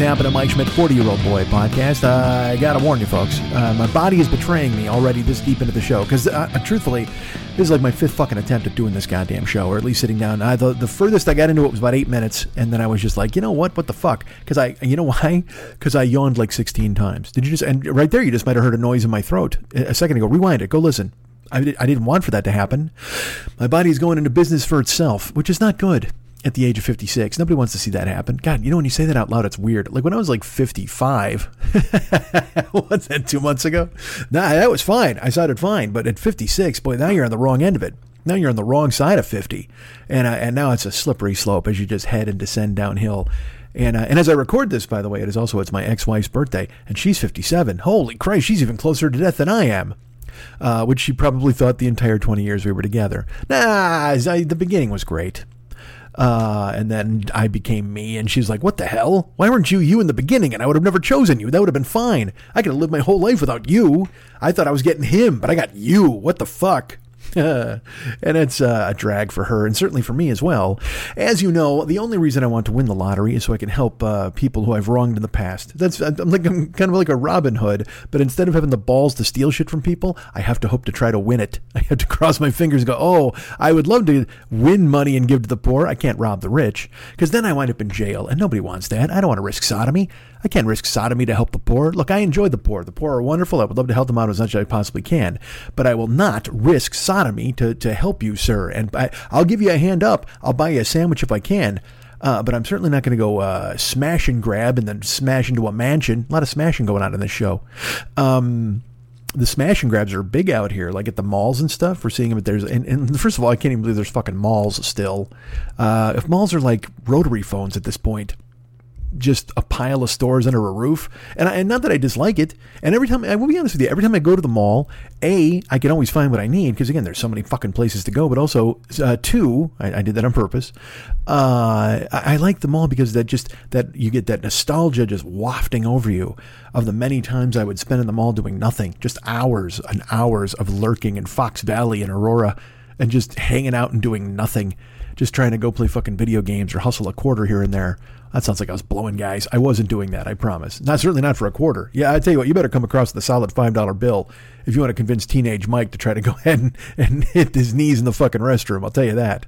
What's happening, Mike Schmidt, 40 year old boy podcast? Uh, I gotta warn you, folks. Uh, my body is betraying me already this deep into the show. Because, uh, truthfully, this is like my fifth fucking attempt at doing this goddamn show, or at least sitting down. I, the, the furthest I got into it was about eight minutes, and then I was just like, you know what? What the fuck? Because I, you know why? Because I yawned like 16 times. Did you just, and right there, you just might have heard a noise in my throat a second ago. Rewind it. Go listen. I, did, I didn't want for that to happen. My body is going into business for itself, which is not good at the age of 56. Nobody wants to see that happen. God, you know, when you say that out loud, it's weird. Like when I was like 55, what's that, two months ago? Nah, that was fine. I sounded fine. But at 56, boy, now you're on the wrong end of it. Now you're on the wrong side of 50. And, uh, and now it's a slippery slope as you just head and descend downhill. And, uh, and as I record this, by the way, it is also it's my ex-wife's birthday, and she's 57. Holy Christ, she's even closer to death than I am. Uh, which she probably thought the entire 20 years we were together. Nah, the beginning was great. Uh, and then I became me, and she's like, "What the hell? Why weren't you you in the beginning?" And I would have never chosen you. That would have been fine. I could have lived my whole life without you. I thought I was getting him, but I got you. What the fuck? and it's uh, a drag for her and certainly for me as well. As you know, the only reason I want to win the lottery is so I can help uh, people who I've wronged in the past. That's I'm like I'm kind of like a Robin Hood, but instead of having the balls to steal shit from people, I have to hope to try to win it. I have to cross my fingers and go, "Oh, I would love to win money and give to the poor. I can't rob the rich because then I wind up in jail and nobody wants that. I don't want to risk sodomy. I can't risk sodomy to help the poor. Look, I enjoy the poor. The poor are wonderful. I would love to help them out as much as I possibly can, but I will not risk sodomy to, to help you, sir. And I, I'll give you a hand up. I'll buy you a sandwich if I can. Uh, but I'm certainly not going to go uh, smash and grab and then smash into a mansion. A lot of smashing going on in this show. Um, the smash and grabs are big out here, like at the malls and stuff. We're seeing them. There's and, and first of all, I can't even believe there's fucking malls still. Uh, if malls are like rotary phones at this point, just a pile of stores under a roof. And, I, and not that I dislike it. And every time, I will be honest with you, every time I go to the mall, A, I can always find what I need because, again, there's so many fucking places to go. But also, uh, two, I, I, did that on purpose. Uh, I, I, like the mall because that just, that you get that nostalgia just wafting over you of the many times I would spend in the mall doing nothing, just hours and hours of lurking in Fox Valley and Aurora and just hanging out and doing nothing. Just trying to go play fucking video games or hustle a quarter here and there. That sounds like I was blowing guys. I wasn't doing that, I promise. Not certainly not for a quarter. Yeah, I tell you what, you better come across the solid five dollar bill if you want to convince teenage Mike to try to go ahead and, and hit his knees in the fucking restroom. I'll tell you that.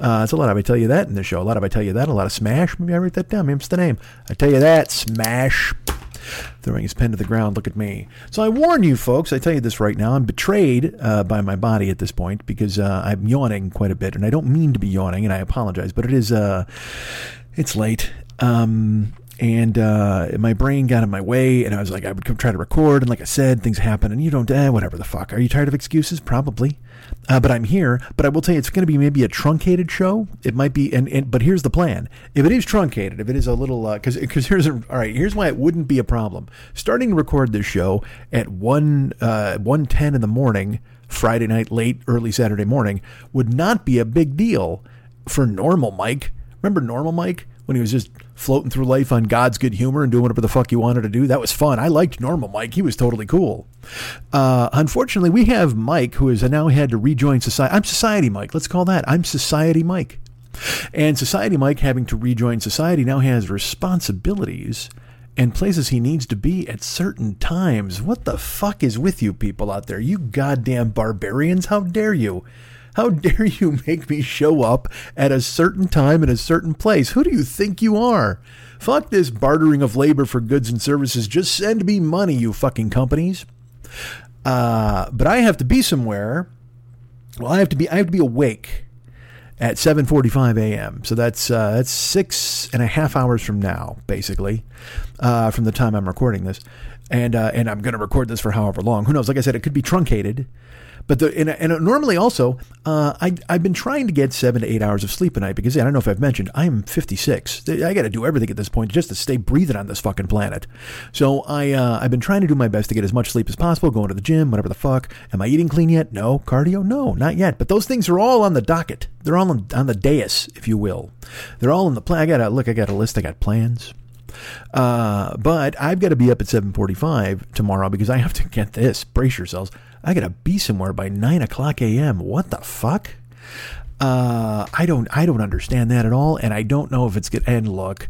Uh, it's a lot of I tell you that in the show. A lot of I tell you that. A lot of smash. Maybe I write that down. Maybe it's the name. I tell you that. Smash. Throwing his pen to the ground. Look at me. So I warn you, folks. I tell you this right now. I'm betrayed uh, by my body at this point because uh, I'm yawning quite a bit, and I don't mean to be yawning, and I apologize, but it is. Uh, it's late. Um, and uh, my brain got in my way, and I was like, I would come try to record, and like I said, things happen, and you don't, eh, whatever the fuck. Are you tired of excuses? Probably. Uh, but I'm here. But I will tell you, it's going to be maybe a truncated show. It might be, and, and but here's the plan: if it is truncated, if it is a little, because uh, because here's a, all right, here's why it wouldn't be a problem. Starting to record this show at one uh, one ten in the morning, Friday night, late early Saturday morning, would not be a big deal for normal Mike Remember Normal Mike when he was just floating through life on God's good humor and doing whatever the fuck you wanted to do? That was fun. I liked Normal Mike. He was totally cool. Uh, unfortunately, we have Mike who has now had to rejoin society. I'm Society Mike. Let's call that. I'm Society Mike. And Society Mike, having to rejoin society, now has responsibilities and places he needs to be at certain times. What the fuck is with you people out there? You goddamn barbarians. How dare you? How dare you make me show up at a certain time in a certain place? Who do you think you are? Fuck this bartering of labor for goods and services. Just send me money, you fucking companies. Uh, but I have to be somewhere. Well, I have to be. I have to be awake at 7:45 a.m. So that's uh, that's six and a half hours from now, basically, uh, from the time I'm recording this, and uh, and I'm going to record this for however long. Who knows? Like I said, it could be truncated. But the and, and normally also, uh, I I've been trying to get seven to eight hours of sleep a night because I don't know if I've mentioned I'm 56. I got to do everything at this point just to stay breathing on this fucking planet. So I uh, I've been trying to do my best to get as much sleep as possible, going to the gym, whatever the fuck. Am I eating clean yet? No. Cardio? No, not yet. But those things are all on the docket. They're all on, on the dais, if you will. They're all in the plan. I got to look. I got a list. I got plans. Uh, but I've got to be up at 7:45 tomorrow because I have to get this. Brace yourselves. I got to be somewhere by nine o'clock a.m. What the fuck? Uh, I don't, I don't understand that at all, and I don't know if it's good. And look,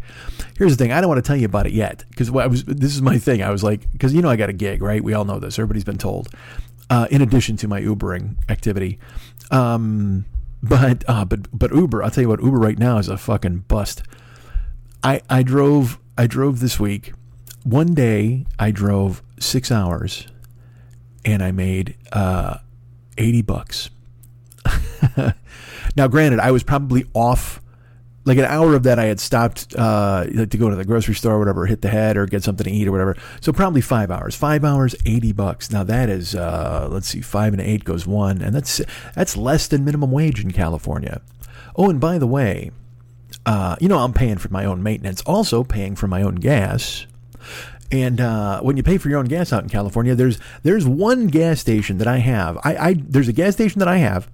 here's the thing: I don't want to tell you about it yet because I was. This is my thing. I was like, because you know, I got a gig, right? We all know this. Everybody's been told. Uh, in addition to my Ubering activity, um, but uh, but but Uber, I'll tell you what, Uber right now is a fucking bust. I I drove I drove this week. One day I drove six hours and I made uh, 80 bucks. now, granted, I was probably off. Like an hour of that, I had stopped uh, to go to the grocery store or whatever, hit the head or get something to eat or whatever. So probably five hours. Five hours, eighty bucks. Now that is, uh, let's see, five and eight goes one, and that's that's less than minimum wage in California. Oh, and by the way, uh, you know I'm paying for my own maintenance, also paying for my own gas. And uh, when you pay for your own gas out in California, there's there's one gas station that I have. I, I there's a gas station that I have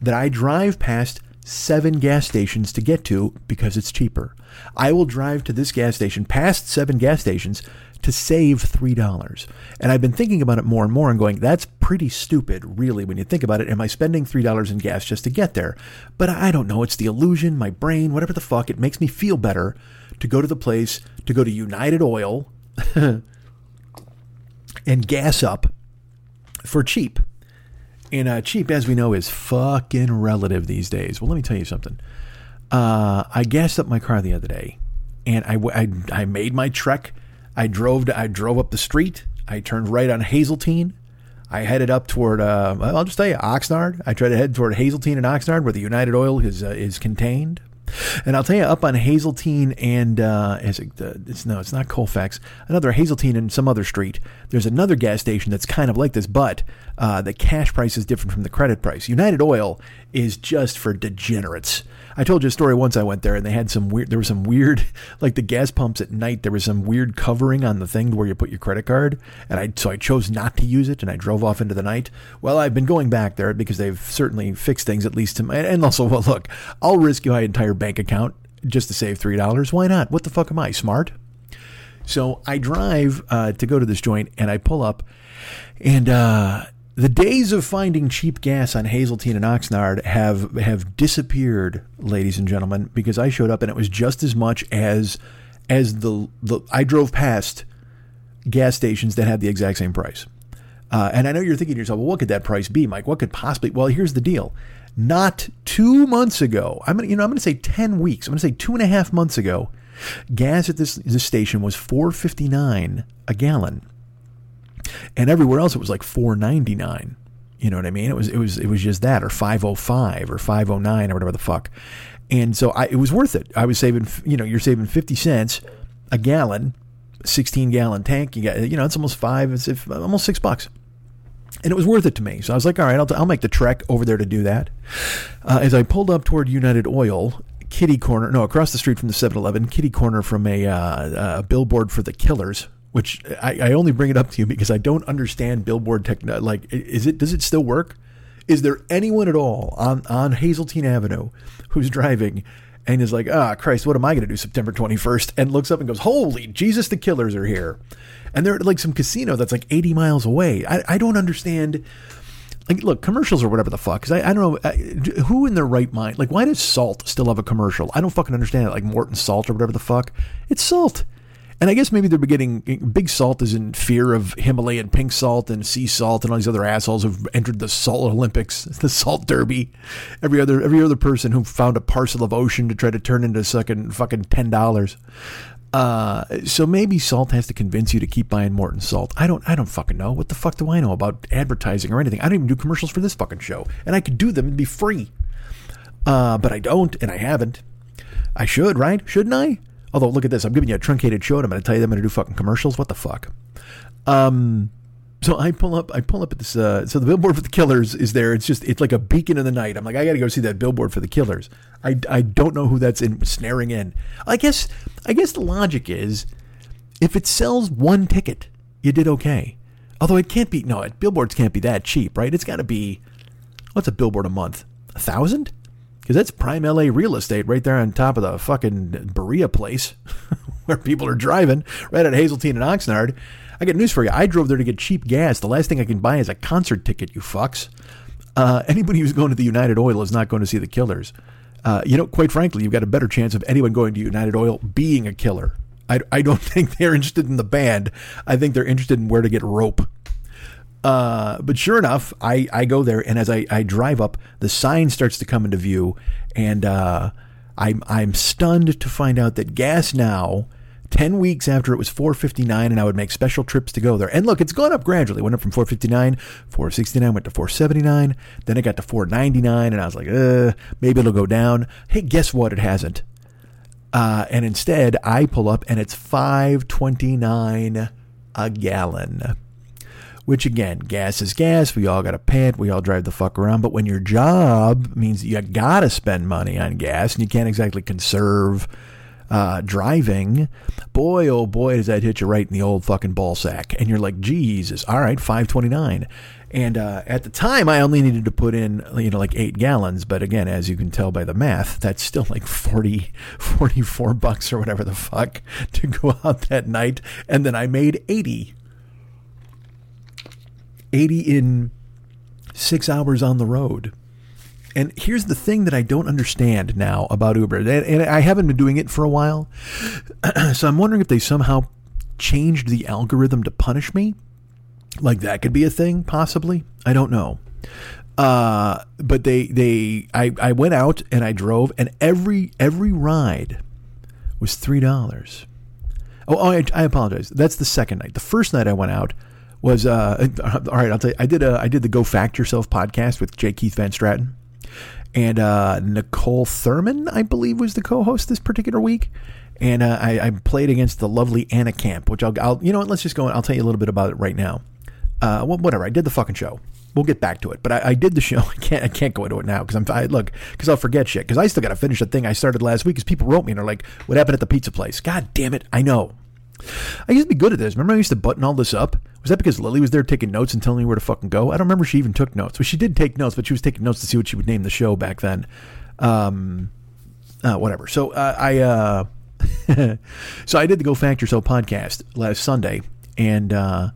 that I drive past seven gas stations to get to because it's cheaper. I will drive to this gas station past seven gas stations to save three dollars. And I've been thinking about it more and more and going, that's pretty stupid, really, when you think about it. Am I spending three dollars in gas just to get there? But I don't know. It's the illusion, my brain, whatever the fuck. It makes me feel better to go to the place, to go to United Oil and gas up for cheap. And uh, cheap, as we know, is fucking relative these days. Well, let me tell you something. Uh, I gassed up my car the other day, and I, I, I made my trek. I drove to, I drove up the street. I turned right on Hazeltine. I headed up toward. Uh, I'll just tell you, Oxnard. I tried to head toward Hazeltine and Oxnard, where the United Oil is uh, is contained. And I'll tell you, up on Hazeltine and uh, is it, uh, it's no, it's not Colfax. Another Hazeltine and some other street. There's another gas station that's kind of like this, but uh, the cash price is different from the credit price. United Oil is just for degenerates. I told you a story once I went there and they had some weird, there was some weird, like the gas pumps at night, there was some weird covering on the thing where you put your credit card. And I, so I chose not to use it and I drove off into the night. Well, I've been going back there because they've certainly fixed things at least to my, and also, well, look, I'll risk my entire bank account just to save $3. Why not? What the fuck am I, smart? So I drive uh, to go to this joint and I pull up and, uh, the days of finding cheap gas on Hazeltine and Oxnard have have disappeared, ladies and gentlemen, because I showed up and it was just as much as as the, the I drove past gas stations that had the exact same price. Uh, and I know you're thinking to yourself, well, what could that price be, Mike? What could possibly? Well, here's the deal. Not two months ago, I'm gonna, you know, I'm gonna say ten weeks. I'm gonna say two and a half months ago, gas at this this station was 4.59 a gallon and everywhere else it was like 499 you know what i mean? It was it was it was just that or 505 or 509 or whatever the fuck. And so I, it was worth it. I was saving you know you're saving 50 cents a gallon 16 gallon tank you got you know it's almost five it's if, almost six bucks. And it was worth it to me. So I was like, all right, I'll, I'll make the trek over there to do that. Uh, as I pulled up toward United Oil, kitty corner, no, across the street from the 7 Eleven, kitty corner from a, uh, a billboard for the killers, which I, I, only bring it up to you because I don't understand billboard technology. Like, is it does it still work? Is there anyone at all on on Hazeltine Avenue who's driving and is like, ah, Christ, what am I going to do September 21st? And looks up and goes, holy Jesus, the killers are here. And they're at like some casino that's like 80 miles away. I, I don't understand. Like, look, commercials or whatever the fuck. Because I, I don't know I, who in their right mind. Like, why does Salt still have a commercial? I don't fucking understand it. Like Morton Salt or whatever the fuck. It's Salt. And I guess maybe they're getting big salt is in fear of Himalayan pink salt and sea salt and all these other assholes who've entered the salt Olympics, the salt derby. Every other every other person who found a parcel of ocean to try to turn into fucking fucking ten dollars. Uh, so maybe salt has to convince you to keep buying Morton salt. I don't I don't fucking know. What the fuck do I know about advertising or anything? I don't even do commercials for this fucking show. And I could do them and be free. Uh, but I don't and I haven't. I should, right? Shouldn't I? Although, look at this. I'm giving you a truncated show and I'm going to tell you I'm going to do fucking commercials. What the fuck? Um, so I pull up, I pull up at this. Uh, so the billboard for the Killers is there. It's just, it's like a beacon in the night. I'm like, I got to go see that billboard for the Killers. I, I don't know who that's in snaring in. I guess, I guess the logic is, if it sells one ticket, you did okay. Although it can't be. No, it, billboards can't be that cheap, right? It's got to be. What's a billboard a month? A thousand? Because that's prime LA real estate right there on top of the fucking Berea place where people are driving right at Hazeltine and Oxnard. I got news for you. I drove there to get cheap gas. The last thing I can buy is a concert ticket, you fucks. Uh, anybody who's going to the United Oil is not going to see the killers. Uh, you know, quite frankly, you've got a better chance of anyone going to United Oil being a killer. I, I don't think they're interested in the band. I think they're interested in where to get rope. Uh, but sure enough, I, I go there, and as I, I drive up, the sign starts to come into view, and uh, I'm I'm stunned to find out that gas now. 10 weeks after it was 459 and I would make special trips to go there. And look, it's gone up gradually. Went up from 459, 469, went to 479, then it got to 499 and I was like, maybe it'll go down. Hey, guess what? It hasn't. Uh, and instead, I pull up and it's 529 a gallon which again, gas is gas. We all got to pay it. We all drive the fuck around. But when your job means you got to spend money on gas and you can't exactly conserve uh, driving, boy, oh boy, does that hit you right in the old fucking ball sack. And you're like, Jesus, all right, 529. And uh, at the time, I only needed to put in, you know, like eight gallons. But again, as you can tell by the math, that's still like 40, 44 bucks or whatever the fuck to go out that night. And then I made 80 80 in six hours on the road. And here's the thing that I don't understand now about Uber, and I haven't been doing it for a while. so I'm wondering if they somehow changed the algorithm to punish me. Like that could be a thing, possibly. I don't know. Uh, but they they I, I went out and I drove, and every every ride was three dollars. Oh, oh I, I apologize. That's the second night. The first night I went out, was uh, all right. I'll tell you, I did a I did the Go Fact Yourself podcast with J. Keith van Straaten and uh, Nicole Thurman, I believe, was the co-host this particular week. And uh, I, I, played against the lovely Anna Camp, which I'll, I'll you know what? Let's just go. and I'll tell you a little bit about it right now. Uh, well, whatever. I did the fucking show. We'll get back to it. But I, I did the show. I can't. I can't go into it now because I'm. I, look, because I'll forget shit. Because I still got to finish the thing I started last week. Because people wrote me and they're like, "What happened at the pizza place?" God damn it! I know. I used to be good at this. Remember, I used to button all this up. Was that because Lily was there taking notes and telling me where to fucking go? I don't remember she even took notes. Well, she did take notes, but she was taking notes to see what she would name the show back then. Um, uh, whatever. So uh, I, uh, so I did the Go Fact Yourself podcast last Sunday, and uh,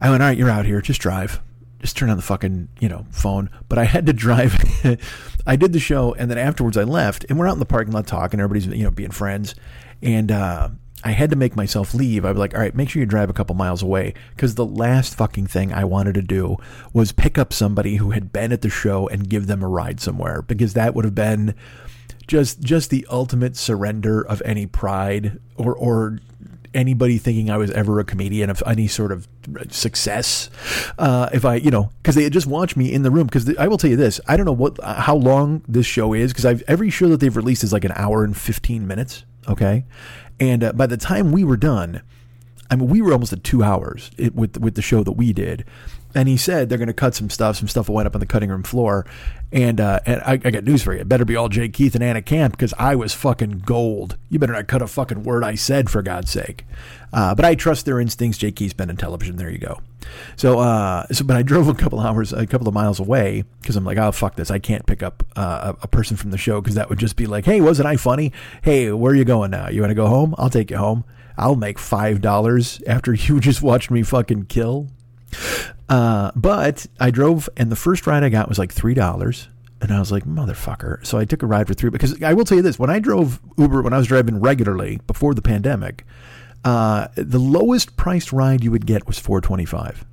I went, all right, you're out here, just drive, just turn on the fucking you know phone. But I had to drive. I did the show, and then afterwards I left, and we're out in the parking lot talking. Everybody's you know being friends, and uh, I had to make myself leave. I was like, all right, make sure you drive a couple miles away. Because the last fucking thing I wanted to do was pick up somebody who had been at the show and give them a ride somewhere. Because that would have been just just the ultimate surrender of any pride or or anybody thinking I was ever a comedian of any sort of success. Uh, if I, you know, because they just watched me in the room. Because I will tell you this, I don't know what how long this show is. Because every show that they've released is like an hour and fifteen minutes. Okay, and uh, by the time we were done, I mean, we were almost at two hours it, with with the show that we did, and he said they're going to cut some stuff. Some stuff will wind up on the cutting room floor. And uh, and I, I got news for you. It better be all Jay Keith and Anna Camp because I was fucking gold. You better not cut a fucking word I said for God's sake. Uh, but I trust their instincts. Jay Keith's been in television. There you go. So uh, so but I drove a couple hours, a couple of miles away because I'm like, oh fuck this. I can't pick up uh, a, a person from the show because that would just be like, hey, wasn't I funny? Hey, where are you going now? You want to go home? I'll take you home. I'll make five dollars after you just watched me fucking kill uh, but I drove, and the first ride I got was like three dollars, and I was like, motherfucker. So I took a ride for three. Because I will tell you this: when I drove Uber, when I was driving regularly before the pandemic, uh, the lowest priced ride you would get was four twenty five.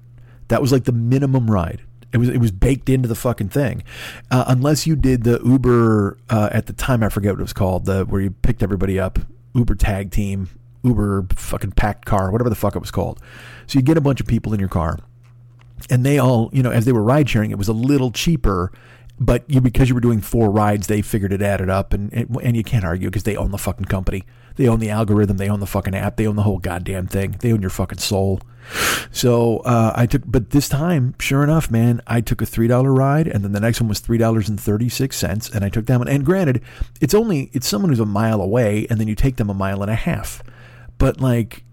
That was like the minimum ride. It was it was baked into the fucking thing, uh, unless you did the Uber uh, at the time. I forget what it was called. The where you picked everybody up, Uber tag team, Uber fucking packed car, whatever the fuck it was called. So you get a bunch of people in your car and they all, you know, as they were ride sharing, it was a little cheaper. But you, because you were doing four rides, they figured it added up, and and you can't argue because they own the fucking company, they own the algorithm, they own the fucking app, they own the whole goddamn thing, they own your fucking soul. So uh, I took, but this time, sure enough, man, I took a three dollar ride, and then the next one was three dollars and thirty six cents, and I took that one. And granted, it's only it's someone who's a mile away, and then you take them a mile and a half, but like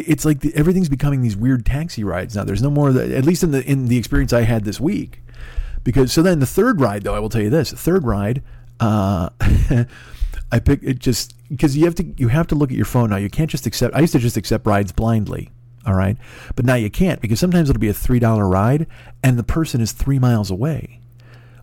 it's like the, everything's becoming these weird taxi rides now. There's no more, at least in the in the experience I had this week. Because so then the third ride though, I will tell you this: the third ride, uh, I pick it just because you have to you have to look at your phone now. You can't just accept. I used to just accept rides blindly. All right, but now you can't because sometimes it'll be a three dollar ride and the person is three miles away.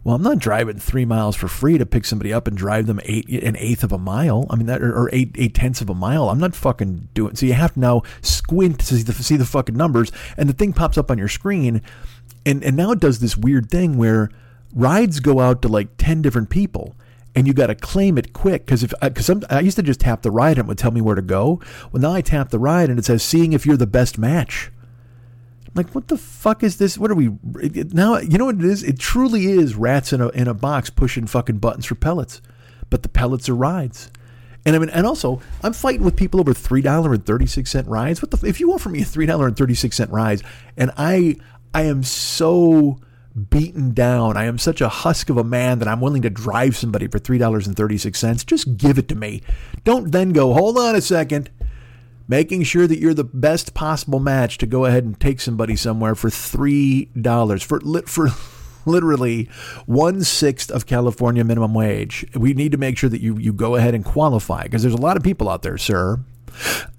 Well, I'm not driving three miles for free to pick somebody up and drive them eight an eighth of a mile. I mean that or, eight eight tenths of a mile. I'm not fucking doing. So you have to now squint to see the, see the fucking numbers, and the thing pops up on your screen, and and now it does this weird thing where rides go out to like ten different people and you got to claim it quick because if uh, because I used to just tap the ride and it would tell me where to go. Well, now I tap the ride and it says seeing if you're the best match like, what the fuck is this? What are we now? You know what it is? It truly is rats in a in a box pushing fucking buttons for pellets, but the pellets are rides. And I mean, and also, I'm fighting with people over three dollar and thirty six cent rides. What the? If you offer me a three dollar and thirty six cent ride, and I, I am so beaten down. I am such a husk of a man that I'm willing to drive somebody for three dollars and thirty six cents. Just give it to me. Don't then go. Hold on a second making sure that you're the best possible match to go ahead and take somebody somewhere for three dollars for for literally one sixth of California minimum wage. We need to make sure that you you go ahead and qualify because there's a lot of people out there, sir.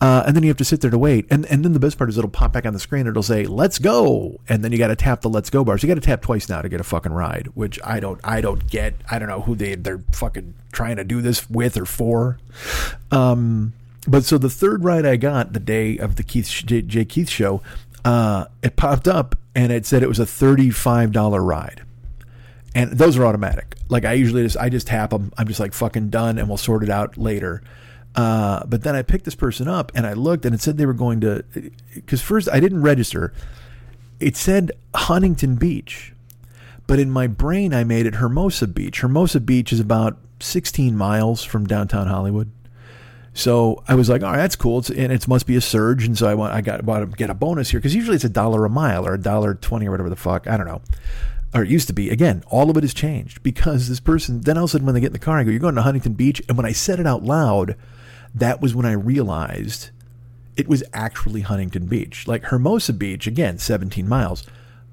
Uh, and then you have to sit there to wait. And and then the best part is it'll pop back on the screen. It'll say "Let's go," and then you got to tap the "Let's go" bar. So you got to tap twice now to get a fucking ride, which I don't I don't get. I don't know who they they're fucking trying to do this with or for. Um, but so the third ride I got the day of the Keith J, Jay Keith show, uh, it popped up and it said it was a thirty-five dollar ride, and those are automatic. Like I usually just I just tap them. I'm just like fucking done, and we'll sort it out later. Uh, but then I picked this person up and I looked and it said they were going to, because first I didn't register. It said Huntington Beach, but in my brain I made it Hermosa Beach. Hermosa Beach is about 16 miles from downtown Hollywood. So I was like, all right, that's cool. It's, and it must be a surge. And so I want, I got, want to get a bonus here because usually it's a dollar a mile or a dollar 20 or whatever the fuck. I don't know. Or it used to be. Again, all of it has changed because this person, then all of a sudden when they get in the car, I go, you're going to Huntington Beach. And when I said it out loud, that was when I realized it was actually Huntington Beach. Like Hermosa Beach, again, 17 miles.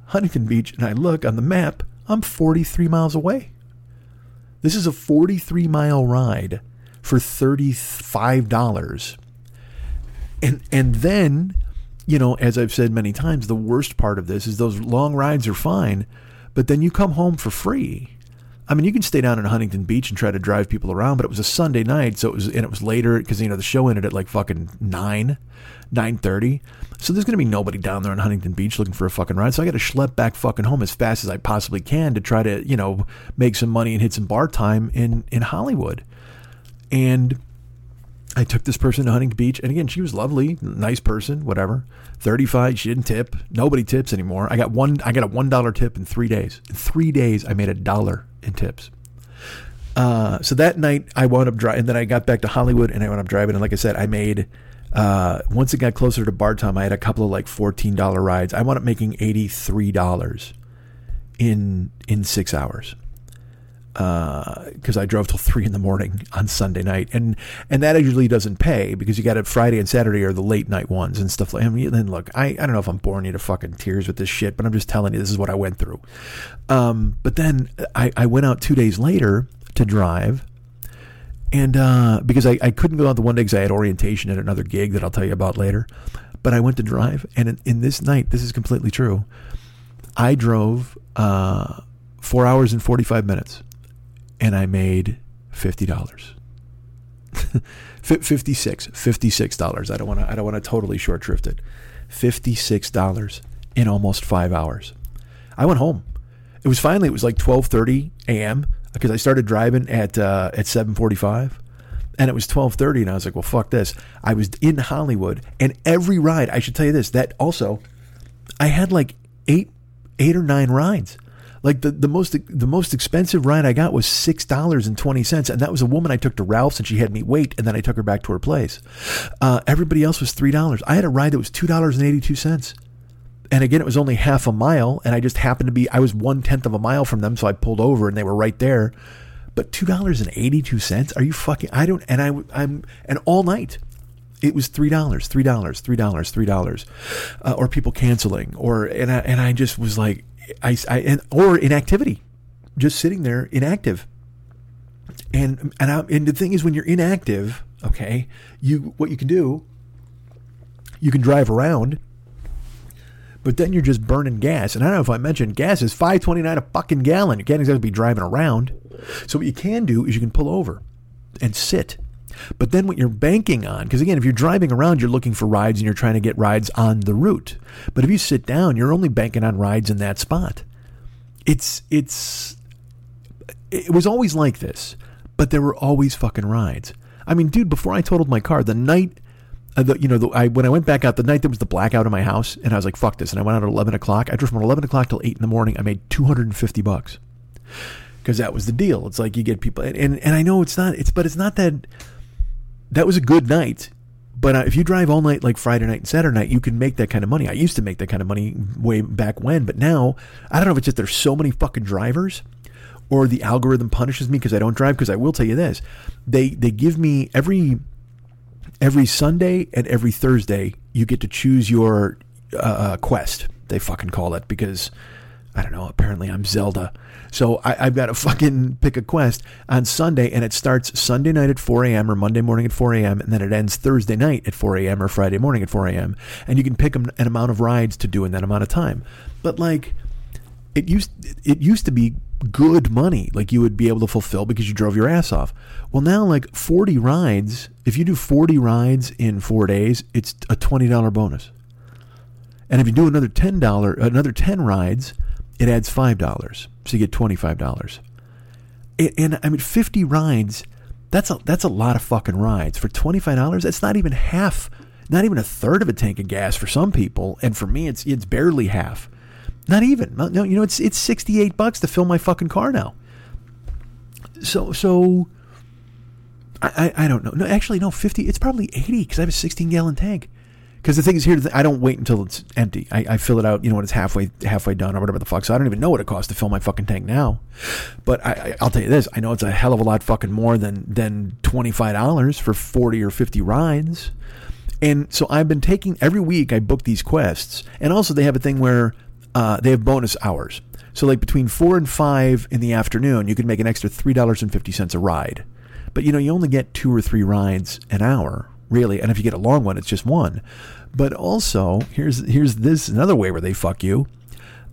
Huntington Beach, and I look on the map, I'm 43 miles away. This is a 43 mile ride for $35. And and then, you know, as I've said many times, the worst part of this is those long rides are fine, but then you come home for free. I mean, you can stay down in Huntington Beach and try to drive people around, but it was a Sunday night, so it was and it was later because you know the show ended at like fucking nine, nine thirty. So there's gonna be nobody down there in Huntington Beach looking for a fucking ride. So I got to schlep back fucking home as fast as I possibly can to try to you know make some money and hit some bar time in in Hollywood. And I took this person to Huntington Beach, and again, she was lovely, nice person, whatever. Thirty-five, she didn't tip. Nobody tips anymore. I got one. I got a one dollar tip in three days. In three days, I made a dollar in tips. Uh, so that night, I wound up driving. And then I got back to Hollywood, and I wound up driving. And like I said, I made Uh, once it got closer to bar time, I had a couple of like fourteen dollar rides. I wound up making eighty three dollars in in six hours because I drove till three in the morning on Sunday night, and and that usually doesn't pay because you got it Friday and Saturday are the late night ones and stuff like. I mean, then look, I, I don't know if I'm boring you to fucking tears with this shit, but I'm just telling you this is what I went through. Um, but then I, I went out two days later to drive, and uh, because I, I couldn't go out the one day because I had orientation at another gig that I'll tell you about later, but I went to drive, and in, in this night, this is completely true. I drove uh, four hours and forty five minutes and I made fifty dollars. 56 56 dollars. I don't want to i don't want to totally short shrift it. 56 dollars in almost five hours. I went home. It was finally it was like 12:30 a.m. because i started driving at uh, at 7:45 and it was 12:30 and i was like well fuck this. I was in hollywood and every ride i should tell you this that also i had like eight eight or nine rides like the, the most the most expensive ride I got was six dollars and twenty cents, and that was a woman I took to Ralph's, and she had me wait, and then I took her back to her place. Uh, everybody else was three dollars. I had a ride that was two dollars and eighty two cents, and again, it was only half a mile, and I just happened to be I was one tenth of a mile from them, so I pulled over, and they were right there. But two dollars and eighty two cents? Are you fucking? I don't. And I I'm and all night it was three dollars, three dollars, three dollars, three dollars, uh, or people canceling, or and I and I just was like, I, I and, or inactivity, just sitting there inactive. And and I, and the thing is, when you're inactive, okay, you what you can do, you can drive around, but then you're just burning gas. And I don't know if I mentioned gas is five twenty nine a fucking gallon. You can't exactly be driving around. So what you can do is you can pull over and sit. But then what you're banking on, because again, if you're driving around, you're looking for rides and you're trying to get rides on the route. But if you sit down, you're only banking on rides in that spot. It's it's it was always like this, but there were always fucking rides. I mean, dude, before I totaled my car, the night, uh, the, you know, the, I, when I went back out, the night there was the blackout in my house, and I was like, fuck this. And I went out at 11 o'clock. I drove from 11 o'clock till 8 in the morning. I made 250 bucks because that was the deal. It's like you get people, and, and, and I know it's not, it's, but it's not that, that was a good night. But uh, if you drive all night like Friday night and Saturday night, you can make that kind of money. I used to make that kind of money way back when, but now I don't know if it's just there's so many fucking drivers or the algorithm punishes me because I don't drive. Because I will tell you this, they they give me every every Sunday and every Thursday you get to choose your uh, uh quest. They fucking call it because I don't know. Apparently I'm Zelda. So I, have got to fucking pick a quest on Sunday, and it starts Sunday night at 4 a.m. or Monday morning at 4 a.m., and then it ends Thursday night at 4 a.m. or Friday morning at 4 a.m. And you can pick an amount of rides to do in that amount of time. But like, it used it used to be good money, like you would be able to fulfill because you drove your ass off. Well, now like 40 rides, if you do 40 rides in four days, it's a $20 bonus. And if you do another $10, another 10 rides, it adds $5. So you get $25. And, and I mean, 50 rides, that's a, that's a lot of fucking rides. For $25, that's not even half, not even a third of a tank of gas for some people. And for me, it's, it's barely half. Not even. No, you know, it's, it's 68 bucks to fill my fucking car now. So, so, I, I, I don't know. No, actually, no, 50, it's probably 80 because I have a 16 gallon tank. Because the thing is here, I don't wait until it's empty. I, I, fill it out, you know, when it's halfway halfway done or whatever the fuck. So I don't even know what it costs to fill my fucking tank now. But I, will tell you this: I know it's a hell of a lot fucking more than than twenty five dollars for forty or fifty rides. And so I've been taking every week. I book these quests, and also they have a thing where uh, they have bonus hours. So like between four and five in the afternoon, you can make an extra three dollars and fifty cents a ride. But you know, you only get two or three rides an hour really. And if you get a long one, it's just one. But also, here's here's this another way where they fuck you.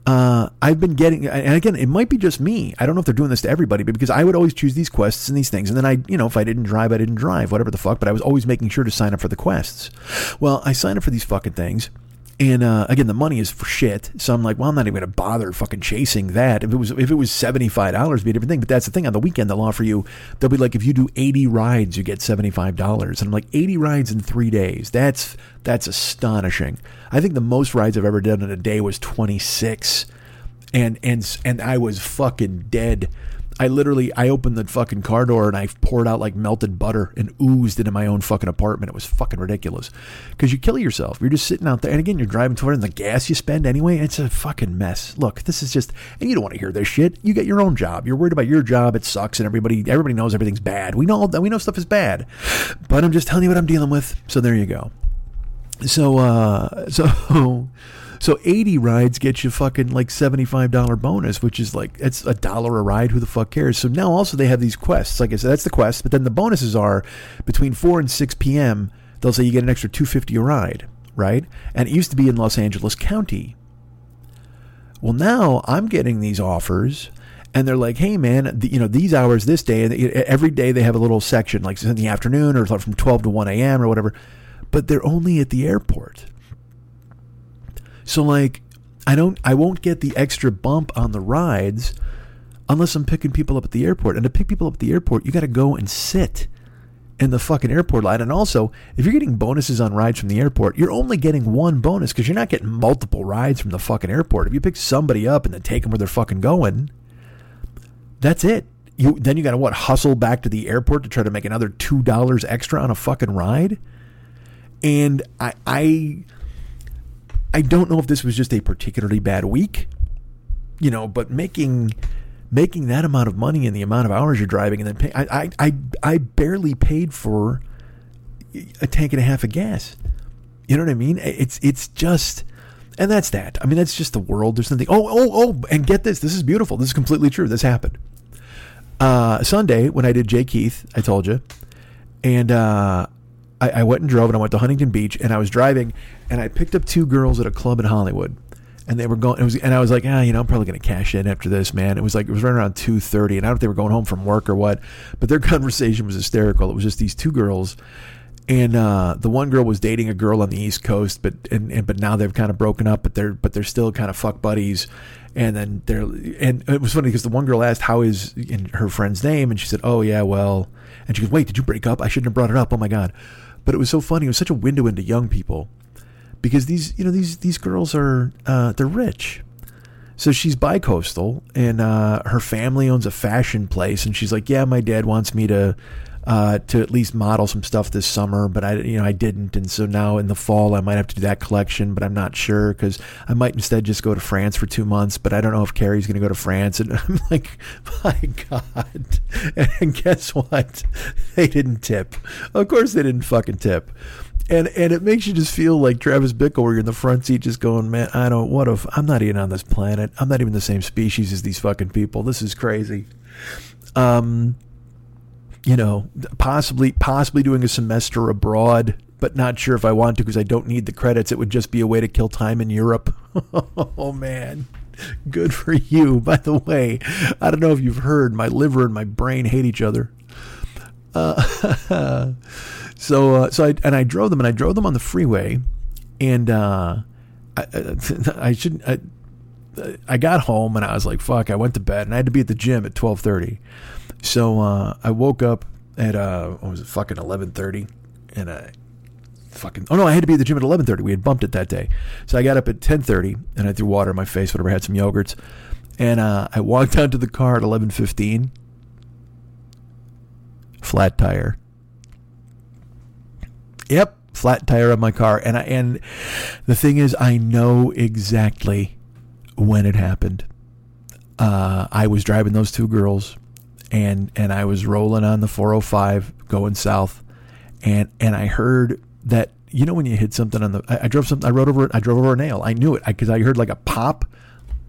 Uh, I've been getting, and again, it might be just me. I don't know if they're doing this to everybody, but because I would always choose these quests and these things, and then I, you know, if I didn't drive, I didn't drive, whatever the fuck. But I was always making sure to sign up for the quests. Well, I signed up for these fucking things, and uh, again, the money is for shit. So I'm like, well, I'm not even going to bother fucking chasing that. If it was if it was seventy five dollars, be a different thing. But that's the thing. On the weekend, they'll offer you. They'll be like, if you do eighty rides, you get seventy five dollars. And I'm like, eighty rides in three days. That's that's astonishing. I think the most rides I've ever done in a day was twenty six, and and and I was fucking dead I literally I opened the fucking car door and I poured out like melted butter and oozed into my own fucking apartment. It was fucking ridiculous. Because you kill yourself. You're just sitting out there, and again, you're driving toward and the gas you spend anyway. It's a fucking mess. Look, this is just, and you don't want to hear this shit. You get your own job. You're worried about your job. It sucks, and everybody everybody knows everything's bad. We know that we know stuff is bad, but I'm just telling you what I'm dealing with. So there you go. So uh, so. So 80 rides get you fucking like $75 bonus, which is like, it's a dollar a ride. Who the fuck cares? So now also they have these quests. Like I said, that's the quest. But then the bonuses are between 4 and 6 p.m. They'll say you get an extra 250 a ride, right? And it used to be in Los Angeles County. Well, now I'm getting these offers and they're like, "Hey, man, the, you know these hours this day, and eh, every day they have a little section, like in the afternoon or from 12 to 1 a.m. or whatever, but they're only at the airport. So like I don't I won't get the extra bump on the rides unless I'm picking people up at the airport. And to pick people up at the airport, you got to go and sit in the fucking airport line. And also, if you're getting bonuses on rides from the airport, you're only getting one bonus because you're not getting multiple rides from the fucking airport. If you pick somebody up and then take them where they're fucking going, that's it. You then you got to what hustle back to the airport to try to make another two dollars extra on a fucking ride. And I I I don't know if this was just a particularly bad week, you know, but making making that amount of money and the amount of hours you're driving and then pay, I, I, I, I barely paid for a tank and a half of gas. You know what I mean? It's it's just and that's that. I mean, that's just the world. There's nothing. Oh, oh, oh! And get this. This is beautiful. This is completely true. This happened. Uh, Sunday when I did Jay Keith, I told you, and uh, I, I went and drove and I went to Huntington Beach and I was driving and I picked up two girls at a club in Hollywood and they were going. It was, and I was like, ah, you know, I'm probably going to cash in after this, man. It was like it was right around two thirty, and I don't know if they were going home from work or what, but their conversation was hysterical. It was just these two girls, and uh, the one girl was dating a girl on the East Coast, but and, and but now they've kind of broken up, but they're but they're still kind of fuck buddies. And then they're and it was funny because the one girl asked how is her friend's name, and she said, oh yeah, well, and she goes, wait, did you break up? I shouldn't have brought it up. Oh my god. But it was so funny. It was such a window into young people because these you know these these girls are uh, they're rich. So she's bi-coastal, and uh, her family owns a fashion place, and she's like, "Yeah, my dad wants me to uh, to at least model some stuff this summer, but I, you know, I didn't, and so now in the fall I might have to do that collection, but I'm not sure because I might instead just go to France for two months, but I don't know if Carrie's going to go to France, and I'm like, my God! And guess what? They didn't tip. Of course, they didn't fucking tip. And and it makes you just feel like Travis Bickle, where you're in the front seat, just going, man, I don't. What if I'm not even on this planet? I'm not even the same species as these fucking people. This is crazy. Um, you know, possibly possibly doing a semester abroad, but not sure if I want to because I don't need the credits. It would just be a way to kill time in Europe. oh man. Good for you. By the way, I don't know if you've heard, my liver and my brain hate each other. Uh, so, uh, so I and I drove them, and I drove them on the freeway, and uh, I, I shouldn't. I, I got home and I was like, "Fuck!" I went to bed, and I had to be at the gym at twelve thirty. So uh, I woke up at uh, what was it, fucking eleven thirty, and I fucking oh no, I had to be at the gym at eleven thirty. We had bumped it that day, so I got up at ten thirty and I threw water in my face, whatever. I had some yogurts, and uh, I walked down to the car at eleven fifteen. Flat tire. Yep, flat tire on my car, and I and the thing is, I know exactly when it happened. Uh, I was driving those two girls and and I was rolling on the 405 going south, and and I heard that you know when you hit something on the I, I drove something I rode over I drove over a nail. I knew it. Because I, I, heard like a pop.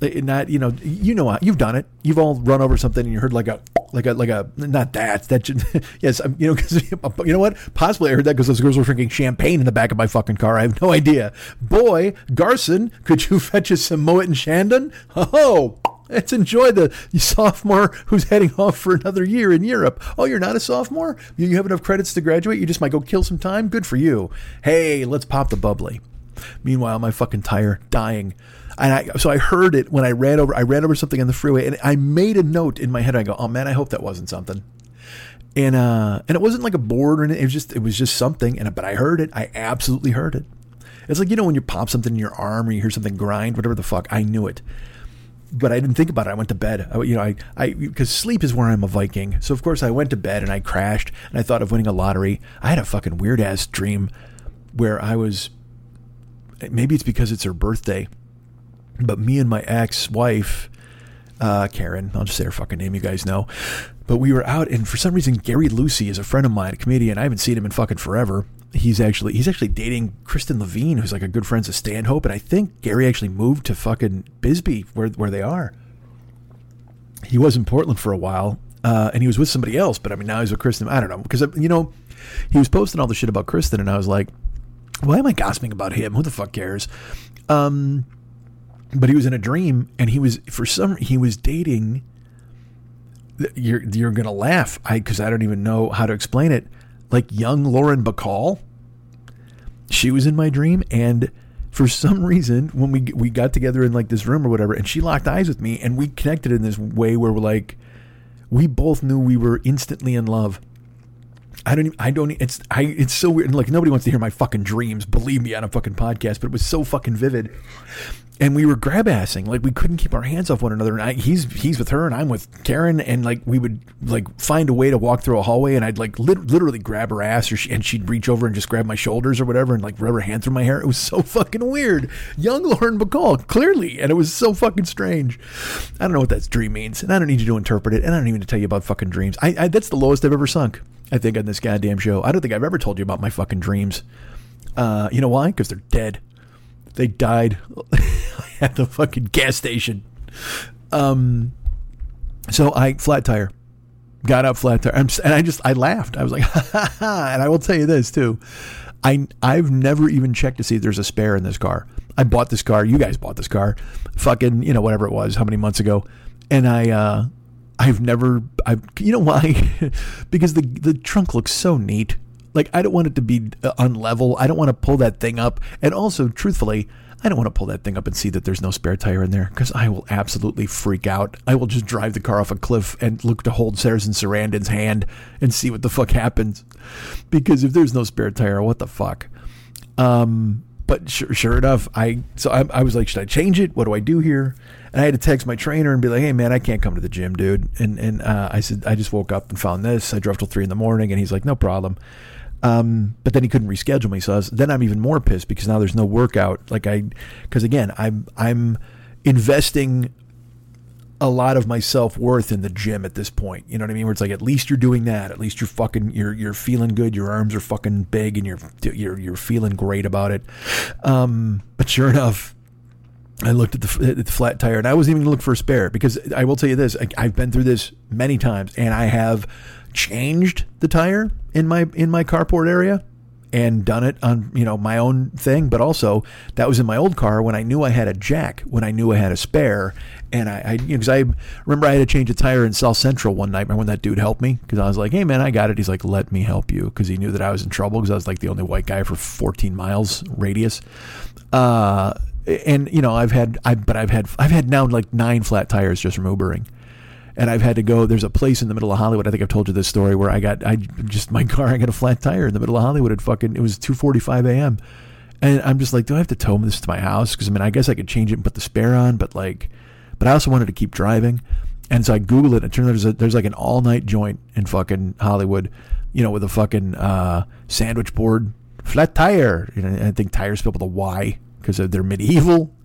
Not you know you know you've done it. You've all run over something and you heard like a like a like a not that that yes you know because you know what? Possibly I heard that because those girls were drinking champagne in the back of my fucking car. I have no idea. Boy Garçon could you fetch us some Moet and Chandon oh Let's enjoy the sophomore who's heading off for another year in Europe. Oh, you're not a sophomore? You have enough credits to graduate? You just might go kill some time? Good for you. Hey, let's pop the bubbly. Meanwhile, my fucking tire dying. And I, so I heard it when I ran over. I ran over something on the freeway, and I made a note in my head. I go, "Oh man, I hope that wasn't something." And uh, and it wasn't like a board or anything. It was just it was just something. And but I heard it. I absolutely heard it. It's like you know when you pop something in your arm or you hear something grind, whatever the fuck. I knew it but I didn't think about it. I went to bed. I, you know, I, I, because sleep is where I'm a Viking. So of course I went to bed and I crashed and I thought of winning a lottery. I had a fucking weird ass dream where I was, maybe it's because it's her birthday, but me and my ex wife, uh, Karen, I'll just say her fucking name, you guys know. But we were out, and for some reason, Gary Lucy is a friend of mine, a comedian. I haven't seen him in fucking forever. He's actually he's actually dating Kristen Levine, who's like a good friend of Stanhope, and I think Gary actually moved to fucking Bisbee, where where they are. He was in Portland for a while, uh, and he was with somebody else, but I mean now he's with Kristen. I don't know because you know he was posting all the shit about Kristen, and I was like, why am I gossiping about him? Who the fuck cares? Um, but he was in a dream and he was for some he was dating you're you're gonna laugh i because i don't even know how to explain it like young lauren bacall she was in my dream and for some reason when we we got together in like this room or whatever and she locked eyes with me and we connected in this way where we're like we both knew we were instantly in love I don't. Even, I don't. It's. I. It's so weird. Like nobody wants to hear my fucking dreams. Believe me, on a fucking podcast. But it was so fucking vivid and we were grab assing like we couldn't keep our hands off one another. And I, he's he's with her and I'm with Karen. And like we would like find a way to walk through a hallway and I'd like lit- literally grab her ass or she, and she'd reach over and just grab my shoulders or whatever and like rub her hand through my hair. It was so fucking weird. Young Lauren Bacall clearly. And it was so fucking strange. I don't know what that dream means. And I don't need you to interpret it. And I don't even need to tell you about fucking dreams. I, I that's the lowest I've ever sunk I think on this goddamn show. I don't think I've ever told you about my fucking dreams. Uh, you know why? Because they're dead. They died at the fucking gas station. Um, so I flat tire, got up flat tire, and I just I laughed. I was like, ha, ha, and I will tell you this too. I I've never even checked to see if there's a spare in this car. I bought this car. You guys bought this car, fucking you know whatever it was, how many months ago, and I uh, I've never I you know why? because the the trunk looks so neat. Like I don't want it to be uh, unlevel. I don't want to pull that thing up. And also, truthfully, I don't want to pull that thing up and see that there's no spare tire in there because I will absolutely freak out. I will just drive the car off a cliff and look to hold Saracen Sarandon's hand and see what the fuck happens. Because if there's no spare tire, what the fuck? Um, but sure, sure enough, I so I, I was like, should I change it? What do I do here? And I had to text my trainer and be like, "Hey man, I can't come to the gym, dude." And and uh, I said, I just woke up and found this. I drove till three in the morning, and he's like, "No problem." Um, but then he couldn't reschedule me, so was, then I'm even more pissed because now there's no workout. Like I, because again, I'm I'm investing a lot of my self worth in the gym at this point. You know what I mean? Where it's like at least you're doing that. At least you're fucking you're you're feeling good. Your arms are fucking big, and you're you're you're feeling great about it. Um, but sure enough, I looked at the, at the, flat tire, and I wasn't even going to look for a spare because I will tell you this: I, have been through this many times, and I have changed the tire in my in my carport area and done it on you know my own thing. But also that was in my old car when I knew I had a jack when I knew I had a spare. And I, I you know because I remember I had to change a tire in South Central one night. Remember when that dude helped me? Because I was like hey man I got it. He's like let me help you. Because he knew that I was in trouble because I was like the only white guy for 14 miles radius. Uh and you know I've had I but I've had I've had now like nine flat tires just from Ubering and I've had to go. There's a place in the middle of Hollywood. I think I've told you this story where I got I just my car. I got a flat tire in the middle of Hollywood. At fucking it was 2:45 a.m. And I'm just like, do I have to tow this to my house? Because I mean, I guess I could change it and put the spare on, but like, but I also wanted to keep driving. And so I Googled it. And it turns out there's, a, there's like an all night joint in fucking Hollywood, you know, with a fucking uh, sandwich board, flat tire. You know, I think tires spelled with a Y because they're medieval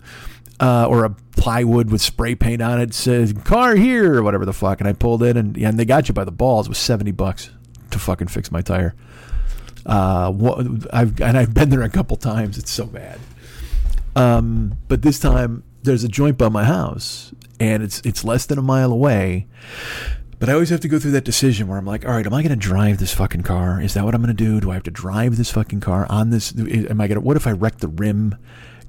uh, or a plywood with spray paint on it says car here or whatever the fuck. And I pulled in and, and they got you by the balls. It was 70 bucks to fucking fix my tire. Uh, I've, and I've been there a couple times. It's so bad. Um, but this time there's a joint by my house and it's, it's less than a mile away. But I always have to go through that decision where I'm like, all right, am I going to drive this fucking car? Is that what I'm going to do? Do I have to drive this fucking car on this? Am I going to, what if I wreck the rim?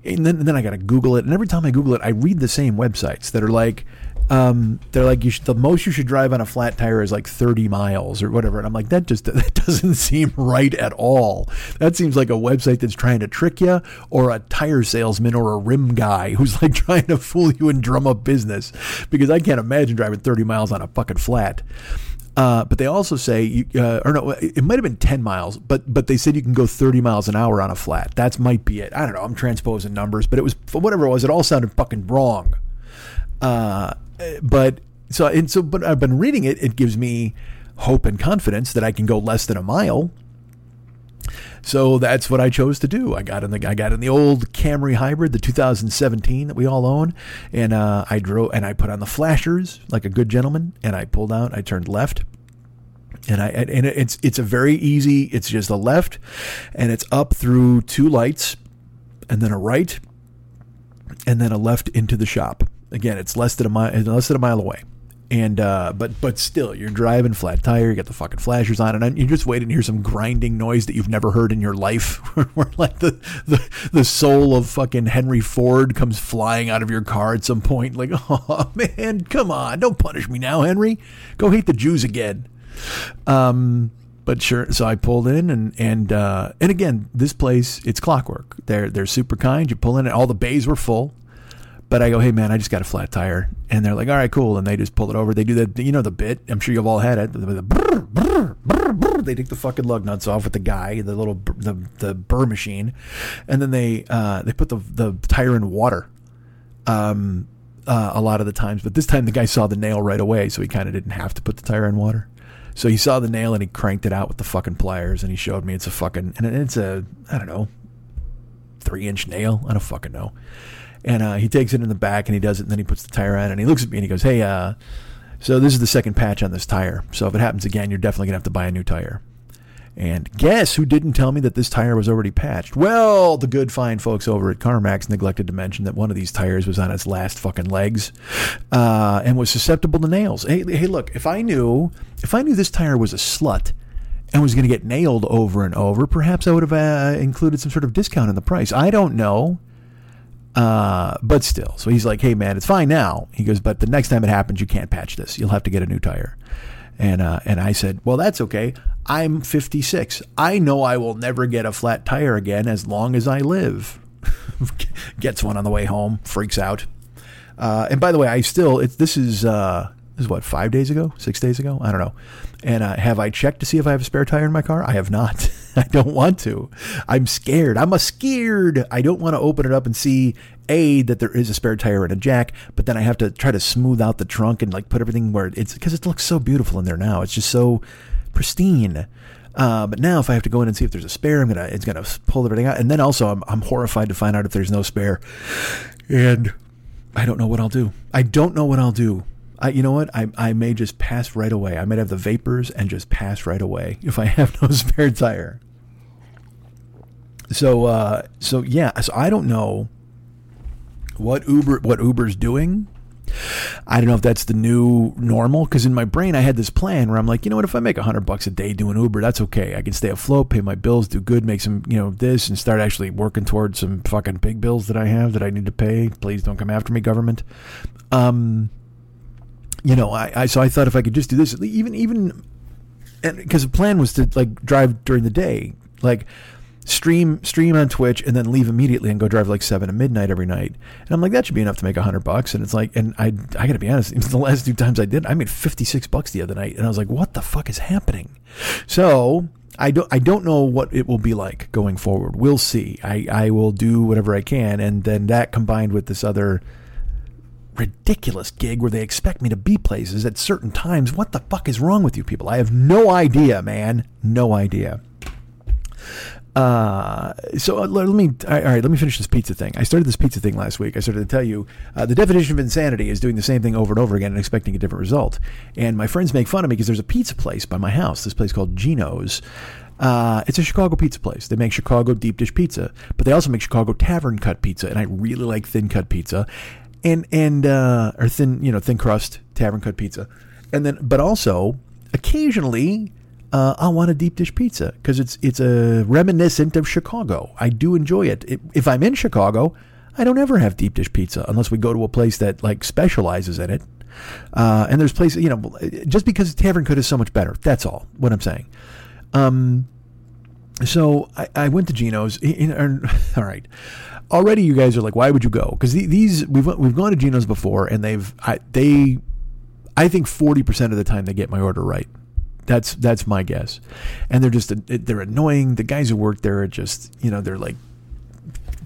And then, and then I got to Google it. And every time I Google it, I read the same websites that are like, um, they're like, should, the most you should drive on a flat tire is like 30 miles or whatever. And I'm like, that just, that doesn't seem right at all. That seems like a website that's trying to trick you or a tire salesman or a rim guy who's like trying to fool you and drum up business because I can't imagine driving 30 miles on a fucking flat. Uh, but they also say, you, uh, or no, it might have been 10 miles, but but they said you can go 30 miles an hour on a flat. That's might be it. I don't know. I'm transposing numbers, but it was whatever it was. It all sounded fucking wrong. Uh, but so and so, but I've been reading it. It gives me hope and confidence that I can go less than a mile. So that's what I chose to do. I got in the I got in the old Camry hybrid, the 2017 that we all own, and uh, I drove and I put on the flashers like a good gentleman, and I pulled out. I turned left, and I and it's it's a very easy. It's just a left, and it's up through two lights, and then a right, and then a left into the shop. Again, it's less than a mile less than a mile away. And uh, but but still, you're driving flat tire. You got the fucking flashers on, and you're just waiting to hear some grinding noise that you've never heard in your life. Where like the, the the soul of fucking Henry Ford comes flying out of your car at some point. Like, oh man, come on, don't punish me now, Henry. Go hate the Jews again. Um, but sure, so I pulled in and and uh, and again, this place it's clockwork. They're they're super kind. You pull in, and all the bays were full. But I go, hey man, I just got a flat tire, and they're like, all right, cool, and they just pull it over. They do the, you know, the bit. I'm sure you've all had it. The, the brr, brr, brr, they take the fucking lug nuts off with the guy, the little the the burr machine, and then they uh, they put the the tire in water. Um, uh, a lot of the times, but this time the guy saw the nail right away, so he kind of didn't have to put the tire in water. So he saw the nail and he cranked it out with the fucking pliers, and he showed me it's a fucking and it's a I don't know three inch nail. I don't fucking know. And uh, he takes it in the back and he does it, and then he puts the tire on and he looks at me and he goes, "Hey, uh, so this is the second patch on this tire. So if it happens again, you're definitely gonna have to buy a new tire." And guess who didn't tell me that this tire was already patched? Well, the good fine folks over at CarMax neglected to mention that one of these tires was on its last fucking legs uh, and was susceptible to nails. Hey, hey, look, if I knew if I knew this tire was a slut and was going to get nailed over and over, perhaps I would have uh, included some sort of discount in the price. I don't know. Uh, but still, so he's like, "Hey man, it's fine now." He goes, "But the next time it happens, you can't patch this. You'll have to get a new tire." And uh, and I said, "Well, that's okay. I'm 56. I know I will never get a flat tire again as long as I live." Gets one on the way home, freaks out. Uh, and by the way, I still it's this is uh, this is what five days ago, six days ago, I don't know. And uh, have I checked to see if I have a spare tire in my car? I have not. I don't want to. I'm scared. I'm a scared. I don't want to open it up and see a that there is a spare tire and a jack, but then I have to try to smooth out the trunk and like put everything where it's because it looks so beautiful in there now. It's just so pristine. Uh, but now, if I have to go in and see if there's a spare, I'm gonna it's gonna pull everything out. And then also, I'm I'm horrified to find out if there's no spare, and I don't know what I'll do. I don't know what I'll do. I, you know what? I, I may just pass right away. I might have the vapors and just pass right away if I have no spare tire. So, uh, so yeah. So I don't know what Uber what Uber's doing. I don't know if that's the new normal because in my brain I had this plan where I'm like, you know what, if I make a hundred bucks a day doing Uber, that's okay. I can stay afloat, pay my bills, do good, make some, you know, this, and start actually working towards some fucking big bills that I have that I need to pay. Please don't come after me, government. Um, you know, I, I so I thought if I could just do this, even even, and because the plan was to like drive during the day, like stream stream on Twitch and then leave immediately and go drive like seven to midnight every night. And I'm like, that should be enough to make a hundred bucks. And it's like, and I I gotta be honest, the last two times I did, I made fifty six bucks the other night, and I was like, what the fuck is happening? So. I don't. I don't know what it will be like going forward. We'll see. I, I will do whatever I can, and then that combined with this other ridiculous gig where they expect me to be places at certain times. What the fuck is wrong with you people? I have no idea, man. No idea. Uh, so uh, let me all right. Let me finish this pizza thing. I started this pizza thing last week. I started to tell you uh, the definition of insanity is doing the same thing over and over again and expecting a different result. And my friends make fun of me because there's a pizza place by my house. This place called Gino's. Uh, it's a Chicago pizza place. They make Chicago deep dish pizza, but they also make Chicago tavern cut pizza, and I really like thin cut pizza, and and uh, or thin you know thin crust tavern cut pizza, and then but also occasionally uh, I want a deep dish pizza because it's it's a reminiscent of Chicago. I do enjoy it. it. If I'm in Chicago, I don't ever have deep dish pizza unless we go to a place that like specializes in it. Uh, and there's places, you know, just because Tavern Cut is so much better. That's all. What I'm saying. Um, so I, I went to Gino's. In, in, all right. Already, you guys are like, why would you go? Because these we've we've gone to Gino's before, and they've I, they, I think forty percent of the time they get my order right. That's that's my guess. And they're just they're annoying. The guys who work there are just you know they're like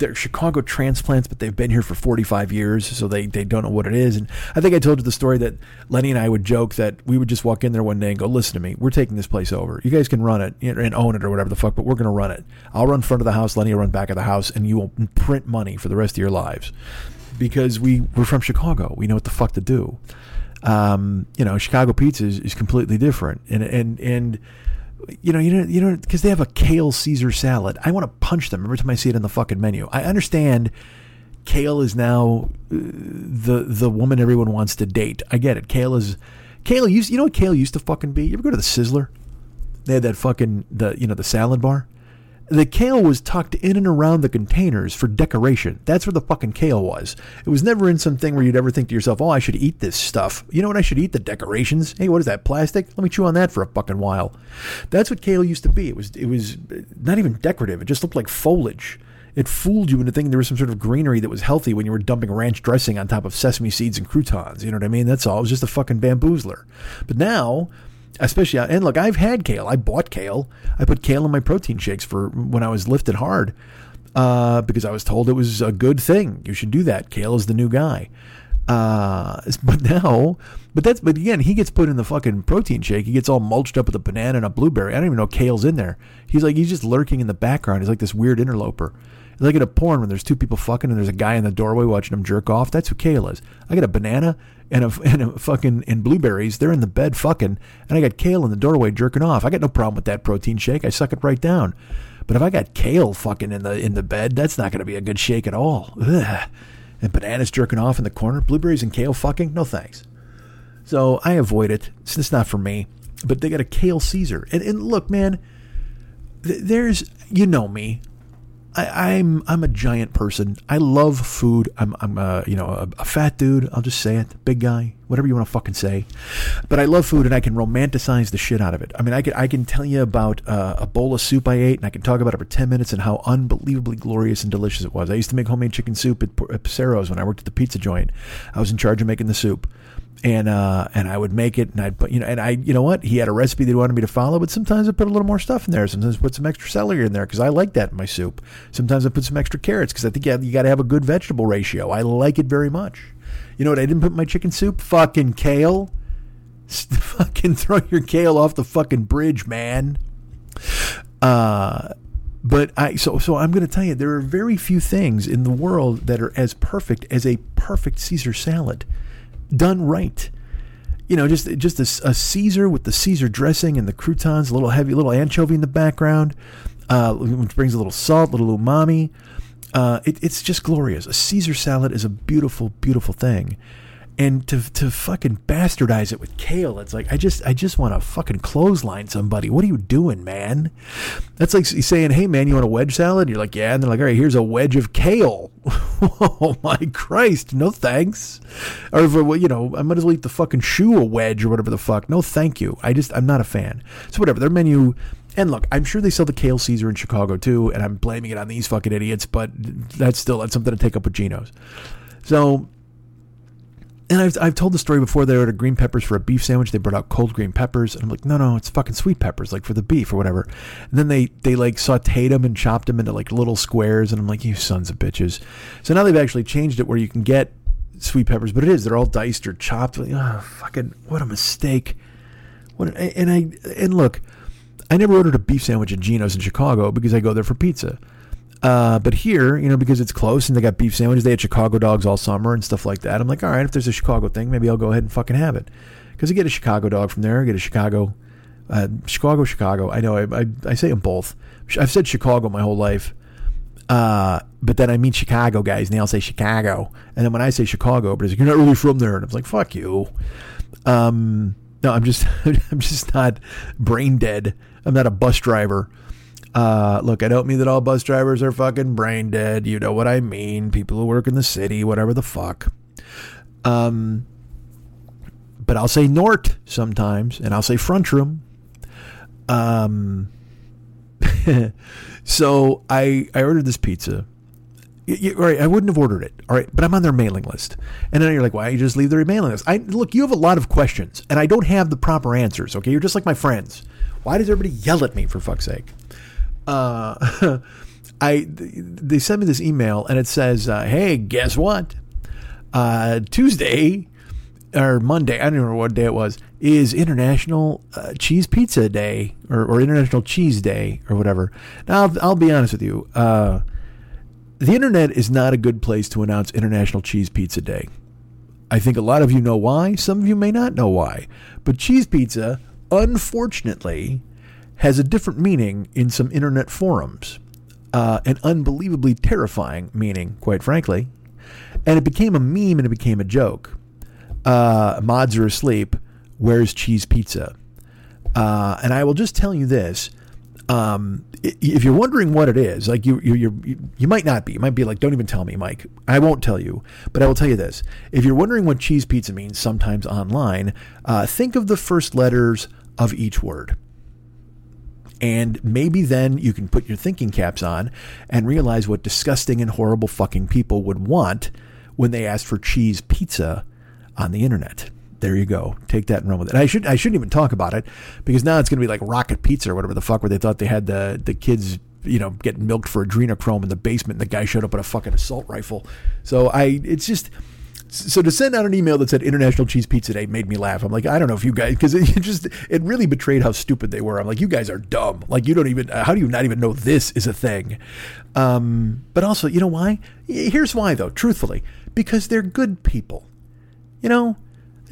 they're Chicago transplants, but they've been here for 45 years, so they, they don't know what it is. And I think I told you the story that Lenny and I would joke that we would just walk in there one day and go, listen to me, we're taking this place over. You guys can run it and own it or whatever the fuck, but we're going to run it. I'll run front of the house, Lenny will run back of the house, and you will print money for the rest of your lives. Because we, we're from Chicago. We know what the fuck to do. Um, you know, Chicago pizza is, is completely different. And, and, and, you know, you know, you know, because they have a kale Caesar salad. I want to punch them every time I see it in the fucking menu. I understand kale is now uh, the the woman everyone wants to date. I get it. Kale is kale used. You know what kale used to fucking be? You ever go to the Sizzler? They had that fucking the you know the salad bar. The kale was tucked in and around the containers for decoration. That's where the fucking kale was. It was never in something where you'd ever think to yourself, "Oh, I should eat this stuff." You know what? I should eat the decorations. Hey, what is that? Plastic? Let me chew on that for a fucking while. That's what kale used to be. It was it was not even decorative. It just looked like foliage. It fooled you into thinking there was some sort of greenery that was healthy when you were dumping ranch dressing on top of sesame seeds and croutons. You know what I mean? That's all. It was just a fucking bamboozler. But now especially and look i've had kale. I bought kale. I put kale in my protein shakes for when i was lifted hard uh, because i was told it was a good thing. You should do that. Kale is the new guy. Uh, but now but that's but again he gets put in the fucking protein shake. He gets all mulched up with a banana and a blueberry. I don't even know kale's in there. He's like he's just lurking in the background. He's like this weird interloper. It's like at a porn when there's two people fucking and there's a guy in the doorway watching them jerk off. That's who Kale is. I got a banana and a, and a fucking and blueberries. They're in the bed fucking, and I got Kale in the doorway jerking off. I got no problem with that protein shake. I suck it right down. But if I got Kale fucking in the in the bed, that's not going to be a good shake at all. Ugh. And bananas jerking off in the corner, blueberries and kale fucking. No thanks. So I avoid it. Since it's not for me. But they got a kale Caesar, and, and look, man. Th- there's you know me. I, am I'm, I'm a giant person. I love food. I'm I'm a, you know a, a, fat dude. I'll just say it, big guy, whatever you want to fucking say. But I love food, and I can romanticize the shit out of it. I mean, I can I can tell you about uh, a bowl of soup I ate, and I can talk about it for ten minutes and how unbelievably glorious and delicious it was. I used to make homemade chicken soup at, Passero's when I worked at the pizza joint. I was in charge of making the soup and uh, and I would make it, and I'd put you know, and I you know what he had a recipe that he wanted me to follow, but sometimes I put a little more stuff in there. Sometimes I put some extra celery in there because I like that in my soup. Sometimes I put some extra carrots because I think you, got to have a good vegetable ratio. I like it very much. You know what I didn't put in my chicken soup? Fucking kale. fucking throw your kale off the fucking bridge, man. Uh, but I so so I'm going to tell you there are very few things in the world that are as perfect as a perfect Caesar salad done right. You know, just just a, a Caesar with the Caesar dressing and the croutons, a little heavy, little anchovy in the background, uh, which brings a little salt, a little umami. Uh, it, it's just glorious. A Caesar salad is a beautiful, beautiful thing and to to fucking bastardize it with kale, it's like I just I just want to fucking clothesline somebody. What are you doing, man? That's like saying, "Hey, man, you want a wedge salad?" You're like, "Yeah," and they're like, "All right, here's a wedge of kale." oh my Christ, no thanks. Or if, you know, I might as well eat the fucking shoe a wedge or whatever the fuck. No, thank you. I just I'm not a fan. So whatever their menu. And look, I'm sure they sell the kale Caesar in Chicago too, and I'm blaming it on these fucking idiots. But that's still that's something to take up with Gino's. So and I've, I've told the story before. They ordered green peppers for a beef sandwich. They brought out cold green peppers, and I'm like, no, no, it's fucking sweet peppers, like for the beef or whatever. And then they they like sautéed them and chopped them into like little squares, and I'm like, you sons of bitches. So now they've actually changed it where you can get sweet peppers, but it is they're all diced or chopped. Like, oh, fucking what a mistake! What an, and I and look, I never ordered a beef sandwich at Gino's in Chicago because I go there for pizza. Uh, but here, you know, because it's close and they got beef sandwiches, they had Chicago dogs all summer and stuff like that. I'm like, all right, if there's a Chicago thing, maybe I'll go ahead and fucking have it. Because I get a Chicago dog from there, I get a Chicago, uh, Chicago, Chicago. I know I, I, I, say them both. I've said Chicago my whole life. Uh, but then I meet Chicago guys and they all say Chicago. And then when I say Chicago, but like, you're not really from there. And I'm like, fuck you. Um, no, I'm just, I'm just not brain dead. I'm not a bus driver. Uh, look, I don't mean that all bus drivers are fucking brain dead. You know what I mean. People who work in the city, whatever the fuck. Um, but I'll say Nort sometimes, and I'll say front room. Um, so I I ordered this pizza. You, all right, I wouldn't have ordered it. All right, but I'm on their mailing list, and then you're like, why don't you just leave their mailing list? I look, you have a lot of questions, and I don't have the proper answers. Okay, you're just like my friends. Why does everybody yell at me for fuck's sake? Uh, I they sent me this email and it says, uh, "Hey, guess what? Uh, Tuesday or Monday, I don't remember what day it was, is International uh, Cheese Pizza Day or, or International Cheese Day or whatever." Now, I'll, I'll be honest with you. Uh, the internet is not a good place to announce International Cheese Pizza Day. I think a lot of you know why. Some of you may not know why. But cheese pizza, unfortunately, has a different meaning in some internet forums. Uh, an unbelievably terrifying meaning, quite frankly. And it became a meme and it became a joke. Uh, mods are asleep. Where's cheese pizza? Uh, and I will just tell you this. Um, if you're wondering what it is, like you, you, you, you might not be. You might be like, don't even tell me, Mike. I won't tell you, but I will tell you this. If you're wondering what cheese pizza means, sometimes online, uh, think of the first letters of each word. And maybe then you can put your thinking caps on and realize what disgusting and horrible fucking people would want when they asked for cheese pizza on the internet. There you go. Take that and run with it. And I should I shouldn't even talk about it because now it's going to be like Rocket Pizza or whatever the fuck where they thought they had the the kids you know getting milked for adrenochrome in the basement and the guy showed up with a fucking assault rifle. So I it's just so to send out an email that said International Cheese Pizza Day made me laugh. I'm like, I don't know if you guys, because it just it really betrayed how stupid they were. I'm like, you guys are dumb. Like you don't even. How do you not even know this is a thing? Um, but also, you know why? Here's why, though. Truthfully, because they're good people. You know,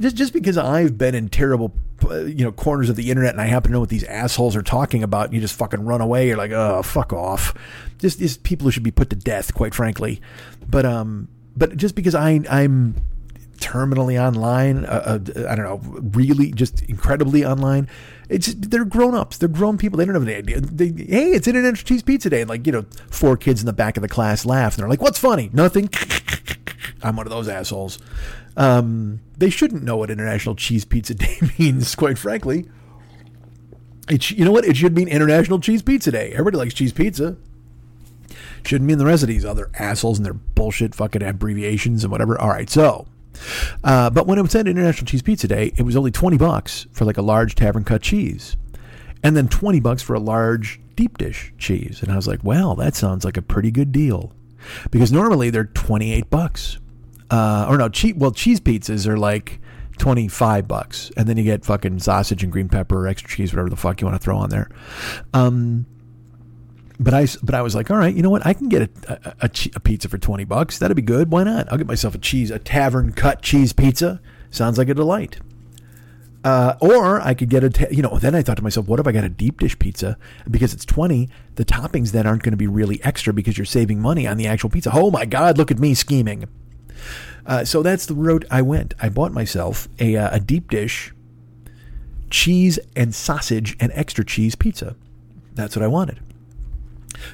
just just because I've been in terrible uh, you know corners of the internet and I happen to know what these assholes are talking about and you just fucking run away you're like oh fuck off just these people who should be put to death quite frankly but um but just because I I'm terminally online, uh, uh, I don't know, really just incredibly online. It's they're grown ups, they're grown people. They don't have any idea. They, hey, it's International Cheese Pizza Day, and like you know, four kids in the back of the class laugh, and they're like, "What's funny? Nothing." I'm one of those assholes. Um, they shouldn't know what International Cheese Pizza Day means, quite frankly. It, you know what? It should mean International Cheese Pizza Day. Everybody likes cheese pizza. Shouldn't mean the rest of these other assholes and their bullshit fucking abbreviations and whatever. All right, so. Uh, but when I was at International Cheese Pizza Day, it was only 20 bucks for like a large tavern cut cheese. And then 20 bucks for a large deep dish cheese. And I was like, well, that sounds like a pretty good deal. Because normally they're 28 bucks. Uh, or no, cheap. Well, cheese pizzas are like 25 bucks. And then you get fucking sausage and green pepper, or extra cheese, whatever the fuck you want to throw on there. Um, but I, but I was like, all right, you know what? I can get a, a, a, pizza for 20 bucks. That'd be good. Why not? I'll get myself a cheese, a tavern cut cheese pizza. Sounds like a delight. Uh, or I could get a, ta- you know, then I thought to myself, what if I got a deep dish pizza? Because it's 20, the toppings then aren't going to be really extra because you're saving money on the actual pizza. Oh my God, look at me scheming. Uh, so that's the route I went. I bought myself a, uh, a deep dish cheese and sausage and extra cheese pizza. That's what I wanted.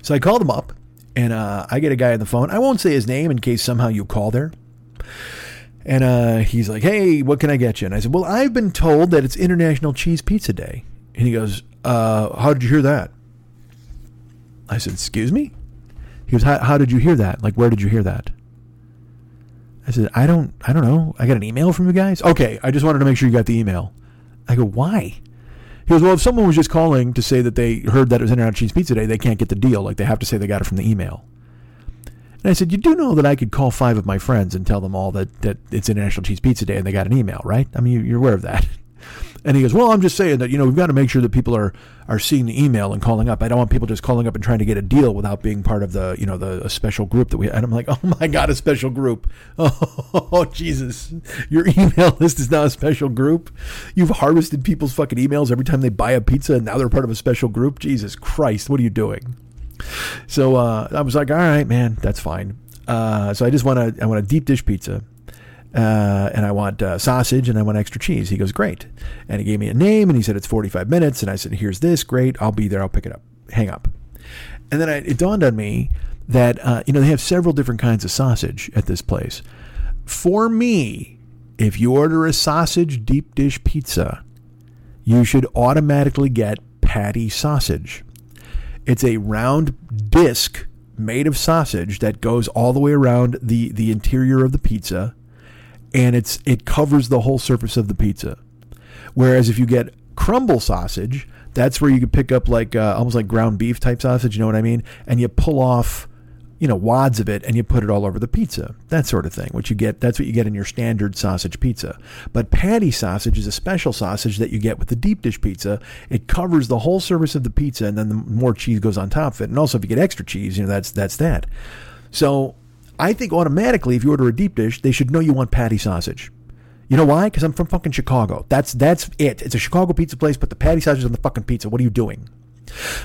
So I called him up, and uh, I get a guy on the phone. I won't say his name in case somehow you call there. And uh, he's like, "Hey, what can I get you?" And I said, "Well, I've been told that it's International Cheese Pizza Day." And he goes, uh, "How did you hear that?" I said, "Excuse me." He goes, how, "How did you hear that? Like, where did you hear that?" I said, "I don't, I don't know. I got an email from you guys." Okay, I just wanted to make sure you got the email. I go, "Why?" He goes, well, if someone was just calling to say that they heard that it was International Cheese Pizza Day, they can't get the deal. Like they have to say they got it from the email. And I said, you do know that I could call five of my friends and tell them all that, that it's International Cheese Pizza Day and they got an email, right? I mean, you're aware of that. And he goes, well, I'm just saying that, you know, we've got to make sure that people are, are seeing the email and calling up. I don't want people just calling up and trying to get a deal without being part of the, you know, the special group that we, and I'm like, oh my God, a special group. Oh, Jesus. Your email list is now a special group. You've harvested people's fucking emails every time they buy a pizza and now they're part of a special group. Jesus Christ. What are you doing? So, uh, I was like, all right, man, that's fine. Uh, so I just want a, I want a deep dish pizza uh, and I want uh, sausage and I want extra cheese. He goes, great. And he gave me a name and he said, it's 45 minutes. And I said, here's this. Great. I'll be there. I'll pick it up. Hang up. And then I, it dawned on me that, uh, you know, they have several different kinds of sausage at this place. For me, if you order a sausage deep dish pizza, you should automatically get patty sausage. It's a round disc made of sausage that goes all the way around the, the interior of the pizza and it's it covers the whole surface of the pizza. Whereas if you get crumble sausage, That's where you could pick up like uh, almost like ground beef type sausage. You know what I mean? And you pull off, you know, wads of it and you put it all over the pizza. That sort of thing. What you get, that's what you get in your standard sausage pizza. But patty sausage is a special sausage that you get with the deep dish pizza. It covers the whole surface of the pizza, and then the more cheese goes on top of it. And also, if you get extra cheese, you know, that's that's that. So I think automatically, if you order a deep dish, they should know you want patty sausage. You know why? Because I'm from fucking Chicago. That's that's it. It's a Chicago pizza place. Put the patty sausage on the fucking pizza. What are you doing?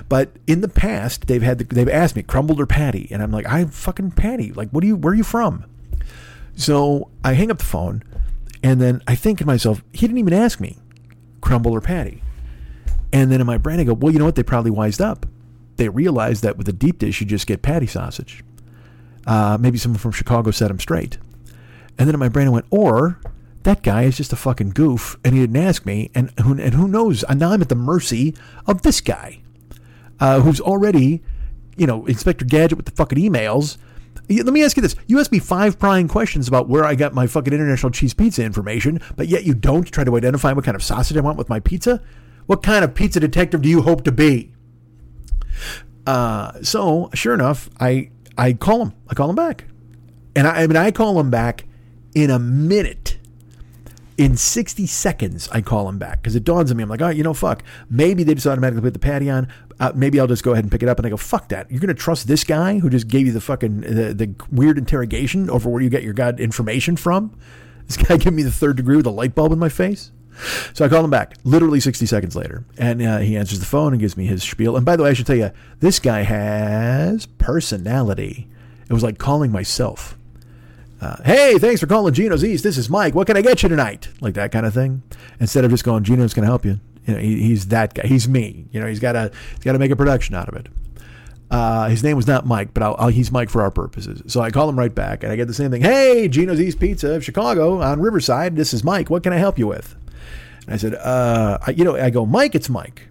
But in the past, they've had the, they've asked me crumbled or patty, and I'm like, I'm fucking patty. Like, what are you? Where are you from? So I hang up the phone, and then I think to myself, he didn't even ask me crumble or patty. And then in my brain, I go, well, you know what? They probably wised up. They realized that with a deep dish, you just get patty sausage. Uh, maybe someone from Chicago set him straight. And then in my brain, I went, or that guy is just a fucking goof and he didn't ask me. And who, and who knows? And now I'm at the mercy of this guy uh, who's already, you know, Inspector Gadget with the fucking emails. Let me ask you this. You asked me five prying questions about where I got my fucking international cheese pizza information, but yet you don't try to identify what kind of sausage I want with my pizza? What kind of pizza detective do you hope to be? Uh, so sure enough, I I call him. I call him back, and I, I mean I call him back in a minute. In 60 seconds, I call him back because it dawns on me. I'm like, oh, you know, fuck. Maybe they just automatically put the patty on. Uh, maybe I'll just go ahead and pick it up. And I go, fuck that. You're going to trust this guy who just gave you the fucking the, the weird interrogation over where you get your god information from? This guy gave me the third degree with a light bulb in my face. So I call him back, literally 60 seconds later, and uh, he answers the phone and gives me his spiel. And by the way, I should tell you, this guy has personality. It was like calling myself. Uh, hey, thanks for calling Gino's East. This is Mike. What can I get you tonight? Like that kind of thing. Instead of just going, Gino's going to help you. You know, he, he's that guy. He's me. You know, he's got to he's got to make a production out of it. Uh, his name was not Mike, but I'll, I'll, he's Mike for our purposes. So I call him right back, and I get the same thing. Hey, Gino's East Pizza of Chicago on Riverside. This is Mike. What can I help you with? And I said, uh, I, you know, I go, Mike, it's Mike.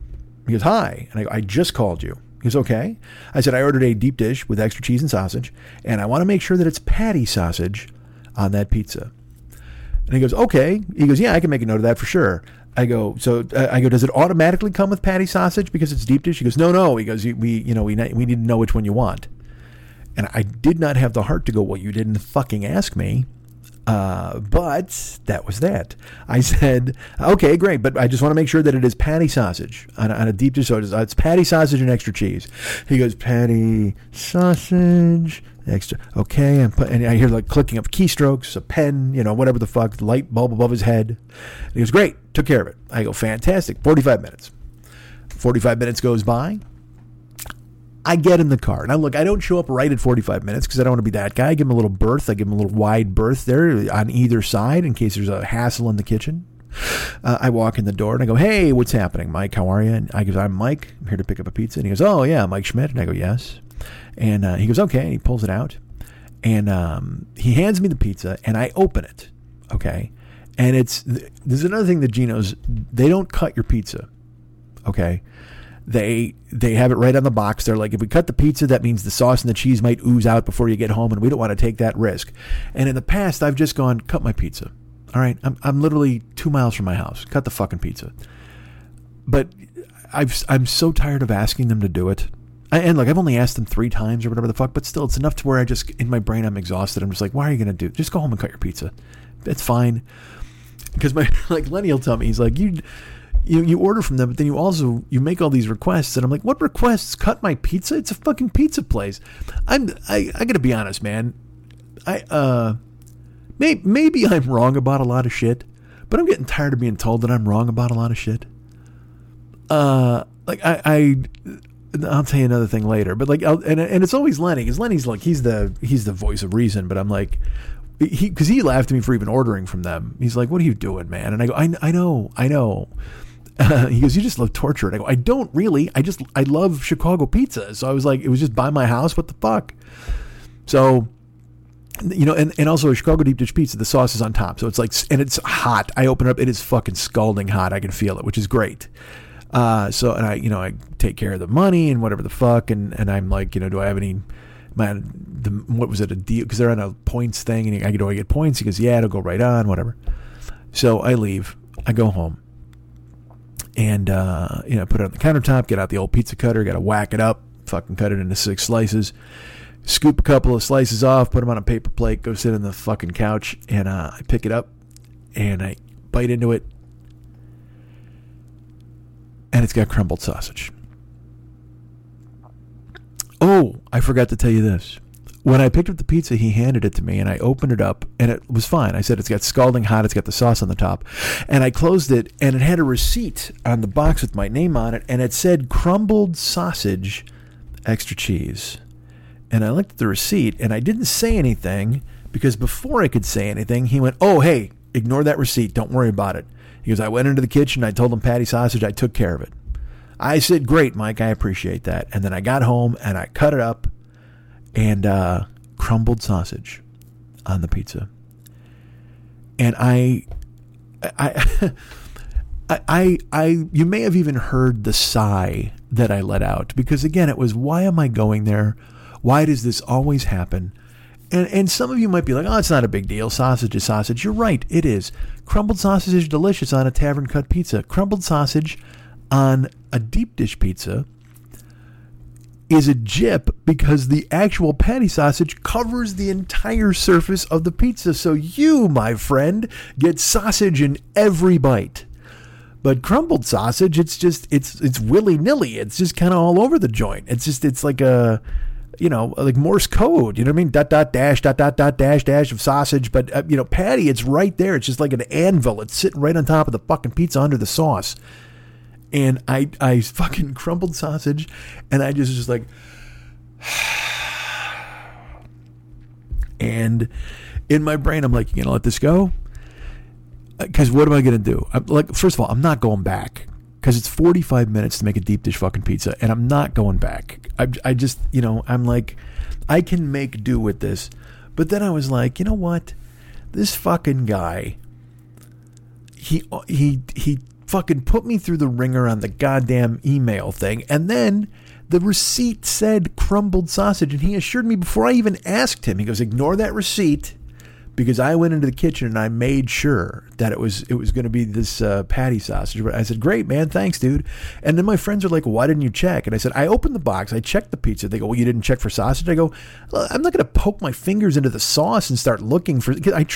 He goes, hi. And I go, I just called you. He goes, okay. I said, I ordered a deep dish with extra cheese and sausage, and I want to make sure that it's patty sausage on that pizza. And he goes, okay. He goes, yeah, I can make a note of that for sure. I go, so uh, I go, does it automatically come with patty sausage because it's deep dish? He goes, no, no. He goes, we, you know, we, we need to know which one you want. And I did not have the heart to go, well, you didn't fucking ask me. Uh, but that was that. I said, okay, great, but I just want to make sure that it is patty sausage on a, on a deep dish. So it's, patty sausage and extra cheese. He goes, patty sausage, extra. Okay, and, put, and I hear like clicking of keystrokes, a pen, you know, whatever the fuck, light bulb above his head. And he goes, great, took care of it. I go, fantastic. 45 minutes. 45 minutes goes by. I get in the car. Now, look, I don't show up right at 45 minutes because I don't want to be that guy. I give him a little berth. I give him a little wide berth there on either side in case there's a hassle in the kitchen. Uh, I walk in the door and I go, "Hey, what's happening, Mike? How are you?" And I go, "I'm Mike. I'm here to pick up a pizza." And he goes, "Oh yeah, Mike Schmidt." And I go, "Yes." And uh, he goes, "Okay." And he pulls it out, and um, he hands me the pizza, and I open it. Okay, and it's there's another thing that Gino's they don't cut your pizza. Okay, they they have it right on the box. They're like, if we cut the pizza, that means the sauce and the cheese might ooze out before you get home, and we don't want to take that risk. And in the past, I've just gone, cut my pizza. All right, I'm I'm literally two miles from my house. Cut the fucking pizza. But I've I'm so tired of asking them to do it. I, and like I've only asked them three times or whatever the fuck, but still, it's enough to where I just in my brain I'm exhausted. I'm just like, why are you gonna do? Just go home and cut your pizza. It's fine. Because my like Lenny will tell me he's like you you you order from them, but then you also you make all these requests, and I'm like, what requests? Cut my pizza? It's a fucking pizza place. I'm I I gotta be honest, man. I uh, may, maybe I'm wrong about a lot of shit, but I'm getting tired of being told that I'm wrong about a lot of shit. Uh, like I I. I'll tell you another thing later, but like, I'll, and and it's always Lenny because Lenny's like he's the he's the voice of reason, but I'm like, he because he laughed at me for even ordering from them. He's like, "What are you doing, man?" And I go, "I, I know, I know." He goes, "You just love torture." And I go, "I don't really. I just I love Chicago pizza." So I was like, "It was just by my house. What the fuck?" So, you know, and, and also Chicago deep dish pizza. The sauce is on top, so it's like, and it's hot. I open it up, it is fucking scalding hot. I can feel it, which is great. Uh, so and I, you know, I take care of the money and whatever the fuck, and and I'm like, you know, do I have any? Man, the, what was it a deal? Because they're on a points thing, and I go, do I get points? He goes, yeah, it'll go right on, whatever. So I leave. I go home and uh, you know, put it on the countertop. Get out the old pizza cutter. Got to whack it up. Fucking cut it into six slices. Scoop a couple of slices off. Put them on a paper plate. Go sit on the fucking couch, and uh, I pick it up, and I bite into it, and it's got crumbled sausage. Oh, I forgot to tell you this. When I picked up the pizza, he handed it to me and I opened it up and it was fine. I said, It's got scalding hot, it's got the sauce on the top. And I closed it and it had a receipt on the box with my name on it and it said crumbled sausage, extra cheese. And I looked at the receipt and I didn't say anything because before I could say anything, he went, Oh, hey, ignore that receipt. Don't worry about it. He goes, I went into the kitchen, I told him patty sausage, I took care of it. I said, Great, Mike, I appreciate that. And then I got home and I cut it up and uh, crumbled sausage on the pizza. And I, I, I, I, I, you may have even heard the sigh that I let out because again, it was, why am I going there? Why does this always happen? And, and some of you might be like, oh, it's not a big deal. Sausage is sausage. You're right, it is. Crumbled sausage is delicious on a tavern cut pizza. Crumbled sausage on a deep dish pizza is a jip because the actual patty sausage covers the entire surface of the pizza. So you, my friend, get sausage in every bite. But crumbled sausage, it's just it's it's willy nilly. It's just kind of all over the joint. It's just it's like a you know like Morse code. You know what I mean? Dot dot dash dot dot dot dash dash of sausage. But uh, you know patty, it's right there. It's just like an anvil. It's sitting right on top of the fucking pizza under the sauce and I I fucking crumbled sausage, and I just just like, and in my brain I'm like, you gonna let this go? Uh, because what am I gonna do? I'm like, first of all, I'm not going back because it's 45 minutes to make a deep dish fucking pizza, and I'm not going back. I I just you know I'm like, I can make do with this, but then I was like, you know what? This fucking guy. He uh, he he fucking put me through the ringer on the goddamn email thing. And then the receipt said crumbled sausage. And he assured me before I even asked him, he goes, ignore that receipt because I went into the kitchen and I made sure that it was it was going to be this uh, patty sausage. But I said, "Great, man, thanks, dude." And then my friends are like, "Why didn't you check?" And I said, "I opened the box, I checked the pizza." They go, "Well, you didn't check for sausage." I go, "I'm not going to poke my fingers into the sauce and start looking for." I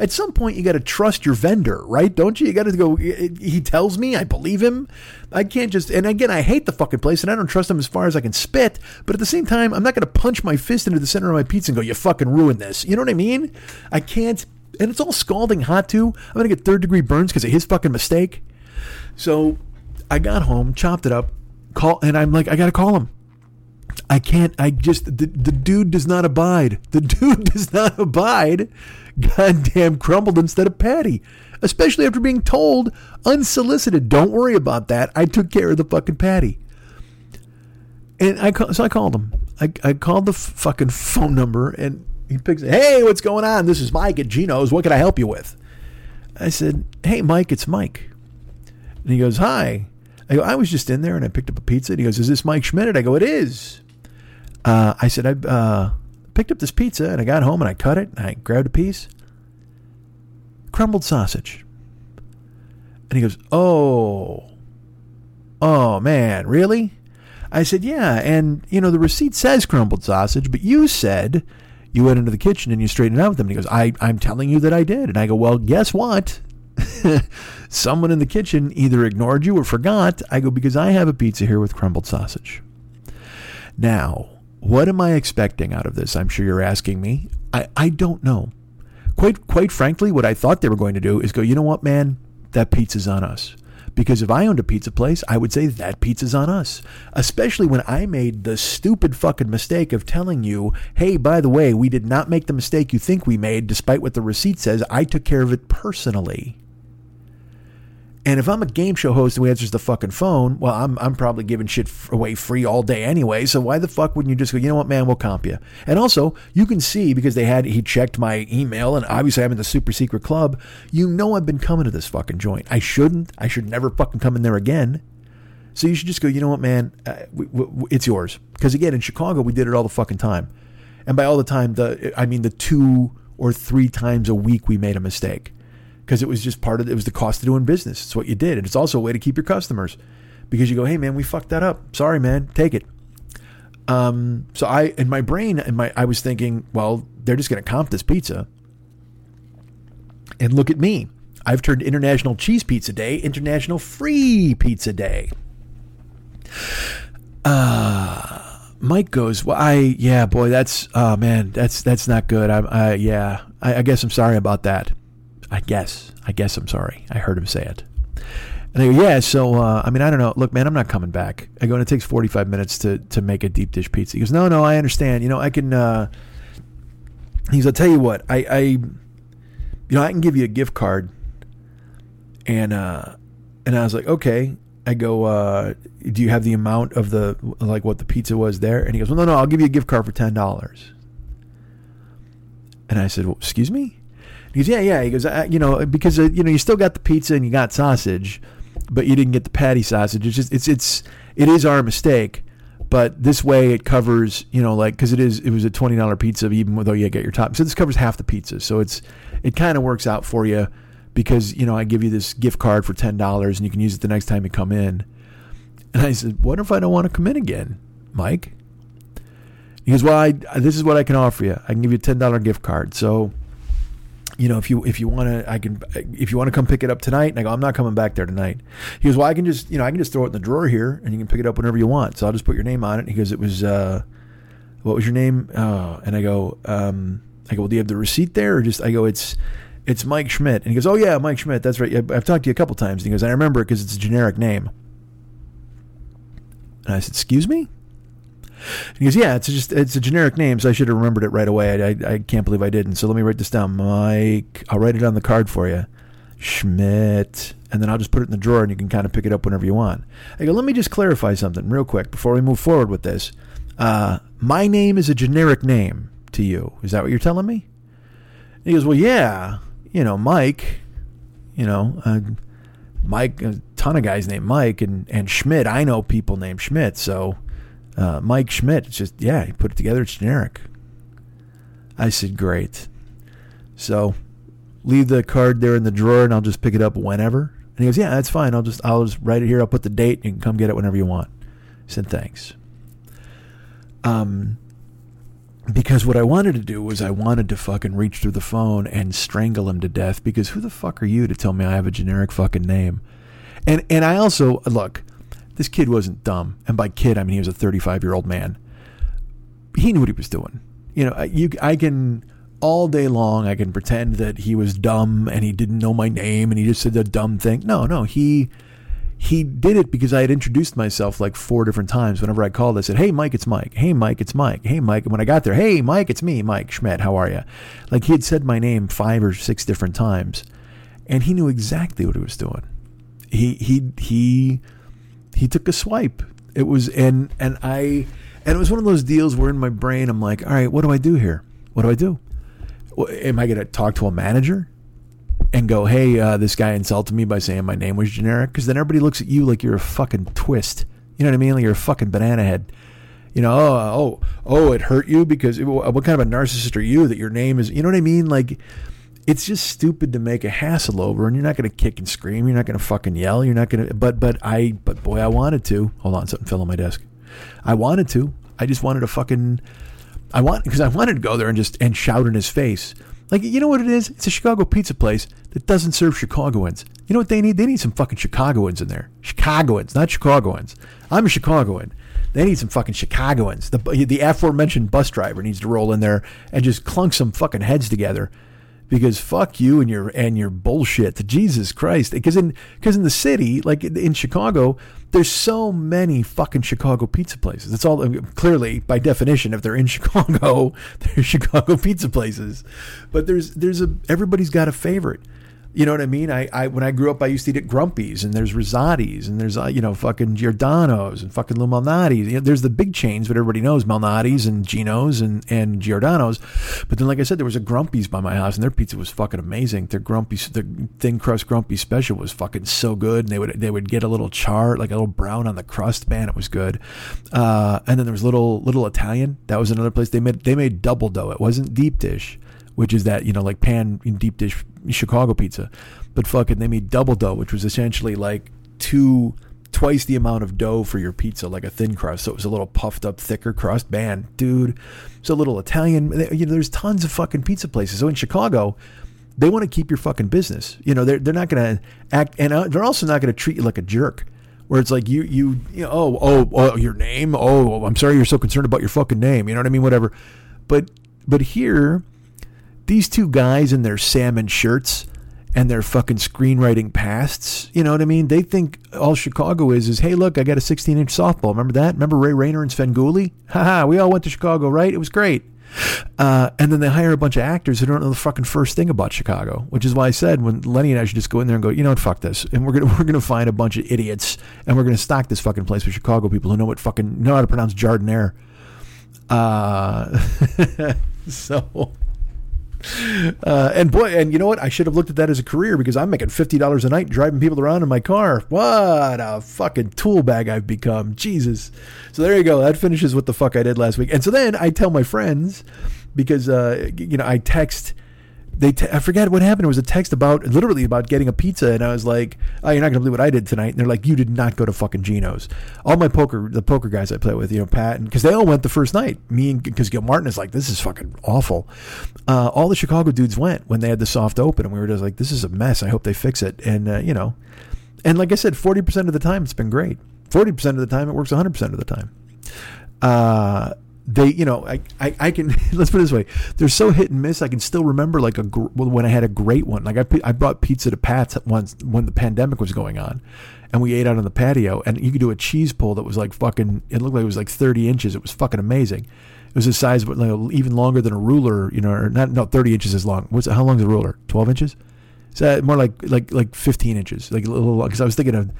at some point, you got to trust your vendor, right? Don't you? You got to go. He tells me, I believe him. I can't just. And again, I hate the fucking place, and I don't trust him as far as I can spit. But at the same time, I'm not going to punch my fist into the center of my pizza and go, "You fucking ruined this." You know what I mean? I can't and it's all scalding hot too. I'm gonna get third degree burns because of his fucking mistake. So I got home, chopped it up, call, and I'm like, I gotta call him. I can't. I just the, the dude does not abide. The dude does not abide. Goddamn crumbled instead of patty. Especially after being told unsolicited, don't worry about that. I took care of the fucking patty. And I so I called him. I, I called the fucking phone number and he picks Hey, what's going on? This is Mike at Gino's. What can I help you with? I said, Hey, Mike, it's Mike. And he goes, Hi. I go, I was just in there and I picked up a pizza. And he goes, Is this Mike Schmidt? I go, It is. Uh, I said, I uh, picked up this pizza and I got home and I cut it and I grabbed a piece. Crumbled sausage. And he goes, Oh, oh man, really? I said, Yeah. And, you know, the receipt says crumbled sausage, but you said you went into the kitchen and you straightened out with him. And he goes, I, I'm telling you that I did. And I go, Well, guess what? Someone in the kitchen either ignored you or forgot. I go, Because I have a pizza here with crumbled sausage. Now, what am I expecting out of this? I'm sure you're asking me. I, I don't know. Quite quite frankly, what I thought they were going to do is go, you know what, man? That pizza's on us. Because if I owned a pizza place, I would say that pizza's on us. Especially when I made the stupid fucking mistake of telling you, hey, by the way, we did not make the mistake you think we made, despite what the receipt says. I took care of it personally. And if I'm a game show host who answers the fucking phone, well, I'm, I'm probably giving shit away free all day anyway. So why the fuck wouldn't you just go, you know what, man, we'll comp you? And also, you can see because they had, he checked my email and obviously I'm in the super secret club. You know I've been coming to this fucking joint. I shouldn't. I should never fucking come in there again. So you should just go, you know what, man, uh, we, we, it's yours. Because again, in Chicago, we did it all the fucking time. And by all the time, the I mean the two or three times a week we made a mistake because it was just part of it was the cost of doing business. It's what you did, and it's also a way to keep your customers because you go, hey man, we fucked that up. Sorry, man, take it. Um, so I in my brain, in my I was thinking, well, they're just going to comp this pizza, and look at me. I've turned International Cheese Pizza Day International Free Pizza Day. Uh Mike goes, well, I yeah, boy, that's oh man, that's that's not good. I'm I yeah, I, I guess I'm sorry about that. I guess I guess I'm sorry. I heard him say it. And I go, yeah. So uh, I mean, I don't know. Look, man, I'm not coming back. I go, and it takes 45 minutes to to make a deep dish pizza. He goes, no, no, I understand. You know, I can. Uh, he's, I'll tell you what, I, I, you know, I can give you a gift card. And uh, and I was like, okay. I go, uh, do you have the amount of the like what the pizza was there? And he goes, well, no, no, I'll give you a gift card for ten dollars. And I said, well, excuse me. He goes, yeah, yeah. He goes, you know, because uh, you know you still got the pizza and you got sausage, but you didn't get the patty sausage. It's just it's it's it is our mistake. But this way it covers, you know, like because it is it was a twenty dollar pizza even though you get your top. So this covers half the pizza. So it's it kind of works out for you because you know I give you this gift card for ten dollars and you can use it the next time you come in. And I said, what if I don't want to come in again, Mike? He goes, well, I, this is what I can offer you. I can give you a ten dollar gift card. So, you know, if you if you want to, I can. If you want to come pick it up tonight, and I go, I'm not coming back there tonight. He goes, well, I can just, you know, I can just throw it in the drawer here, and you can pick it up whenever you want. So I'll just put your name on it. He goes, it was, uh, what was your name? Uh, and I go, um, I go, well, do you have the receipt there, or just? I go, it's it's Mike Schmidt. And he goes, Oh, yeah, Mike Schmidt. That's right. I've talked to you a couple times. And he goes, I remember it because it's a generic name. And I said, Excuse me? He goes, Yeah, it's just it's a generic name, so I should have remembered it right away. I, I, I can't believe I didn't. So let me write this down. Mike, I'll write it on the card for you. Schmidt. And then I'll just put it in the drawer and you can kind of pick it up whenever you want. I go, Let me just clarify something real quick before we move forward with this. Uh, my name is a generic name to you. Is that what you're telling me? And he goes, Well, yeah you know, Mike, you know, uh, Mike, a ton of guys named Mike, and, and Schmidt. I know people named Schmidt. So uh, Mike Schmidt, it's just, yeah, he put it together. It's generic. I said, great. So leave the card there in the drawer and I'll just pick it up whenever. And he goes, yeah, that's fine. I'll just, I'll just write it here. I'll put the date. You can come get it whenever you want. I said, thanks. Um, because what I wanted to do was I wanted to fucking reach through the phone and strangle him to death because who the fuck are you to tell me I have a generic fucking name? And and I also look, this kid wasn't dumb. And by kid I mean he was a 35-year-old man. He knew what he was doing. You know, you I can all day long I can pretend that he was dumb and he didn't know my name and he just said a dumb thing. No, no, he he did it because I had introduced myself like four different times. Whenever I called, I said, "Hey, Mike, it's Mike. Hey, Mike, it's Mike. Hey, Mike." And when I got there, "Hey, Mike, it's me, Mike Schmidt. How are you?" Like he had said my name five or six different times, and he knew exactly what he was doing. He he he he took a swipe. It was and and I and it was one of those deals where in my brain I'm like, "All right, what do I do here? What do I do? Am I going to talk to a manager?" and go, hey, uh, this guy insulted me by saying my name was generic, because then everybody looks at you like you're a fucking twist. You know what I mean? Like you're a fucking banana head. You know, oh, oh, oh, it hurt you because it, what kind of a narcissist are you that your name is? You know what I mean? Like, it's just stupid to make a hassle over, and you're not going to kick and scream. You're not going to fucking yell. You're not going to. But, but I, but boy, I wanted to. Hold on, something fell on my desk. I wanted to. I just wanted to fucking. I want because I wanted to go there and just and shout in his face. Like, you know what it is? It's a Chicago pizza place that doesn't serve Chicagoans. You know what they need? They need some fucking Chicagoans in there. Chicagoans, not Chicagoans. I'm a Chicagoan. They need some fucking Chicagoans. The the aforementioned bus driver needs to roll in there and just clunk some fucking heads together because fuck you and your and your bullshit. Jesus Christ! Because in because in the city, like in Chicago, there's so many fucking Chicago pizza places. It's all clearly by definition, if they're in Chicago, they're Chicago pizza places. But there's there's a everybody's got a favorite. You know what I mean? I, I when I grew up, I used to eat at Grumpy's, and there's Rosati's, and there's uh, you know fucking Giordano's and fucking Lou Malnati's. You know, there's the big chains, but everybody knows Malnati's and Gino's and and Giordano's. But then, like I said, there was a Grumpy's by my house, and their pizza was fucking amazing. Their Grumpy, their thin crust Grumpy special was fucking so good. And they would they would get a little char, like a little brown on the crust. Man, it was good. Uh, and then there was little little Italian. That was another place they made they made double dough. It wasn't deep dish which is that you know like pan deep dish Chicago pizza, but fucking they made double dough, which was essentially like two twice the amount of dough for your pizza, like a thin crust. So it was a little puffed up, thicker crust. Man, dude, it's a little Italian. You know, there's tons of fucking pizza places. So in Chicago, they want to keep your fucking business. You know, they're they're not going to act, and uh, they're also not going to treat you like a jerk. Where it's like you you, you know, oh oh oh your name oh I'm sorry you're so concerned about your fucking name you know what I mean whatever, but but here these two guys in their salmon shirts and their fucking screenwriting pasts. You know what I mean? They think all Chicago is is, hey, look, I got a 16 inch softball. Remember that? Remember Ray Rayner and Sven Svengoolie? Haha, we all went to Chicago, right? It was great. Uh, and then they hire a bunch of actors who don't know the fucking first thing about Chicago, which is why I said when Lenny and I should just go in there and go, you know what, fuck this, and we're gonna we're gonna find a bunch of idiots and we're gonna stock this fucking place with Chicago people who know what fucking know how to pronounce Jardiniere. Uh, so uh, and boy, and you know what? I should have looked at that as a career because I'm making fifty dollars a night driving people around in my car. What a fucking tool bag I've become. Jesus. So there you go. That finishes what the fuck I did last week. And so then I tell my friends because uh, you know I text they t- I forget what happened. It was a text about literally about getting a pizza, and I was like, "Oh, you're not gonna believe what I did tonight." And they're like, "You did not go to fucking Gino's." All my poker, the poker guys I play with, you know, Pat, and because they all went the first night. Me and because Gil Martin is like, "This is fucking awful." Uh, all the Chicago dudes went when they had the soft open, and we were just like, "This is a mess. I hope they fix it." And uh, you know, and like I said, forty percent of the time it's been great. Forty percent of the time it works. One hundred percent of the time. Uh, they, you know, I, I, I, can let's put it this way: they're so hit and miss. I can still remember like a when I had a great one. Like I, I brought pizza to Pat's once when the pandemic was going on, and we ate out on the patio. And you could do a cheese pull that was like fucking. It looked like it was like thirty inches. It was fucking amazing. It was the size of like, even longer than a ruler. You know, or not no thirty inches is long. What's how long is a ruler? Twelve inches? Is that more like like like fifteen inches? Like a little because I was thinking of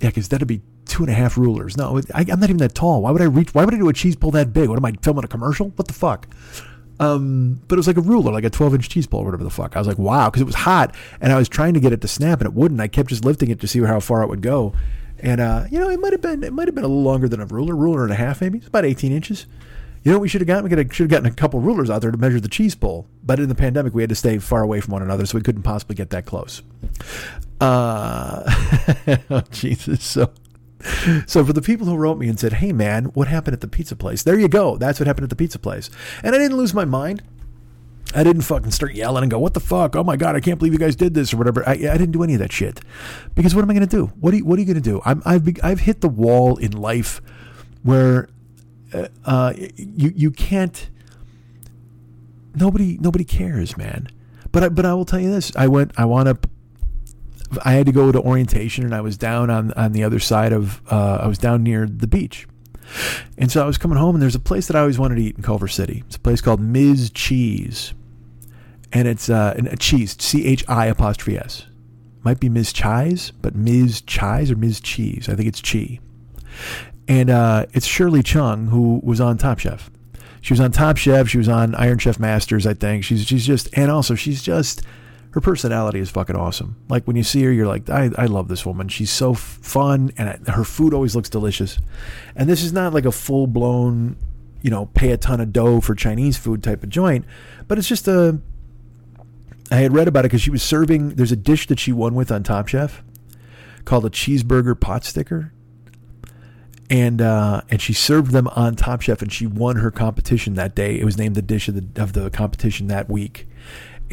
yeah, because that'd be two and a half rulers. No, I, am not even that tall. Why would I reach? Why would I do a cheese pull that big? What am I filming a commercial? What the fuck? Um, but it was like a ruler, like a 12 inch cheese pull or whatever the fuck. I was like, wow, because it was hot and I was trying to get it to snap and it wouldn't. I kept just lifting it to see how far it would go. And, uh, you know, it might have been, it might have been a little longer than a ruler, ruler and a half, maybe. It's about 18 inches. You know what we should have gotten? We should have gotten a couple rulers out there to measure the cheese pull. But in the pandemic, we had to stay far away from one another, so we couldn't possibly get that close. Uh, oh, Jesus. So, so for the people who wrote me and said, "Hey man, what happened at the pizza place?" There you go. That's what happened at the pizza place. And I didn't lose my mind. I didn't fucking start yelling and go, "What the fuck? Oh my god, I can't believe you guys did this" or whatever. I, I didn't do any of that shit because what am I going to do? What are you, What are you going to do? I'm, I've I've hit the wall in life where uh, uh, you you can't. Nobody nobody cares, man. But I, but I will tell you this: I went. I wound up I had to go to orientation, and I was down on on the other side of uh, I was down near the beach, and so I was coming home, and there's a place that I always wanted to eat in Culver City. It's a place called Ms. Cheese, and it's uh, a cheese C H I apostrophe S. Might be Ms. Chies, but Ms. Chies or Ms. Cheese. I think it's Chi. And uh, it's Shirley Chung who was on Top Chef. She was on Top Chef. She was on Iron Chef Masters, I think. She's she's just and also she's just her personality is fucking awesome. Like when you see her, you're like, I, I love this woman. She's so f- fun, and her food always looks delicious. And this is not like a full blown, you know, pay a ton of dough for Chinese food type of joint, but it's just a. I had read about it because she was serving. There's a dish that she won with on Top Chef called a cheeseburger pot sticker. And uh, and she served them on Top Chef, and she won her competition that day. It was named the dish of the of the competition that week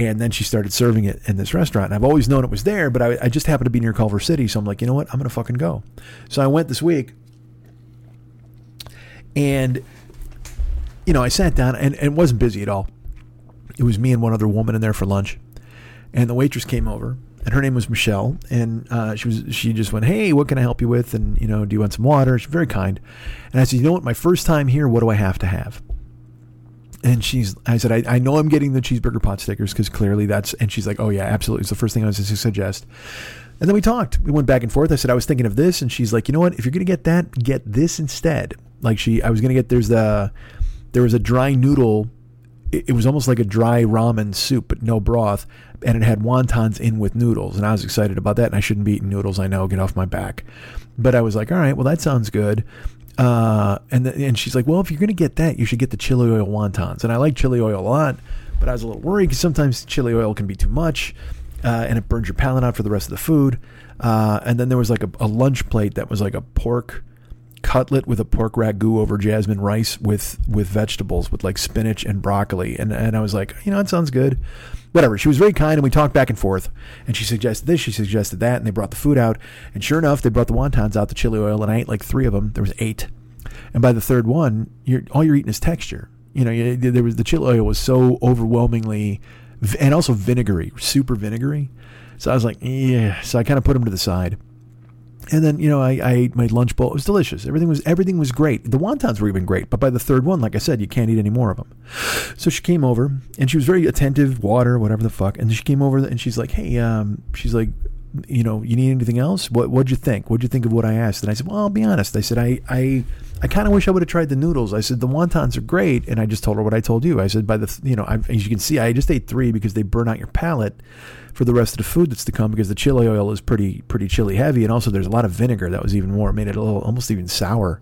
and then she started serving it in this restaurant. And I've always known it was there, but I, I just happened to be near Culver City. So I'm like, you know what? I'm going to fucking go. So I went this week. And, you know, I sat down and, and it wasn't busy at all. It was me and one other woman in there for lunch. And the waitress came over and her name was Michelle, and uh, she was she just went, "Hey, what can I help you with?" And you know, do you want some water? She's very kind, and I said, "You know what? My first time here, what do I have to have?" And she's, I said, I, I know I'm getting the cheeseburger pot stickers because clearly that's, and she's like, oh yeah, absolutely. It's the first thing I was to suggest. And then we talked. We went back and forth. I said, I was thinking of this. And she's like, you know what? If you're going to get that, get this instead. Like she, I was going to get, there's the, there was a dry noodle. It, it was almost like a dry ramen soup, but no broth. And it had wontons in with noodles. And I was excited about that. And I shouldn't be eating noodles. I know, get off my back. But I was like, all right, well, that sounds good. Uh, and the, and she's like, well, if you're gonna get that, you should get the chili oil wontons. And I like chili oil a lot, but I was a little worried because sometimes chili oil can be too much, uh, and it burns your palate out for the rest of the food. Uh, and then there was like a, a lunch plate that was like a pork cutlet with a pork ragu over jasmine rice with with vegetables with like spinach and broccoli. And and I was like you know it sounds good. Whatever. She was very kind and we talked back and forth. And she suggested this she suggested that and they brought the food out. And sure enough they brought the wontons out the chili oil and I ate like three of them there was eight. And by the third one you're all you're eating is texture. You know you, there was the chili oil was so overwhelmingly and also vinegary super vinegary. So I was like yeah. So I kind of put them to the side and then you know I, I ate my lunch bowl. It was delicious. Everything was everything was great. The wontons were even great. But by the third one, like I said, you can't eat any more of them. So she came over and she was very attentive, water, whatever the fuck. And she came over and she's like, hey, um, she's like, you know, you need anything else? What What'd you think? What'd you think of what I asked? And I said, well, I'll be honest. I said, I I I kind of wish I would have tried the noodles. I said the wontons are great, and I just told her what I told you. I said by the you know, I, as you can see, I just ate three because they burn out your palate for the rest of the food that's to come because the chili oil is pretty pretty chili heavy, and also there's a lot of vinegar that was even more made it a little almost even sour.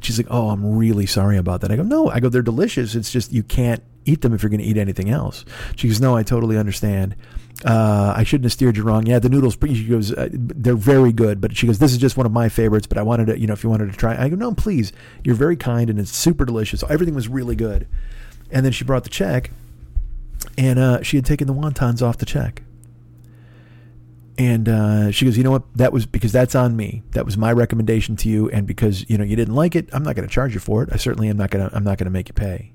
She's like, "Oh, I'm really sorry about that." I go, "No," I go, "They're delicious. It's just you can't eat them if you're going to eat anything else." She goes, "No, I totally understand." Uh, I shouldn't have steered you wrong. Yeah, the noodles. She goes, uh, they're very good, but she goes, this is just one of my favorites. But I wanted to, you know, if you wanted to try, I go, no, please. You're very kind, and it's super delicious. So everything was really good. And then she brought the check, and uh, she had taken the wontons off the check. And uh, she goes, you know what? That was because that's on me. That was my recommendation to you, and because you know you didn't like it, I'm not going to charge you for it. I certainly am not going to. I'm not going to make you pay.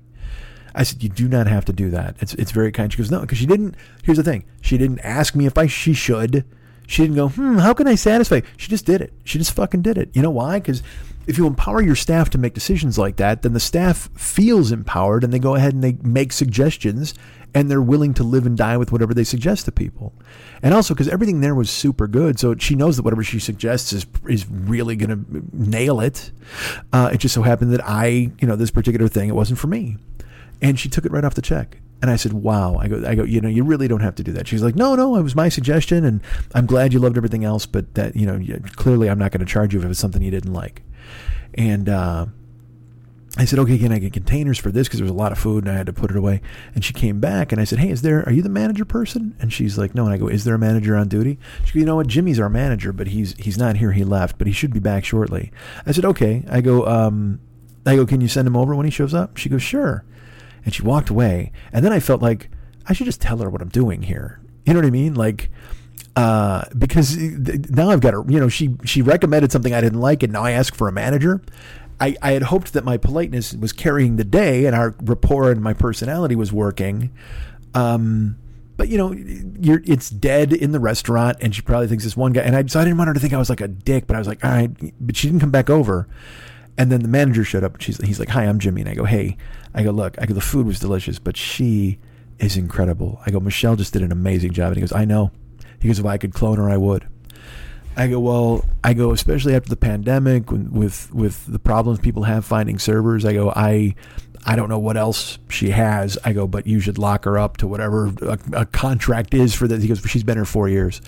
I said, you do not have to do that. It's it's very kind. She goes, no, because she didn't. Here's the thing. She didn't ask me if I she should. She didn't go, hmm, how can I satisfy? She just did it. She just fucking did it. You know why? Because if you empower your staff to make decisions like that, then the staff feels empowered and they go ahead and they make suggestions and they're willing to live and die with whatever they suggest to people. And also because everything there was super good, so she knows that whatever she suggests is is really going to nail it. Uh, it just so happened that I, you know, this particular thing, it wasn't for me, and she took it right off the check. And I said, "Wow." I go, I go. You know, you really don't have to do that. She's like, "No, no, it was my suggestion, and I'm glad you loved everything else, but that, you know, clearly I'm not going to charge you if it's something you didn't like." And uh, I said, okay, can I get containers for this? Because there was a lot of food and I had to put it away. And she came back and I said, hey, is there, are you the manager person? And she's like, no. And I go, is there a manager on duty? She goes, you know what? Jimmy's our manager, but he's, he's not here. He left, but he should be back shortly. I said, okay. I go, um, I go, can you send him over when he shows up? She goes, sure. And she walked away. And then I felt like I should just tell her what I'm doing here. You know what I mean? Like, uh, because now I've got her, you know, she, she recommended something I didn't like and now I ask for a manager. I, I had hoped that my politeness was carrying the day and our rapport and my personality was working. Um, but you know, it's dead in the restaurant, and she probably thinks this one guy. And I, so I didn't want her to think I was like a dick, but I was like, all right. But she didn't come back over. And then the manager showed up, and she's he's like, hi, I'm Jimmy, and I go, hey, I go, look, I go, the food was delicious, but she is incredible. I go, Michelle just did an amazing job, and he goes, I know. He goes, if I could clone her, I would. I go, well, I go, especially after the pandemic, with with the problems people have finding servers. I go, I, I don't know what else she has. I go, but you should lock her up to whatever a, a contract is for that. He goes, she's been here four years.